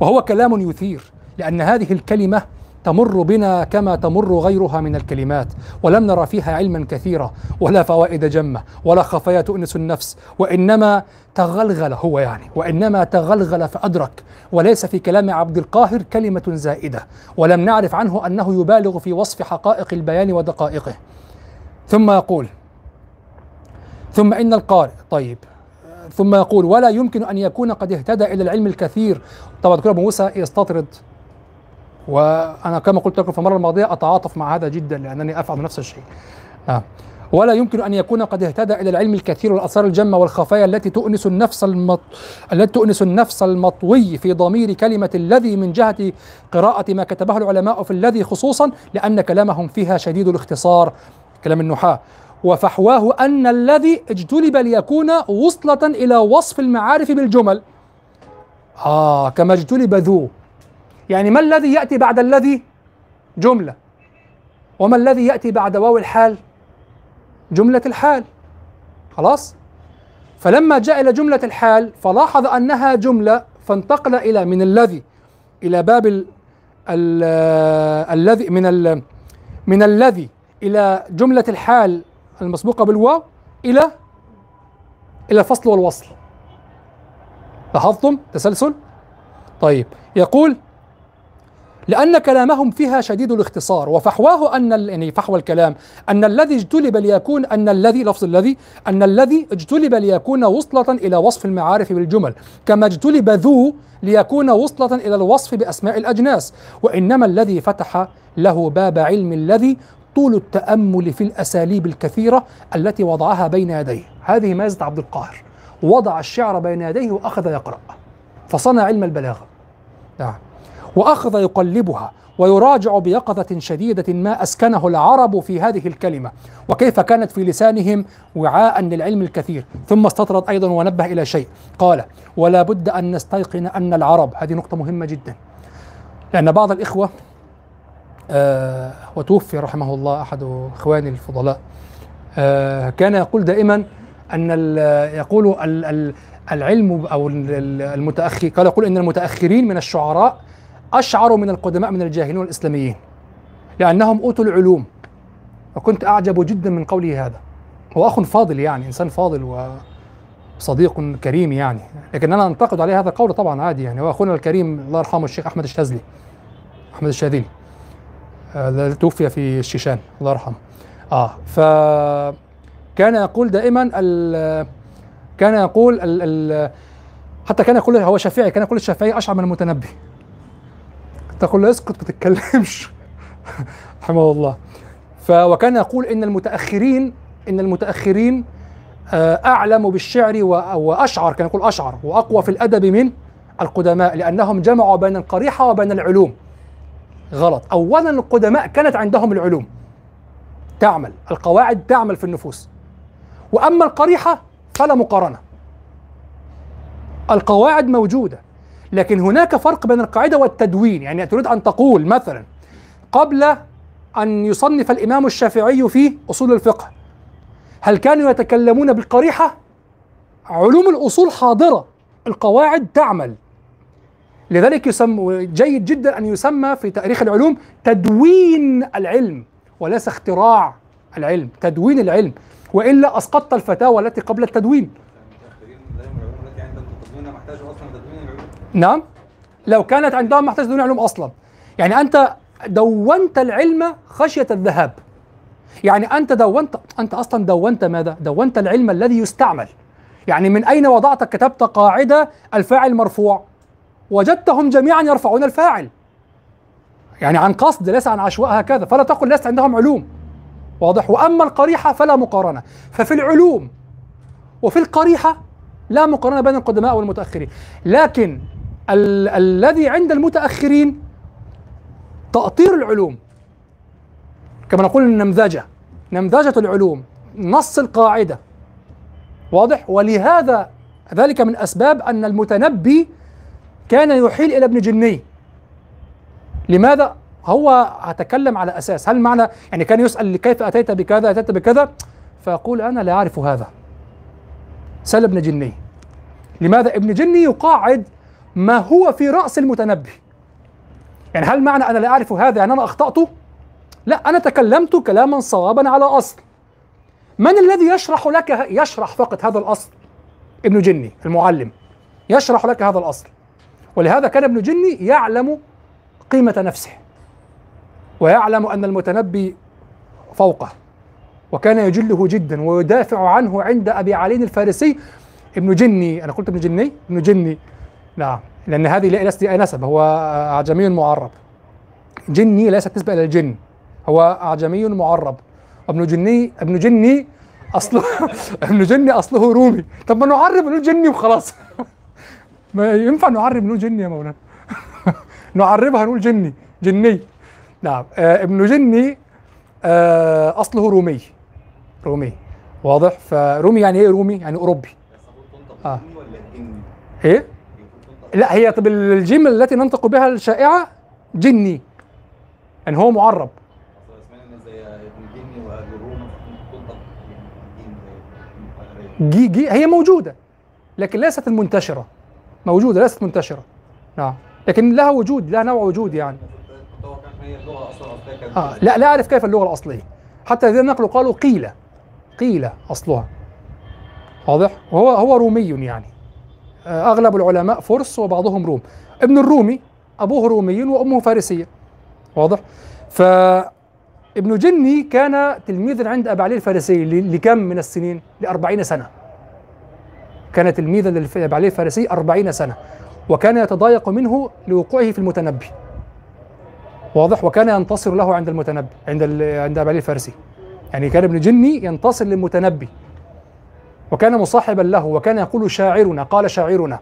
وهو كلام يثير لأن هذه الكلمة تمر بنا كما تمر غيرها من الكلمات ولم نرى فيها علما كثيرا ولا فوائد جمة ولا خفايا تؤنس النفس وإنما تغلغل هو يعني وإنما تغلغل فأدرك. وليس في كلام عبد القاهر كلمة زائدة ولم نعرف عنه أنه يبالغ في وصف حقائق البيان ودقائقه. ثم يقول ثم إن القارئ طيب. ثم يقول ولا يمكن أن يكون قد اهتدى إلى العلم الكثير. طبعا دكتور أبو موسى يستطرد. وأنا كما قلت لكم في المرة الماضية أتعاطف مع هذا جدا لأنني أفعل نفس الشيء. آه. ولا يمكن أن يكون قد اهتدى إلى العلم الكثير والأسرار الجمة والخفايا التي تؤنس النفس المط... التي تؤنس النفس المطوي في ضمير كلمة الذي من جهة قراءة ما كتبه العلماء في الذي خصوصا لأن كلامهم فيها شديد الاختصار. كلام النحاة. وفحواه أن الذي اجتلب ليكون وصلة إلى وصف المعارف بالجمل. آه كما اجتلب ذو. يعني ما الذي يأتي بعد الذي؟ جملة. وما الذي يأتي بعد واو الحال؟ جملة الحال. خلاص؟ فلما جاء إلى جملة الحال فلاحظ أنها جملة فانتقل إلى من الذي؟ إلى باب ال ال الذي من ال من الذي؟ إلى جملة الحال. المسبوقة بالواو إلى إلى الفصل والوصل لاحظتم تسلسل؟ طيب يقول لأن كلامهم فيها شديد الاختصار وفحواه أن يعني فحوى الكلام أن الذي اجتلب ليكون أن الذي لفظ الذي أن الذي اجتلب ليكون وصلة إلى وصف المعارف بالجمل كما اجتلب ذو ليكون وصلة إلى الوصف بأسماء الأجناس وإنما الذي فتح له باب علم الذي طول التأمل في الأساليب الكثيرة التي وضعها بين يديه. هذه مازة عبد القاهر. وضع الشعر بين يديه وأخذ يقرأ. فصنع علم البلاغة. نعم. وأخذ يقلبها ويراجع بيقظة شديدة ما أسكنه العرب في هذه الكلمة. وكيف كانت في لسانهم وعاء للعلم الكثير. ثم استطرد أيضا ونبه إلى شيء. قال ولا بد أن نستيقن أن العرب هذه نقطة مهمة جدا. لأن بعض الإخوة آه وتوفي رحمه الله أحد إخواني الفضلاء. آه كان يقول دائما ال- يقول ال- ال- العلم أو ال- ال- المتأخر قال يقول إن المتأخرين من الشعراء أشعر من القدماء من الجاهلين والإسلاميين لأنهم أوتوا العلوم. وكنت أعجب جدا من قوله هذا. هو أخ فاضل يعني إنسان فاضل وصديق كريم يعني. لكن أنا أنتقد عليه هذا القول طبعا عادي يعني. هو أخونا الكريم الله يرحمه الشيخ أحمد الشاذلي أحمد الشاذلي. آه، الذي توفي في الشيشان الله يرحمه. آه ف كان يقول دائما ال كان يقول ال ال حتى كان يقول هو شافعي كان يقول الشافعي اشعر من المتنبي. تقول له اسكت ما تتكلمش. رحمه الله. ف وكان يقول إن المتأخرين إن المتأخرين آه، أعلم بالشعر وأشعر كان يقول أشعر وأقوى في الأدب من القدماء لأنهم جمعوا بين القريحة وبين العلوم. غلط. اولا القدماء كانت عندهم العلوم. تعمل. القواعد تعمل في النفوس. وأما القريحة فلا مقارنة. القواعد موجودة. لكن هناك فرق بين القاعدة والتدوين. يعني تريد أن تقول مثلا قبل أن يصنف الإمام الشافعي في أصول الفقه هل كانوا يتكلمون بالقريحة؟ علوم الأصول حاضرة. القواعد تعمل. لذلك يسمى جيد جدا أن يسمى في تاريخ العلوم تدوين العلم وليس اختراع العلم تدوين العلم وإلا أسقطت الفتاوى التي قبل التدوين. نعم. لو كانت عندهم محتاج تدوين علوم أصلا. يعني أنت دونت العلم خشية الذهاب. يعني أنت دونت أنت أصلا دونت ماذا؟ دونت العلم الذي يستعمل. يعني من أين وضعت كتبت قاعدة الفاعل مرفوع؟ وجدتهم جميعا يرفعون الفاعل. يعني عن قصد ليس عن عشواء هكذا فلا تقل ليس عندهم علوم. واضح. وأما القريحة فلا مقارنة. ففي العلوم وفي القريحة لا مقارنة بين القدماء والمتأخرين. لكن ال- الذي عند المتأخرين تأطير العلوم. كما نقول النمذجة. نمذجة العلوم. نص القاعدة. واضح. ولهذا ذلك من أسباب أن المتنبي كان يحيل إلى ابن جني. لماذا؟ هو هتكلم على أساس. هل معنى يعني كان يسأل كيف أتيت بكذا أتيت بكذا؟ فيقول أنا لا أعرف هذا. سأل ابن جني. لماذا ابن جني يقاعد ما هو في رأس المتنبي؟ يعني هل معنى أنا لا أعرف هذا؟ يعني أنا أخطأت؟ لا أنا تكلمت كلاما صوابا على أصل. من الذي يشرح لك يشرح فقط هذا الأصل؟ ابن جني المعلم. يشرح لك هذا الأصل. ولهذا كان ابن جني يعلم قيمة نفسه ويعلم أن المتنبي فوقه وكان يجله جدا ويدافع عنه عند أبي علي الفارسي. ابن جني أنا قلت ابن جني؟ ابن جني. نعم لأن هذه ليست نسب هو أعجمي معرب. جني ليست نسبه إلى الجن هو أعجمي معرب. ابن جني ابن جني أصله ابن جني أصله رومي. طب ما نعرب نقول جني وخلاص. ما ينفع نعرب نقول جني يا مولانا. نعربها نقول جني جني. نعم. آه ابن جني آه أصله رومي. رومي. واضح؟ فرومي يعني إيه رومي؟ يعني أوروبي. آه. إيه؟ لا هي طب الجيم التي ننطق بها الشائعة جني. يعني هو معرب. جي جي هي موجودة لكن ليست المنتشرة. موجوده ليست منتشرة. نعم. لكن لها وجود لها نوع وجود يعني. آه لا لا أعرف كيف اللغة الأصلية. حتى الذين نقلوا قالوا قيل. قيل أصلها. واضح؟ وهو هو رومي يعني. آه أغلب العلماء فرس وبعضهم روم. ابن الرومي أبوه رومي وأمه فارسية. واضح؟ فابن جني كان تلميذا عند أبي علي الفارسي لكم من السنين؟ لأربعين سنة. كان تلميذا لأبي علي الفارسي أربعين سنة وكان يتضايق منه لوقوعه في المتنبي. واضح؟ وكان ينتصر له عند المتنبي عند عند ابي علي الفارسي. يعني كان ابن جني ينتصر للمتنبي. وكان مصاحبا له وكان يقول شاعرنا قال شاعرنا.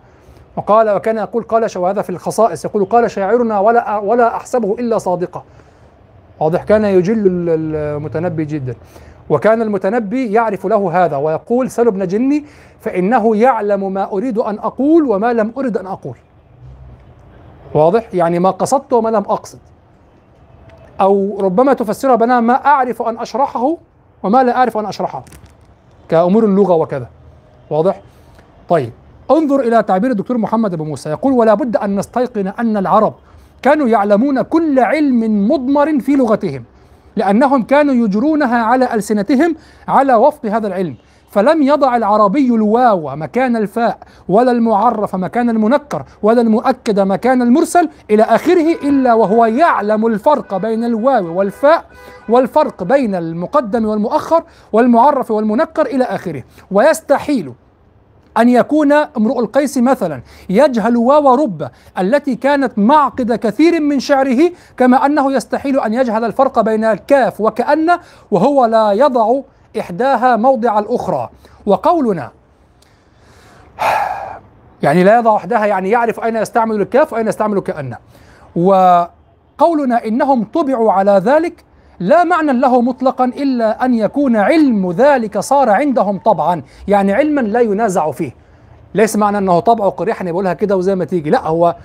وقال وكان يقول قال وهذا في الخصائص؟ يقول قال شاعرنا ولا ولا أحسبه إلا صادقا واضح؟ كان يجل ال- المتنبي جدا. وكان المتنبي يعرف له هذا ويقول سل ابن جني فإنه يعلم ما أريد أن أقول وما لم أرد أن أقول. واضح؟ يعني ما قصدت وما لم أقصد. أو ربما تفسرها بنا ما أعرف أن أشرحه وما لا أعرف أن أشرحه كأمور اللغة وكذا. واضح؟ طيب انظر إلى تعبير الدكتور محمد ابو موسى يقول ولا بد أن نستيقن أن العرب كانوا يعلمون كل علم مضمر في لغتهم. لأنهم كانوا يجرونها على ألسنتهم على وفق هذا العلم. فلم يضع العربي الواو مكان الفاء ولا المعرف مكان المنكر ولا المؤكد مكان المرسل إلى آخره إلا وهو يعلم الفرق بين الواو والفاء والفرق بين المقدم والمؤخر والمعرف والمنكر إلى آخره. ويستحيل أن يكون امرؤ القيس مثلا. يجهل واو رب التي كانت معقد كثير من شعره كما أنه يستحيل أن يجهل الفرق بين الكاف وكأن وهو لا يضع إحداها موضع الأخرى. وقولنا يعني لا يضع إحداها يعني يعرف أين يستعمل الكاف وأين يستعمل كأن. وقولنا إنهم طبعوا على ذلك لا معنى له مطلقا إلا أن يكون علم ذلك صار عندهم طبعا. يعني علما لا ينازع فيه. ليس معنى أنه طبعه قريحا يقولها كده وزي ما تيجي. لا هو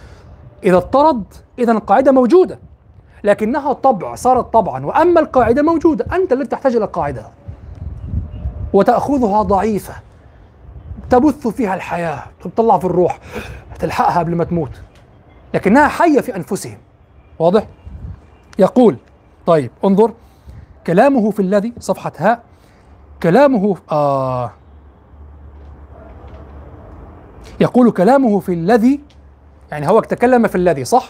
إذا اضطرد إذا القاعدة موجودة. لكنها طبع صارت طبعا. وأما القاعدة موجودة أنت الذي تحتاج إلى القاعدة. وتأخذها ضعيفة. تبث فيها الحياة. تطلع في الروح. تلحقها قبل ما تموت. لكنها حية في أنفسهم. واضح؟ يقول طيب انظر. كلامه في الذي صفحة هاء كلامه آه. يقول كلامه في الذي يعني هو تكلم في الذي صح؟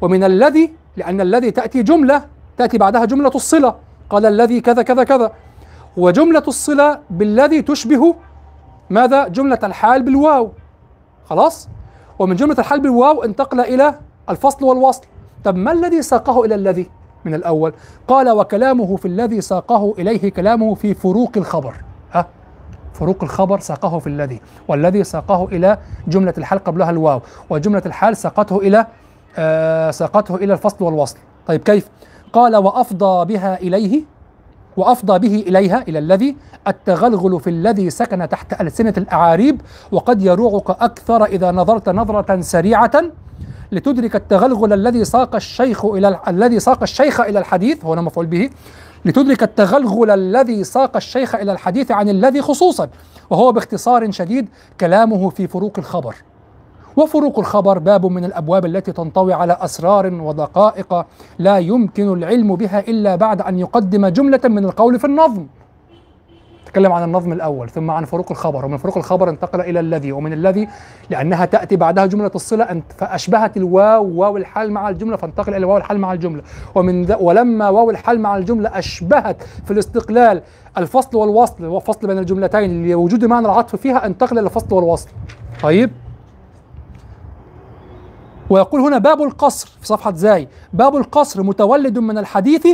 ومن الذي لأن الذي تأتي جملة تأتي بعدها جملة الصلة. قال الذي كذا كذا كذا. وجملة الصلة بالذي تشبه ماذا؟ جملة الحال بالواو. خلاص؟ ومن جملة الحال بالواو انتقل إلى الفصل والوصل. طب ما الذي ساقه إلى الذي؟ من الأول. قال وكلامه في الذي ساقه إليه كلامه في فروق الخبر. ها؟ فروق الخبر ساقه في الذي. والذي ساقه إلى جملة الحال قبلها الواو. وجملة الحال ساقته إلى آه ساقته إلى الفصل والوصل. طيب كيف؟ قال وأفضى بها إليه وأفضى به إليها إلى الذي التغلغل في الذي سكن تحت ألسنة الأعاريب وقد يروعك أكثر إذا نظرت نظرة سريعة لتدرك التغلغل الذي ساق الشيخ ال... الذي ساق الشيخ إلى الحديث هنا مفعول به لتدرك التغلغل الذي ساق الشيخ إلى الحديث عن الذي خصوصا وهو باختصار شديد كلامه في فروق الخبر. وفروق الخبر باب من الأبواب التي تنطوي على أسرار ودقائق لا يمكن العلم بها إلا بعد أن يقدم جملة من القول في النظم. تكلم عن النظم الأول ثم عن فروق الخبر ومن فروق الخبر انتقل إلى الذي ومن الذي لأنها تأتي بعدها جملة الصلة فأشبهت الواو واو الحال مع الجملة فانتقل إلى واو الحال مع الجملة. ومن. ولما واو الحال مع الجملة أشبهت في الاستقلال الفصل والوصل والفصل بين الجملتين لوجود معنى العطف فيها انتقل إلى الفصل والوصل. طيب؟ ويقول هنا باب القصر في صفحة زاي باب القصر متولد من الحديث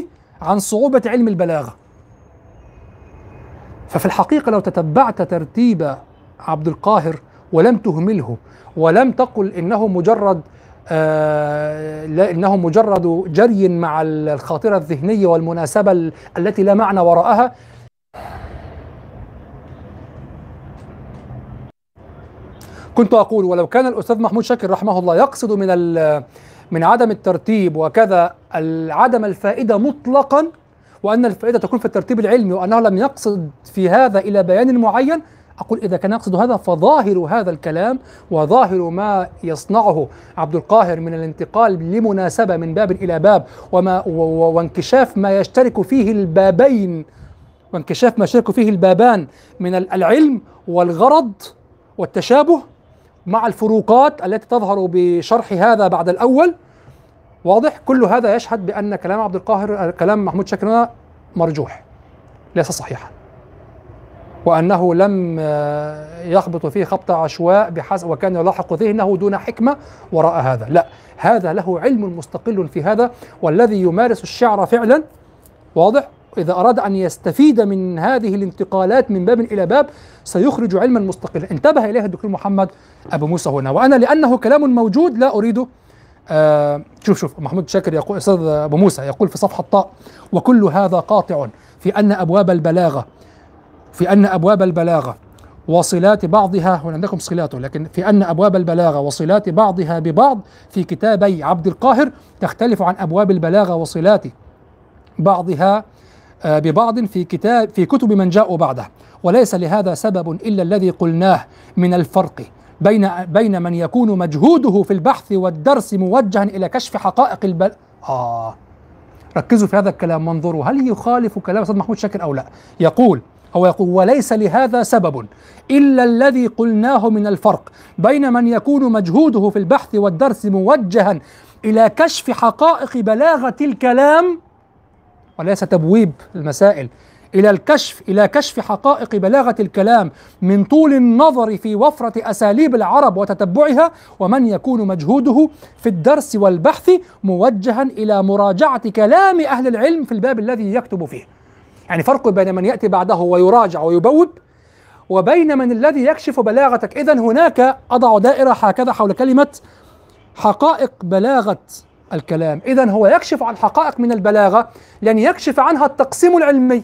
عن صعوبة علم البلاغة. ففي الحقيقة لو تتبعت ترتيب عبد القاهر ولم تهمله ولم تقل إنه مجرد آه لا إنه مجرد جري مع الخاطرة الذهنية والمناسبة ال- التي لا معنى وراءها. كنت أقول ولو كان الأستاذ محمود شاكر رحمه الله يقصد من من عدم الترتيب وكذا عدم الفائدة مطلقا وأن الفائدة تكون في الترتيب العلمي وأنه لم يقصد في هذا إلى بيان معين أقول إذا كان يقصد هذا فظاهر هذا الكلام وظاهر ما يصنعه عبد القاهر من الانتقال لمناسبة من باب إلى باب وما وانكشاف ما يشترك فيه البابين وانكشاف ما يشترك فيه البابان من ال- العلم والغرض والتشابه مع الفروقات التي تظهر بشرح هذا بعد الأول. واضح كل هذا يشهد بأن كلام عبد القاهر كلام محمود شاكر هنا مرجوح ليس صحيحا. وأنه لم يخبط فيه خبط عشواء بحسب وكان يلاحق ذهنه دون حكمة وراء هذا. لا هذا له علم مستقل في هذا والذي يمارس الشعر فعلا. واضح؟ إذا أراد أن يستفيد من هذه الانتقالات من باب إلى باب سيخرج علما مستقلا. انتبه إليه الدكتور محمد أبو موسى هنا. وأنا لأنه كلام موجود لا أريد آه شوف شوف محمود شاكر يقول أستاذ أبو موسى يقول في صفحة طاء وكل هذا قاطع في أن أبواب البلاغة في أن أبواب البلاغة وصلات بعضها وعندكم صلاته لكن في أن أبواب البلاغة وصلات بعضها ببعض في كتابي عبد القاهر تختلف عن أبواب البلاغة وصلات بعضها آه، ببعض في كتاب في كتب من جاءوا بعده وليس لهذا سبب إلا الذي قلناه من الفرق. بين بين من يكون مجهوده في البحث والدرس موجها إلى كشف حقائق البل آه. ركزوا في هذا الكلام وانظروا هل يخالف كلام أستاذ محمود شاكر أو لا. يقول هو يقول وليس لهذا سبب إلا الذي قلناه من الفرق بين من يكون مجهوده في البحث والدرس موجها إلى كشف حقائق بلاغة الكلام وليس تبويب المسائل. إلى الكشف إلى كشف حقائق بلاغة الكلام من طول النظر في وفرة أساليب العرب وتتبعها ومن يكون مجهوده في الدرس والبحث موجها إلى مراجعة كلام أهل العلم في الباب الذي يكتب فيه. يعني فرق بين من يأتي بعده ويراجع ويبوب وبين من الذي يكشف بلاغتك، اذا هناك أضع دائرة هكذا حول كلمة حقائق بلاغة الكلام. إذا هو يكشف عن حقائق من البلاغة لأن يكشف عنها التقسيم العلمي.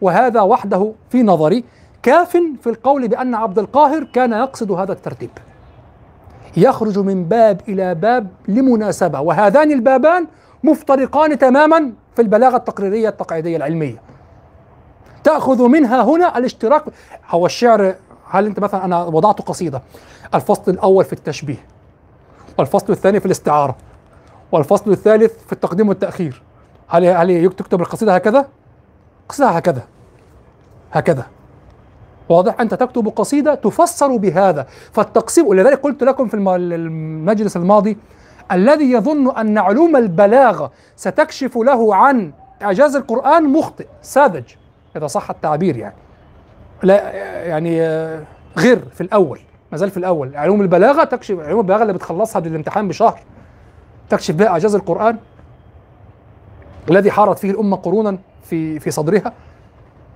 وهذا وحده في نظري كاف في القول بأن عبد القاهر كان يقصد هذا الترتيب. يخرج من باب إلى باب لمناسبة وهذان البابان مفترقان تماما في البلاغة التقريرية التقعيدية العلمية. تأخذ منها هنا الاشتراك هو الشعر هل أنت مثلا أنا وضعت قصيدة. الفصل الأول في التشبيه والفصل الثاني في الاستعارة والفصل الثالث في التقديم والتأخير. هل هل تكتب القصيدة هكذا؟ قصيدة هكذا. هكذا. واضح أنت تكتب قصيدة تفسر بهذا. فالتقسيم ولذلك قلت لكم في المجلس الماضي الذي يظن أن علوم البلاغة ستكشف له عن إعجاز القرآن مخطئ ساذج إذا صح التعبير يعني. لا يعني غير في الأول ما زال في الأول. علوم البلاغة تكشف علوم البلاغة اللي بتخلصها بالامتحان بشهر تكشف بها إعجاز القرآن الذي حارت فيه الأمة قرونا في في صدرها.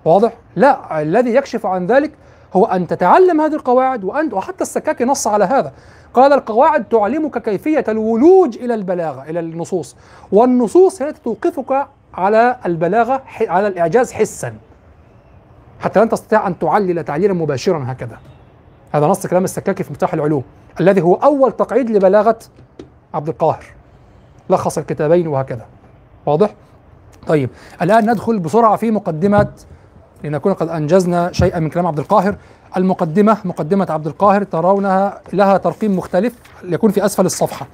واضح؟ لا الذي يكشف عن ذلك هو أن تتعلم هذه القواعد وأنت وحتى السكاكي نص على هذا. قال القواعد تعلمك كيفية الولوج إلى البلاغة إلى النصوص. والنصوص هي توقفك على البلاغة على الإعجاز حسا. حتى لن تستطيع أن تعلل تعليلا مباشرا هكذا. هذا نص كلام السكاكي في مفتاح العلوم الذي هو أول تقعيد لبلاغة عبد القاهر. لخص الكتابين وهكذا. واضح؟ طيب الآن ندخل بسرعة في مقدمة لنكون قد أنجزنا شيئا من كلام عبد القاهر المقدمة مقدمة عبد القاهر ترونها لها ترقيم مختلف يكون في أسفل الصفحة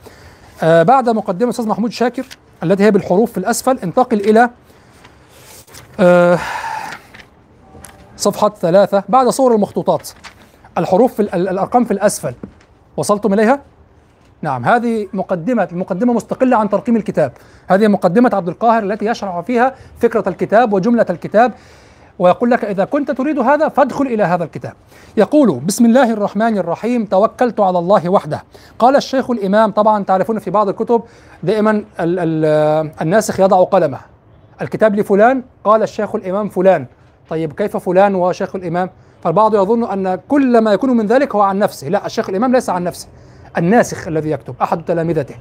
آه بعد مقدمة أستاذ محمود شاكر التي هي بالحروف في الأسفل انتقل إلى آه صفحة ثلاثة بعد صور المخطوطات الحروف في الأرقام في الأسفل وصلتم إليها؟ نعم هذه مقدمة مقدمة مستقلة عن ترقيم الكتاب. هذه مقدمة عبد القاهر التي يشرح فيها فكرة الكتاب وجملة الكتاب ويقول لك إذا كنت تريد هذا فادخل إلى هذا الكتاب. يقول بسم الله الرحمن الرحيم توكلت على الله وحده. قال الشيخ الإمام طبعا تعرفون في بعض الكتب دائما ال ال الناسخ يضع قلمه. الكتاب لفلان؟ قال الشيخ الإمام فلان. طيب كيف فلان وشيخ الإمام؟ فالبعض يظن أن كل ما يكون من ذلك هو عن نفسه. لا الشيخ الإمام ليس عن نفسه. الناسخ الذي يكتب أحد تلامذته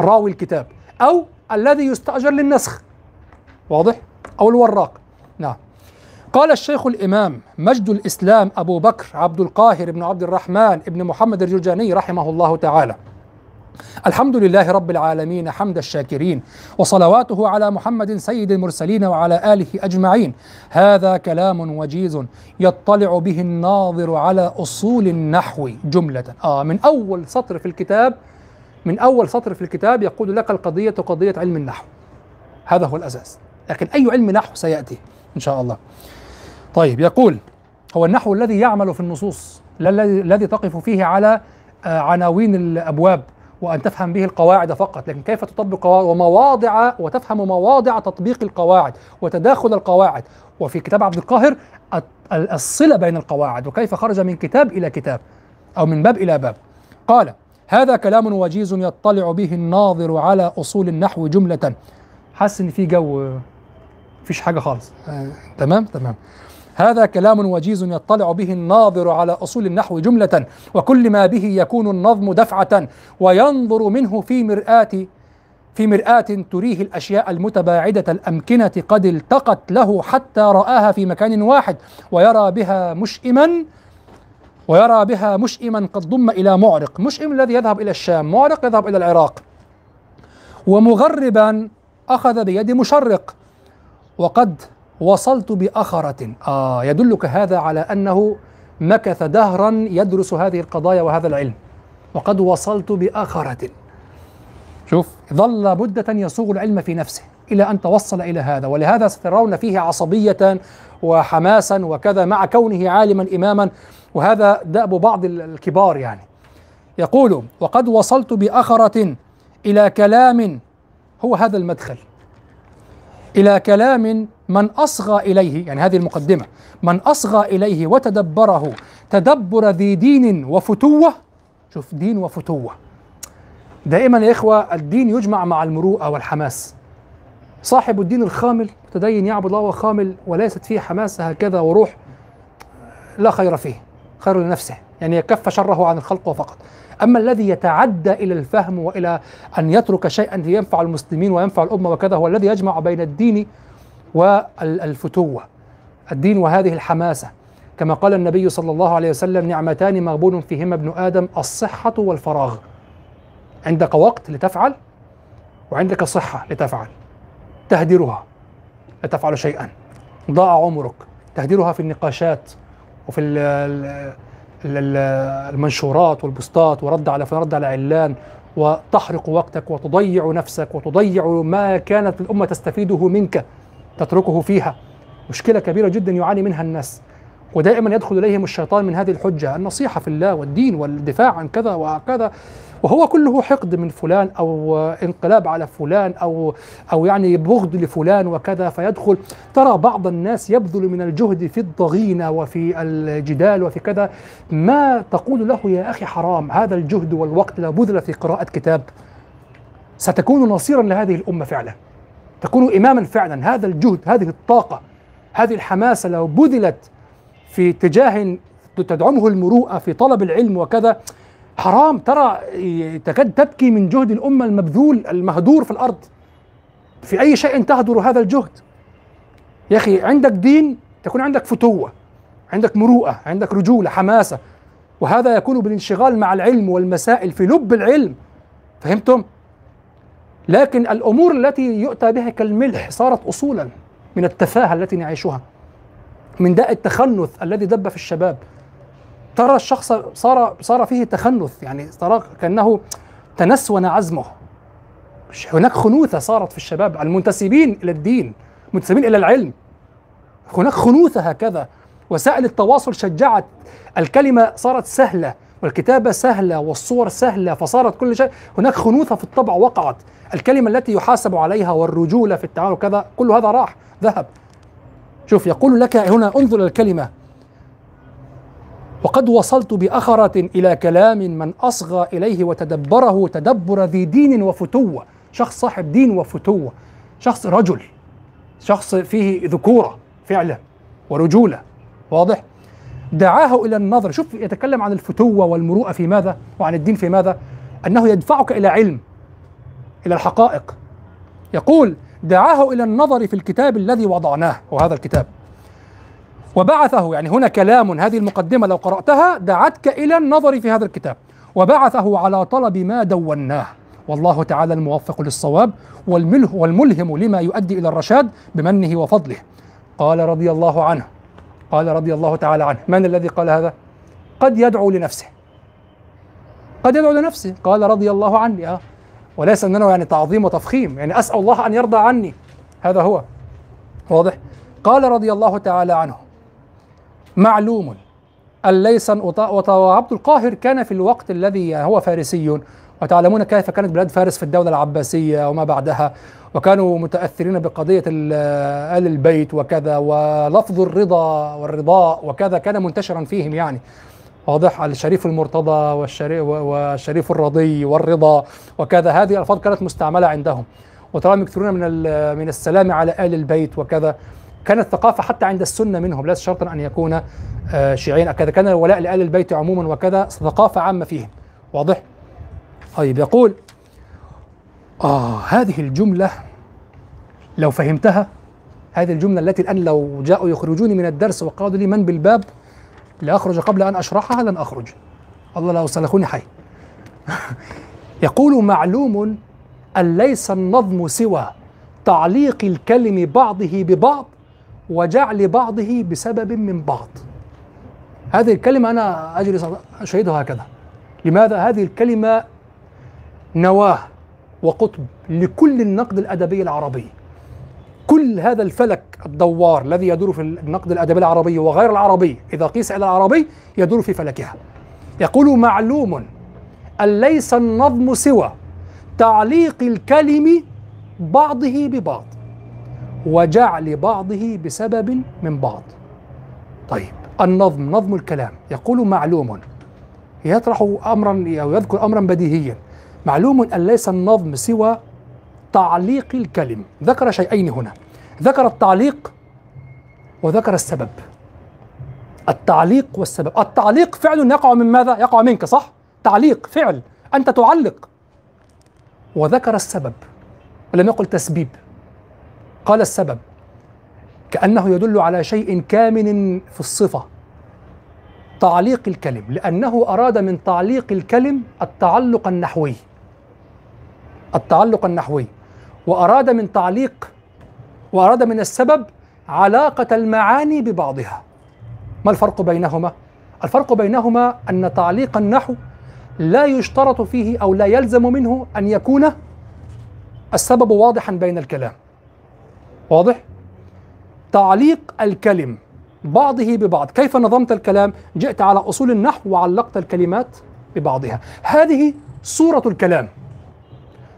راوي الكتاب أو الذي يستأجر للنسخ. واضح؟ أو الوراق. نعم. قال الشيخ الإمام مجد الإسلام أبو بكر عبد القاهر بن عبد الرحمن بن محمد الجرجاني رحمه الله تعالى الحمد لله رب العالمين حمد الشاكرين وصلواته على محمد سيد المرسلين وعلى آله أجمعين. هذا كلام وجيز يطلع به الناظر على أصول النحو جملة. آه من أول سطر في الكتاب من أول سطر في الكتاب يقول لك القضية قضية علم النحو. هذا هو الأساس. لكن أي علم نحو سيأتي إن شاء الله. طيب يقول هو النحو الذي يعمل في النصوص الذي تقف فيه على عناوين الأبواب. وأن تفهم به القواعد فقط لكن كيف تطبق ومواضع وتفهم مواضع تطبيق القواعد وتداخل القواعد. وفي كتاب عبد القاهر الصلة بين القواعد وكيف خرج من كتاب إلى كتاب أو من باب إلى باب. قال هذا كلام وجيز يطلع به الناظر على أصول النحو جملة. حاسس إن في جو مفيش حاجة خالص. آه، تمام؟ تمام. هذا كلام وجيز يطلع به الناظر على أصول النحو جملة وكل ما به يكون النظم دفعة وينظر منه في مرآة في مرآة تريه الأشياء المتباعدة الأمكنة قد التقت له حتى رآها في مكان واحد ويرى بها مشئما ويرى بها مشئما قد ضم إلى معرق. مشئم الذي يذهب إلى الشام معرق يذهب إلى العراق. ومغربا أخذ بيد مشرق وقد وصلت بأخرة. آه يدلك هذا على أنه مكث دهرا يدرس هذه القضايا وهذا العلم. وقد وصلت بأخرة. شوف ظل مدة يصوغ العلم في نفسه إلى أن توصل إلى هذا. ولهذا سترون فيه عصبية وحماسا وكذا مع كونه عالما إماما. وهذا دأب بعض الكبار يعني. يقول وقد وصلت بأخرة إلى كلام هو هذا المدخل. إلى كلام من أصغى إليه يعني هذه المقدمة من أصغى إليه وتدبره تدبر ذي دين وفتوة. شوف دين وفتوة. دائما يا إخوة الدين يجمع مع المروءة والحماس. صاحب الدين الخامل متدين يعبد الله وخامل وليست فيه حماسة هكذا وروح لا خير فيه خير لنفسه يعني يكف شره عن الخلق فقط. أما الذي يتعدى إلى الفهم وإلى أن يترك شيئا ينفع المسلمين وينفع الأمة وكذا هو الذي يجمع بين الدين والفتوة. الدين وهذه الحماسة. كما قال النبي صلى الله عليه وسلم نعمتان مغبون فيهما ابن آدم الصحة والفراغ. عندك وقت لتفعل وعندك صحة لتفعل. تهدرها. لا تفعل شيئا. ضاع عمرك. تهدرها في النقاشات وفي المنشورات والبوستات ورد على فرد على علان وتحرق وقتك وتضيع نفسك وتضيع ما كانت الأمة تستفيده منك تتركه فيها. مشكلة كبيرة جدا يعاني منها الناس. ودائما يدخل إليهم الشيطان من هذه الحجة. النصيحة في الله والدين والدفاع عن كذا وكذا. وهو كله حقد من فلان أو انقلاب على فلان أو أو يعني بغض لفلان وكذا فيدخل. ترى بعض الناس يبذل من الجهد في الضغينة وفي الجدال وفي كذا. ما تقول له يا أخي حرام هذا الجهد والوقت لو بذل في قراءة كتاب. ستكون نصيرا لهذه الأمة فعلا. تكون إماما فعلا. هذا الجهد هذه الطاقة هذه الحماسة لو بذلت في اتجاه تدعمه المروءة في طلب العلم وكذا حرام ترى تكاد تبكي من جهد الأمة المبذول المهدور في الأرض. في أي شيء تهدر هذا الجهد. يا أخي عندك دين تكون عندك فتوة عندك مروءة عندك رجولة حماسة. وهذا يكون بالانشغال مع العلم والمسائل في لب العلم. فهمتم؟ لكن الأمور التي يؤتى بها كالملح صارت أصولا من التفاهة التي نعيشها من داء التخنث الذي دب في الشباب. ترى الشخص صار صار فيه تخنث يعني ترى كأنه تنسون عزمه. هناك خنوثة صارت في الشباب المنتسبين إلى الدين منتسبين إلى العلم. هناك خنوثة هكذا. وسائل التواصل شجعت. الكلمة صارت سهلة والكتابة سهلة والصور سهلة فصارت كل شيء. هناك خنوثة في الطبع وقعت. الكلمة التي يحاسب عليها والرجولة في التعامل وكذا كل هذا راح ذهب. شوف يقول لك هنا انظر الكلمة وقد وصلت بأخرة إلى كلام من أصغى إليه وتدبره تدبر ذي دين وفتوة شخص صاحب دين وفتوة شخص رجل شخص فيه ذكورة فعلا ورجولة واضح؟ دعاه إلى النظر. شوف يتكلم عن الفتوة والمروءة في ماذا وعن الدين في ماذا؟ أنه يدفعك إلى علم إلى الحقائق. يقول دعاه إلى النظر في الكتاب الذي وضعناه وهذا الكتاب. وبعثه يعني هنا كلام هذه المقدمة لو قرأتها دعتك إلى النظر في هذا الكتاب. وبعثه على طلب ما دوناه. والله تعالى الموفق للصواب والمله والملهم لما يؤدي إلى الرشاد بمنه وفضله. قال رضي الله عنه قال رضي الله تعالى عنه. من الذي قال هذا؟ قد يدعو لنفسه. قد يدعو لنفسه. قال رضي الله عني. آه. وليس أنه يعني تعظيم وتفخيم. يعني أسأل الله أن يرضى عني. هذا هو. واضح؟ قال رضي الله تعالى عنه. معلوم. الليث وعبد القاهر كان في الوقت الذي هو فارسي. وتعلمون كيف كانت بلاد فارس في الدولة العباسية وما بعدها. وكانوا متأثرين بقضية آل البيت وكذا ولفظ الرضا والرضاء وكذا كان منتشرا فيهم يعني. واضح الشريف المرتضى والشريف, الرضي والرضا وكذا. هذه الألفاظ كانت مستعملة عندهم. وتراهم يكثرون من من السلام على آل البيت وكذا. كانت ثقافة حتى عند السنة منهم ليس شرطا أن يكون آه، شيعيا كذا كان الولاء لآل البيت عموما وكذا ثقافة عامة فيهم. واضح؟ طيب يقول آه هذه الجملة لو فهمتها هذه الجملة التي الآن لو جاءوا يخرجوني من الدرس وقالوا لي من بالباب لأخرج قبل أن أشرحها لن أخرج. الله لو سلخوني حي. يقول معلوم أن ليس النظم سوى تعليق الكلم بعضه ببعض وجعل بعضه بسبب من بعض. هذه الكلمة أنا أجلس أشهدها هكذا. لماذا هذه الكلمة نواة وقطب لكل النقد الأدبي العربي؟ كل هذا الفلك الدوار الذي يدور في النقد الأدبي العربي وغير العربي إذا قيس إلى العربي يدور في فلكها. يقول معلوم أن ليس النظم سوى تعليق الكلم بعضه ببعض. وجعل بعضه بسبب من بعض. طيب النظم نظم الكلام. يقول معلوم يطرح امرا أو يذكر امرا بديهيا. معلوم أن ليس النظم سوى تعليق الكلم. ذكر شيئين هنا. ذكر التعليق وذكر السبب. التعليق والسبب. التعليق فعل يقع من ماذا؟ يقع منك صح؟ تعليق فعل. أنت تعلق. وذكر السبب. ولم يقل تسبيب. قال السبب كأنه يدل على شيء كامن في الصفة تعليق الكلم لأنه أراد من تعليق الكلم التعلق النحوي التعلق النحوي وأراد من تعليق وأراد من السبب علاقة المعاني ببعضها ما الفرق بينهما؟ الفرق بينهما أن تعليق النحو لا يشترط فيه أو لا يلزم منه أن يكون السبب واضحا بين الكلام واضح؟ تعليق الكلم بعضه ببعض. كيف نظمت الكلام؟ جئت على أصول النحو وعلقت الكلمات ببعضها. هذه صورة الكلام.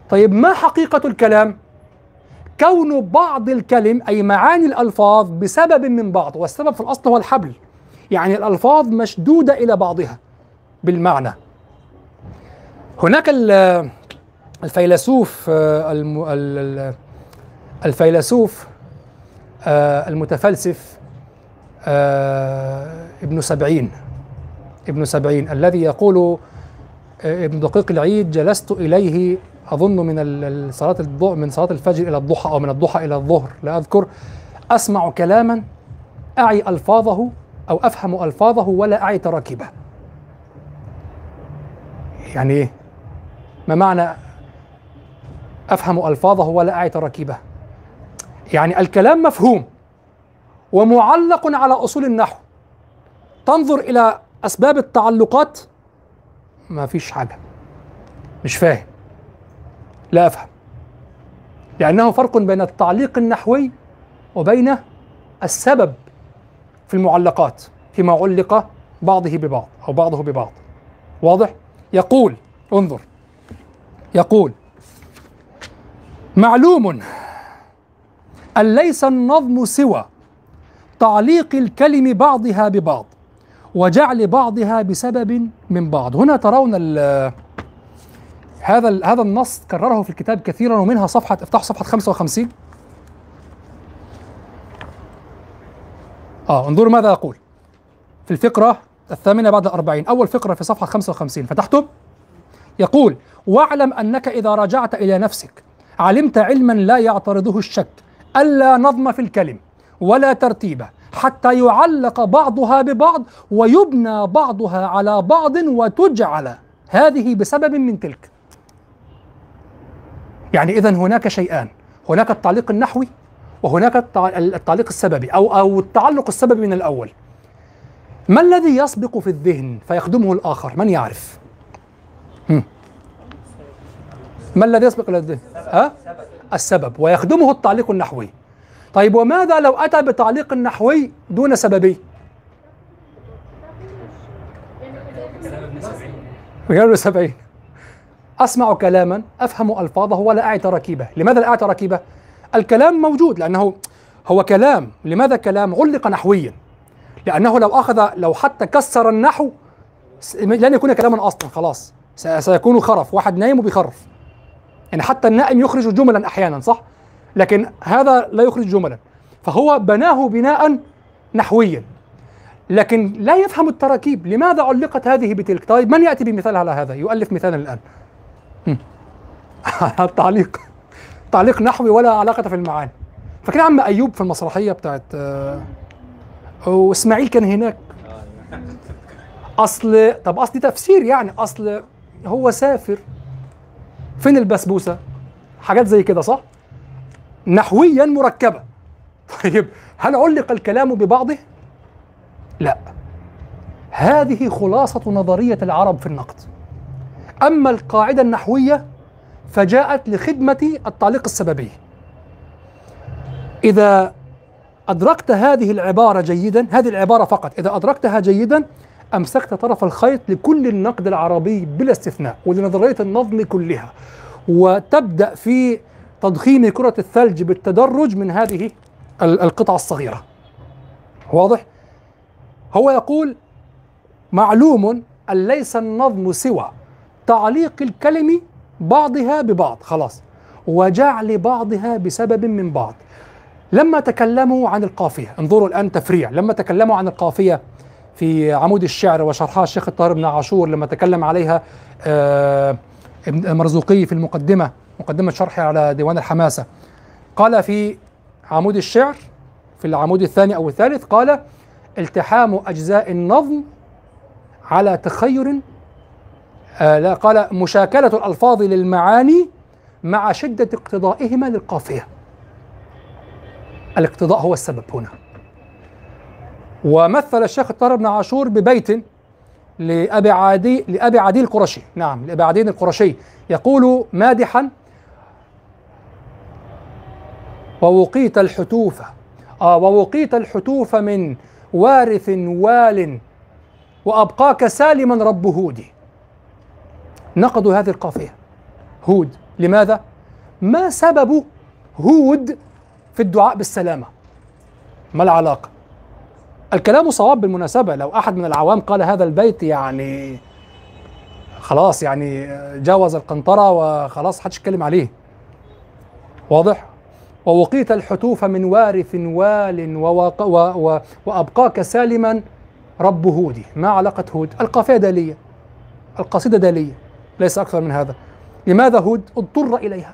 طيب ما حقيقة الكلام؟ كون بعض الكلم أي معاني الألفاظ بسبب من بعض والسبب في الأصل هو الحبل. يعني الألفاظ مشدودة إلى بعضها بالمعنى. هناك ال- الفيلسوف آه، الم- ال- ال- الفيلسوف آه، المتفلسف آه، ابن سبعين ابن سبعين الذي يقول آه، ابن دقيق العيد جلست إليه أظن من صلاة الضوء من صلاة الفجر إلى الضحى أو من الضحى إلى الظهر لا أذكر. أسمع كلاما أعي ألفاظه أو أفهم ألفاظه ولا أعي تراكيبه. يعني إيه؟ ما معنى أفهم ألفاظه ولا أعي تراكيبه؟ يعني الكلام مفهوم ومعلق على أصول النحو. تنظر إلى أسباب التعلقات؟ ما فيش حاجة. مش فاهم. لا أفهم. لأنه فرق بين التعليق النحوي وبين السبب في المعلقات فيما علق بعضه ببعض أو بعضه ببعض. واضح؟ يقول انظر. يقول معلوم أن ليس النظم سوى تعليق الكلم بعضها ببعض وجعل بعضها بسبب من بعض. هنا ترون هذا هذا النص كرره في الكتاب كثيرا ومنها صفحة افتح صفحة 55 آه انظروا ماذا يقول في الفقرة الثامنة بعد الأربعين أول فقرة في صفحة 55 فتحتم؟ يقول واعلم أنك إذا رجعت إلى نفسك علمت علما لا يعترضه الشك ألا نظم في الكلم ولا ترتيب حتى يعلق بعضها ببعض ويبنى بعضها على بعض وتجعل هذه بسبب من تلك يعني إذا هناك شيئان هناك التعليق النحوي وهناك التع- التعليق السببي أو أو التعلق السببي من الأول ما الذي يسبق في الذهن فيخدمه الآخر من يعرف. ما الذي يسبق إلى الذهن؟ ها؟ السبب ويخدمه التعليق النحوي. طيب وماذا لو أتى بتعليق نحوي دون سببي؟ قالوا سبعين أسمع كلاما أفهم ألفاظه ولا اعي تراكيبه لماذا لا اعي تراكيبه الكلام موجود لأنه هو كلام. لماذا كلام علق نحويا؟ لأنه لو أخذ لو حتى كسر النحو لن يكون كلاما أصلا خلاص. سيكون خرف. واحد نايم وبيخرف. يعني حتى النائم يخرج جملا أحيانا صح؟ لكن هذا لا يخرج جملا. فهو بناه بناء نحويا. لكن لا يفهم التراكيب. لماذا علقت هذه بتلك؟ طيب من يأتي بمثال على هذا؟ يؤلف مثالا الآن. هم. التعليق. تعليق نحوي ولا علاقة في المعاني. فاكر عم أيوب في المسرحية بتاعت آه، واسماعيل كان هناك. أصل طب دي تفسير يعني أصل هو سافر. فين البسبوسة؟ حاجات زي كده صح؟ نحويا مركبة. طيب هل علق الكلام ببعضه؟ لا. هذه خلاصة نظرية العرب في النقد. أما القاعدة النحوية فجاءت لخدمة التعليق السببي. إذا أدركت هذه العبارة جيدا هذه العبارة فقط إذا أدركتها جيدا أمسكت طرف الخيط لكل النقد العربي بلا استثناء ولنظرية النظم كلها. وتبدأ في تضخيم كرة الثلج بالتدرج من هذه ال- القطعة الصغيرة. واضح؟ هو يقول معلوم أن ليس النظم سوى تعليق الكلم بعضها ببعض. خلاص. وجعل بعضها بسبب من بعض. لما تكلموا عن القافية انظروا الآن تفريع. لما تكلموا عن القافية في عمود الشعر وشرحها الشيخ الطاهر بن عاشور لما تكلم عليها آه، ابن مرزوقي في المقدمة مقدمة شرحه على ديوان الحماسة. قال في عمود الشعر في العمود الثاني أو الثالث قال التحام أجزاء النظم على تخير آه لا قال مشاكلة الألفاظ للمعاني مع شدة اقتضائهما للقافية. الاقتضاء هو السبب هنا. ومثل الشيخ الطاهر بن عاشور ببيت لأبي عدي لأبي عدي القرشي. نعم لأبي عدي القرشي. يقول مادحا ووقيت الحتوف آه ووقيت الحتوف من وارث وال وأبقاك سالما رب هود. نقضوا هذه القافية. هود. لماذا؟ ما سبب هود في الدعاء بالسلامة؟ ما العلاقة؟ الكلام صواب بالمناسبة. لو أحد من العوام قال هذا البيت يعني خلاص يعني جاوز القنطرة وخلاص حدش يتكلم عليه. واضح؟ ووقيت الحتوف من وارث وال ووق و و وأبقاك سالما رب هودي. ما علاقة هود؟ القافية دالية. القصيدة دالية. ليس أكثر من هذا. لماذا هود اضطر إليها؟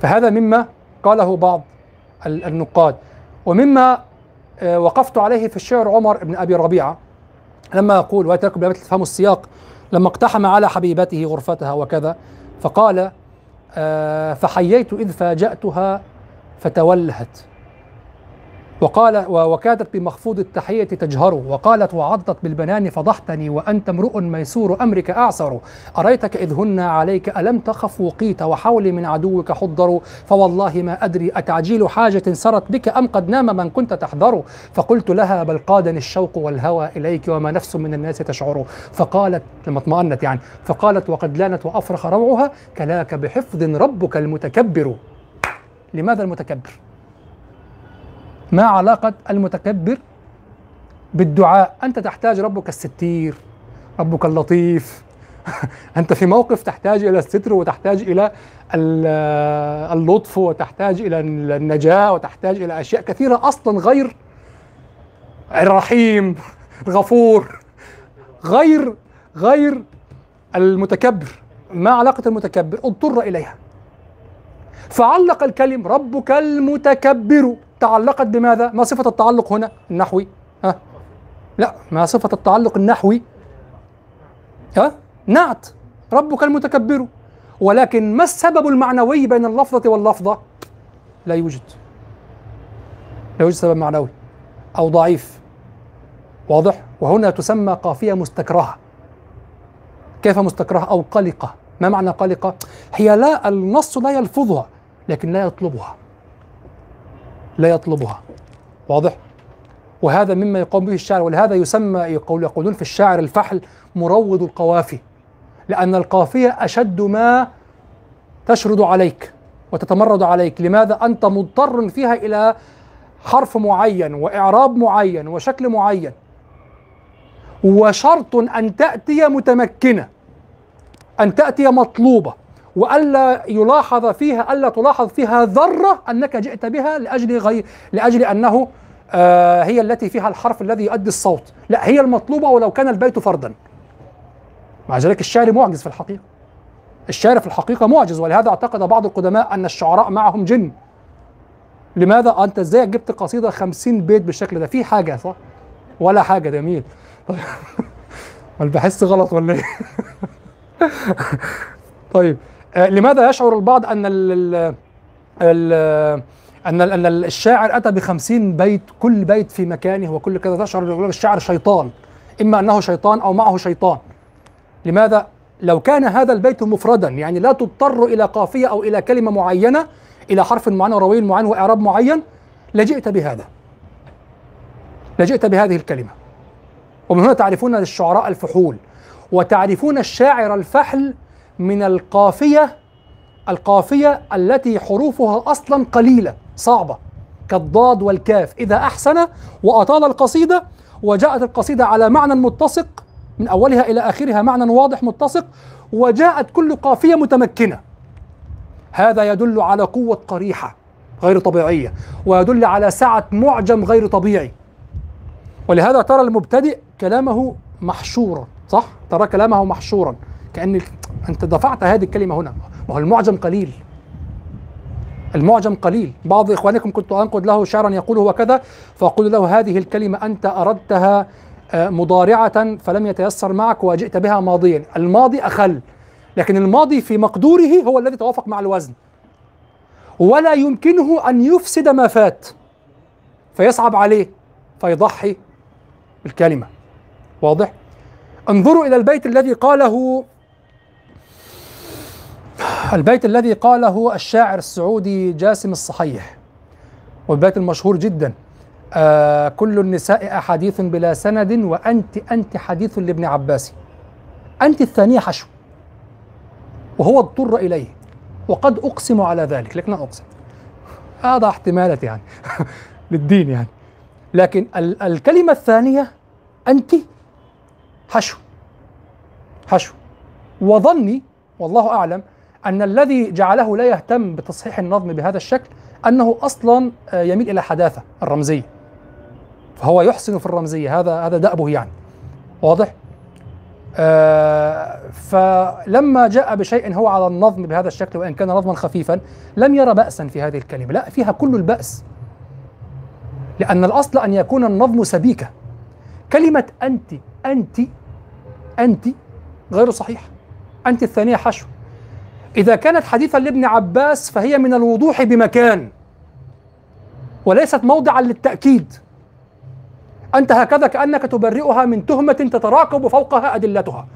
فهذا مما قاله بعض ال- النقاد. ومما وقفت عليه في الشعر عمر بن أبي ربيعة لما يقول واتركم بلا تفهموا السياق لما اقتحم على حبيبته غرفتها وكذا. فقال آه، فحييت إذ فاجأتها فتولهت. وقال وكادت بمخفوض التحية تجهر وقالت وعضت بالبنان فضحتني وأنت امرؤ ميسور أمرك أعسر أريتك إذ هن عليك ألم تخف وقيت وحولي من عدوك حضر. فوالله ما أدري أتعجيل حاجة سرت بك أم قد نام من كنت تحذر. فقلت لها بل قادني الشوق والهوى إليك وما نفس من الناس تشعر. فقالت لما اطمأنت يعني. فقالت وقد لانت وأفرخ روعها كلاك بحفظ ربك المتكبر. لماذا المتكبر؟ ما علاقة المتكبر بالدعاء؟ أنت تحتاج ربك الستير ربك اللطيف. أنت في موقف تحتاج إلى الستر وتحتاج إلى ال- اللطف وتحتاج إلى النجاة وتحتاج إلى أشياء كثيرة أصلا غير الرحيم غفور غير غير المتكبر. ما علاقة المتكبر؟ اضطر إليها. فعلق الكلم ربك المتكبر. تعلقت بماذا؟ ما صفة التعلق هنا؟ النحوي ها؟ لا ما صفة التعلق النحوي؟ ها؟ نعت ربك المتكبر ولكن ما السبب المعنوي بين اللفظة واللفظة؟ لا يوجد لا يوجد سبب معنوي أو ضعيف واضح؟ وهنا تسمى قافية مستكرهة كيف مستكرهة أو قلقة ما معنى قلقة؟ هي لا النص لا يلفظها لكن لا يطلبها لا يطلبها. واضح؟ وهذا مما يقوم به الشاعر ولهذا يسمى يقول يقولون في الشاعر الفحل مروض القوافي لأن القافية أشد ما تشرد عليك وتتمرد عليك. لماذا؟ أنت مضطر فيها إلى حرف معين وإعراب معين وشكل معين. وشرط أن تأتي متمكنة أن تأتي مطلوبة. وألا يلاحظ فيها ألا تلاحظ فيها ذرة أنك جئت بها لأجل غير لأجل أنه آه هي التي فيها الحرف الذي يؤدي الصوت. لا هي المطلوبة ولو كان البيت فردا. مع ذلك الشعر معجز في الحقيقة. الشعر في الحقيقة معجز ولهذا اعتقد بعض القدماء أن الشعراء معهم جن. لماذا؟ أنت إزاي جبت قصيدة خمسين بيت بالشكل ده؟ في حاجة صح؟ ولا حاجة جميل. ولا بحس غلط ولا إيه؟ طيب. لماذا يشعر البعض أن ال ال أن أن الشاعر أتى بخمسين بيت كل بيت في مكانه وكل كذا تشعر الشاعر شيطان إما أنه شيطان أو معه شيطان. لماذا؟ لو كان هذا البيت مفردا يعني لا تضطر إلى قافية أو إلى كلمة معينة إلى حرف معين وروي معين وإعراب معين لجئت بهذا. لجئت بهذه الكلمة. ومن هنا تعرفون للشعراء الفحول وتعرفون الشاعر الفحل من القافية القافية التي حروفها أصلا قليلة صعبة كالضاد والكاف. إذا أحسن وأطال القصيدة وجاءت القصيدة على معنى متسق من أولها إلى آخرها معنى واضح متسق وجاءت كل قافية متمكنة. هذا يدل على قوة قريحة غير طبيعية ويدل على سعة معجم غير طبيعي. ولهذا ترى المبتدئ كلامه محشورا صح؟ ترى كلامه محشورا. كأن أنت دفعت هذه الكلمة هنا. ما هو المعجم قليل. المعجم قليل. بعض إخوانكم كنت أنقد له شعرا يقول هو كذا فأقول له هذه الكلمة أنت أردتها مضارعة فلم يتيسر معك وجئت بها ماضيا. الماضي أخل لكن الماضي في مقدوره هو الذي توافق مع الوزن. ولا يمكنه أن يفسد ما فات فيصعب عليه فيضحي بالكلمة. واضح؟ انظروا إلى البيت الذي قاله البيت الذي قاله الشاعر السعودي جاسم الصحيح والبيت المشهور جدا. آه كل النساء أحاديث بلا سند وأنت أنت حديث لابن عباس. أنت الثانية حشو وهو اضطر إليه. وقد أقسم على ذلك لكن لا أقسم. هذا احتمالات يعني للدين يعني. لكن ال الكلمة الثانية أنت حشو. حشو. وظني والله أعلم أن الذي جعله لا يهتم بتصحيح النظم بهذا الشكل أنه أصلا يميل إلى حداثة الرمزية. فهو يحسن في الرمزية هذا هذا دأبه يعني. واضح؟ آه فلما جاء بشيء هو على النظم بهذا الشكل وإن كان نظما خفيفا لم يرى بأسا في هذه الكلمة. لا فيها كل البأس. لأن الأصل أن يكون النظم سبيكة. كلمة أنت أنت أنت غير صحيح. أنت الثانية حشو. إذا كانت حديثا لابن عباس فهي من الوضوح بمكان وليست موضعا للتأكيد. أنت هكذا كأنك تبرئها من تهمة تتراكب فوقها أدلتها.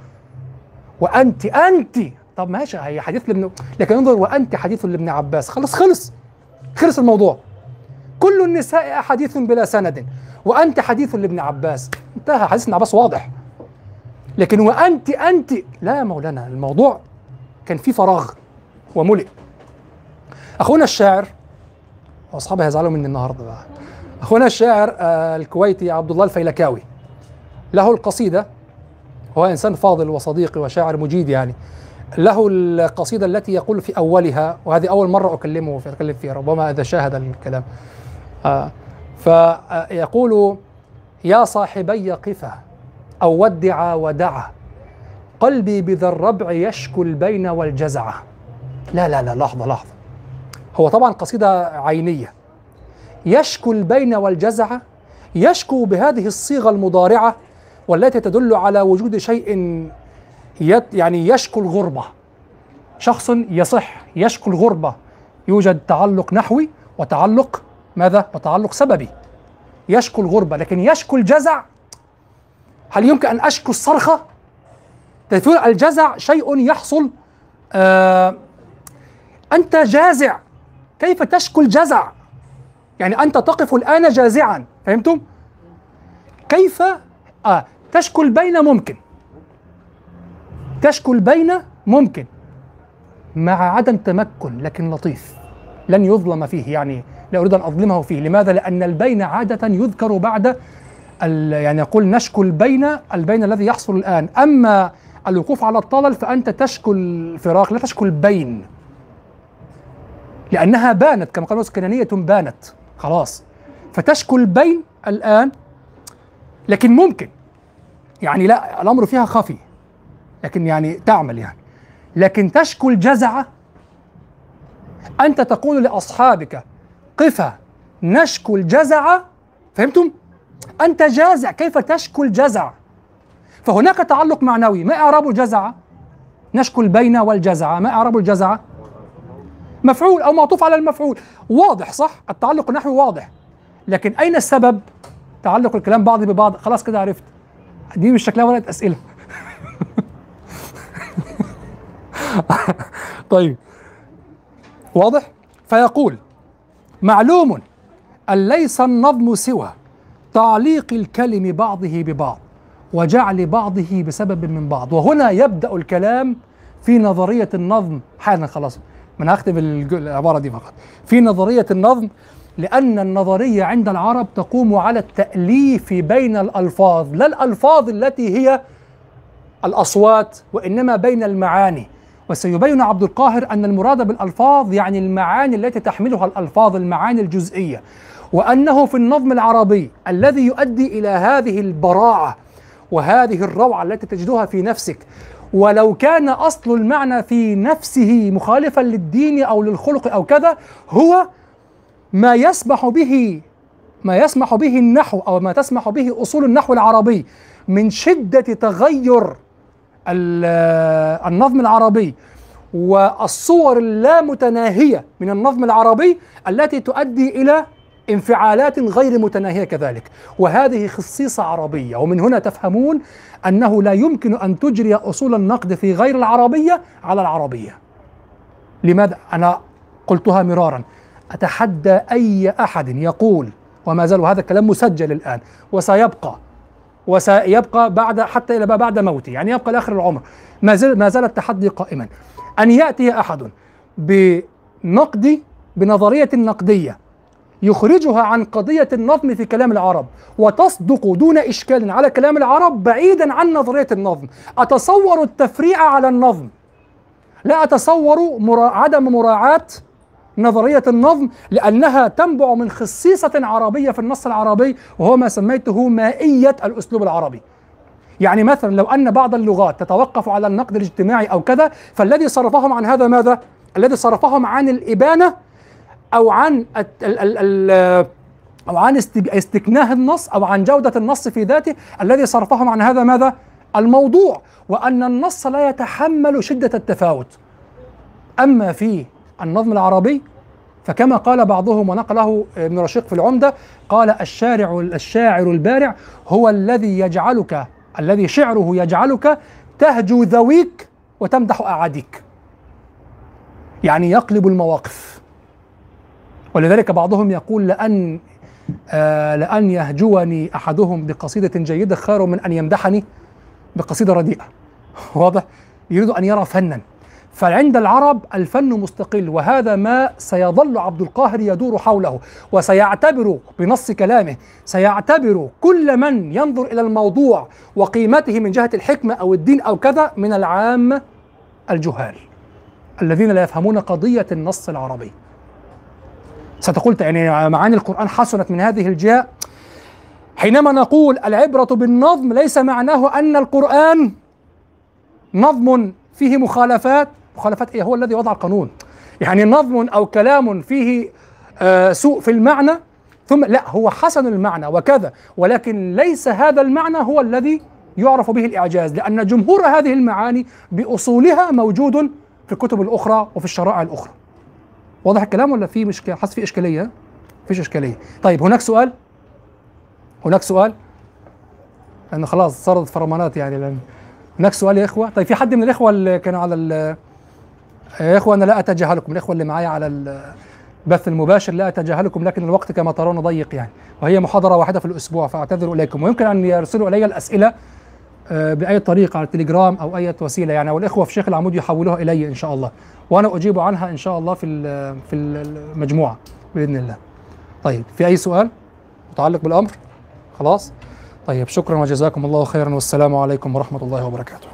وأنت أنت طب ماشي هي حديث لابن لكن انظر وأنت حديث لابن عباس. خلص خلص خلص الموضوع. كل النساء أحاديث بلا سند وأنت حديث لابن عباس. انتهى حديث ابن عباس واضح. لكن وأنت أنت لا يا مولانا الموضوع كان في فراغ وملئ. أخونا الشاعر وأصحابي هيزعلوا مني النهارده بقى. أخونا الشاعر آه الكويتي عبد الله الفيلكاوي. له القصيدة هو إنسان فاضل وصديقي وشاعر مجيد يعني. له القصيدة التي يقول في أولها وهذه أول مرة أكلمه في أتكلم فيها ربما إذا شاهد الكلام. آه فيقول يا صاحبي قفا أو ودعا ودعا. قلبي بذا الربع يشكو البين والجزعة لا لا لا لحظة لحظة. هو طبعا قصيدة عينية. يشكو البين والجزعة يشكو بهذه الصيغة المضارعة والتي تدل على وجود شيء يعني يشكو الغربة. شخص يصح يشكو الغربة. يوجد تعلق نحوي وتعلق ماذا؟ وتعلق سببي. يشكو الغربة لكن يشكو الجزع. هل يمكن أن أشكو الصرخة؟ تقول الجزع شيء يحصل. آه أنت جازع. كيف تشكو الجزع؟ يعني أنت تقف الآن جازعا. فهمتم؟ كيف؟ آه تشكو البين ممكن. تشكو البين ممكن. مع عدم تمكن لكن لطيف. لن يظلم فيه يعني لا أريد أن أظلمه فيه. لماذا؟ لأن البين عادة يذكر بعد يعني يقول نشكو البين البين الذي يحصل الآن. أما الوقوف على الطلل فأنت تشكو الفراق لا تشكو البين. لأنها بانت كما قالوا كنانية بانت. خلاص. فتشكو البين الآن لكن ممكن. يعني لا الأمر فيها خفي لكن يعني تعمل يعني. لكن تشكو الجزعة أنت تقول لأصحابك قفا نشكو الجزع فهمتم؟ أنت جازع كيف تشكو الجزع فهناك تعلق معنوي. ما إعراب الجزع نشكو البين والجزع ما إعراب الجزع مفعول أو معطوف على المفعول. واضح صح؟ التعلق النحوي واضح. لكن أين السبب؟ تعلق الكلام بعض ببعض. خلاص كده عرفت. دي مش شكلها ورقه أسئلة. طيب. واضح؟ فيقول معلوم أن ليس النظم سوى تعليق الكلم بعضه ببعض. وجعل بعضه بسبب من بعض. وهنا يبدأ الكلام في نظرية النظم. حالا خلاص من هختم العبارة دي فقط. في نظرية النظم لأن النظرية عند العرب تقوم على التأليف بين الألفاظ لا الألفاظ التي هي الأصوات وإنما بين المعاني. وسيبين عبد القاهر أن المراد بالألفاظ يعني المعاني التي تحملها الألفاظ المعاني الجزئية. وأنه في النظم العربي الذي يؤدي إلى هذه البراعة وهذه الروعة التي تجدها في نفسك. ولو كان أصل المعنى في نفسه مخالفا للدين أو للخلق أو كذا هو ما يسمح به ما يسمح به النحو أو ما تسمح به أصول النحو العربي من شدة تغير ال- النظم العربي والصور اللامتناهية من النظم العربي التي تؤدي إلى انفعالات غير متناهية كذلك. وهذه خصيصة عربية. ومن هنا تفهمون أنه لا يمكن أن تجري أصول النقد في غير العربية على العربية. لماذا؟ أنا قلتها مرارا. أتحدى أي أحد يقول وما زال هذا الكلام مسجل الآن وسيبقى وسيبقى بعد حتى ما بعد موته يعني يبقى لآخر العمر. ما زال ما زال التحدي قائما. أن يأتي أحد بنقد بنظرية نقدية يخرجها عن قضية النظم في كلام العرب وتصدق دون إشكال على كلام العرب بعيدا عن نظرية النظم. أتصور التفريع على النظم. لا أتصور مرا... عدم مراعاة نظرية النظم لأنها تنبع من خصيصة عربية في النص العربي وهو ما سميته مائية الأسلوب العربي. يعني مثلا لو أن بعض اللغات تتوقف على النقد الاجتماعي أو كذا فالذي صرفهم عن هذا ماذا؟ الذي صرفهم عن الإبانة أو عن أو عن است- استكناه النص أو عن جودة النص في ذاته الذي صرفهم عن هذا ماذا؟ الموضوع وأن النص لا يتحمل شدة التفاوت. أما في النظم العربي فكما قال بعضهم ونقله ابن رشيق في العمدة قال الشارع الشاعر البارع هو الذي يجعلك الذي شعره يجعلك تهجو ذويك وتمدح اعاديك يعني يقلب المواقف. ولذلك بعضهم يقول لأن آه لأن يهجوني أحدهم بقصيدة جيدة خير من أن يمدحني بقصيدة رديئة. واضح؟ يريد أن يرى فنا. فعند العرب الفن مستقل وهذا ما سيظل عبد القاهر يدور حوله وسيعتبر بنص كلامه سيعتبر كل من ينظر إلى الموضوع وقيمته من جهة الحكمة أو الدين أو كذا من العامة الجهال الذين لا يفهمون قضية النص العربي. ستقول يعني معاني القرآن حسنت من هذه الجهة. حينما نقول العبرة بالنظم ليس معناه أن القرآن نظم فيه مخالفات مخالفات إيه؟ هو الذي وضع القانون. يعني نظم أو كلام فيه آه سوء في المعنى ثم لا هو حسن المعنى وكذا. ولكن ليس هذا المعنى هو الذي يعرف به الإعجاز لأن جمهور هذه المعاني بأصولها موجود في الكتب الأخرى وفي الشرائع الأخرى. واضح الكلام ولا في مشكلة؟ حاسس في إشكالية. مفيش إشكالية. طيب هناك سؤال؟ هناك سؤال؟ لأن خلاص صارت فرمانات يعني لأن هناك سؤال يا إخوة. طيب في حد من الإخوة اللي كانوا على ال يا إخوة أنا لا أتجاهلكم. الإخوة اللي معايا على البث المباشر لا أتجاهلكم لكن الوقت كما ترون ضيق يعني. وهي محاضرة واحدة في الأسبوع فأعتذر إليكم. ويمكن أن يرسلوا إلي الأسئلة بأي طريقة على التليجرام أو أي وسيلة يعني أو الاخوه في شيخ العمود يحولوها إلي إن شاء الله وأنا أجيب عنها إن شاء الله في في المجموعة بإذن الله. طيب في أي سؤال متعلق بالأمر؟ خلاص؟ طيب شكرا وجزاكم الله خيرا والسلام عليكم ورحمة الله وبركاته.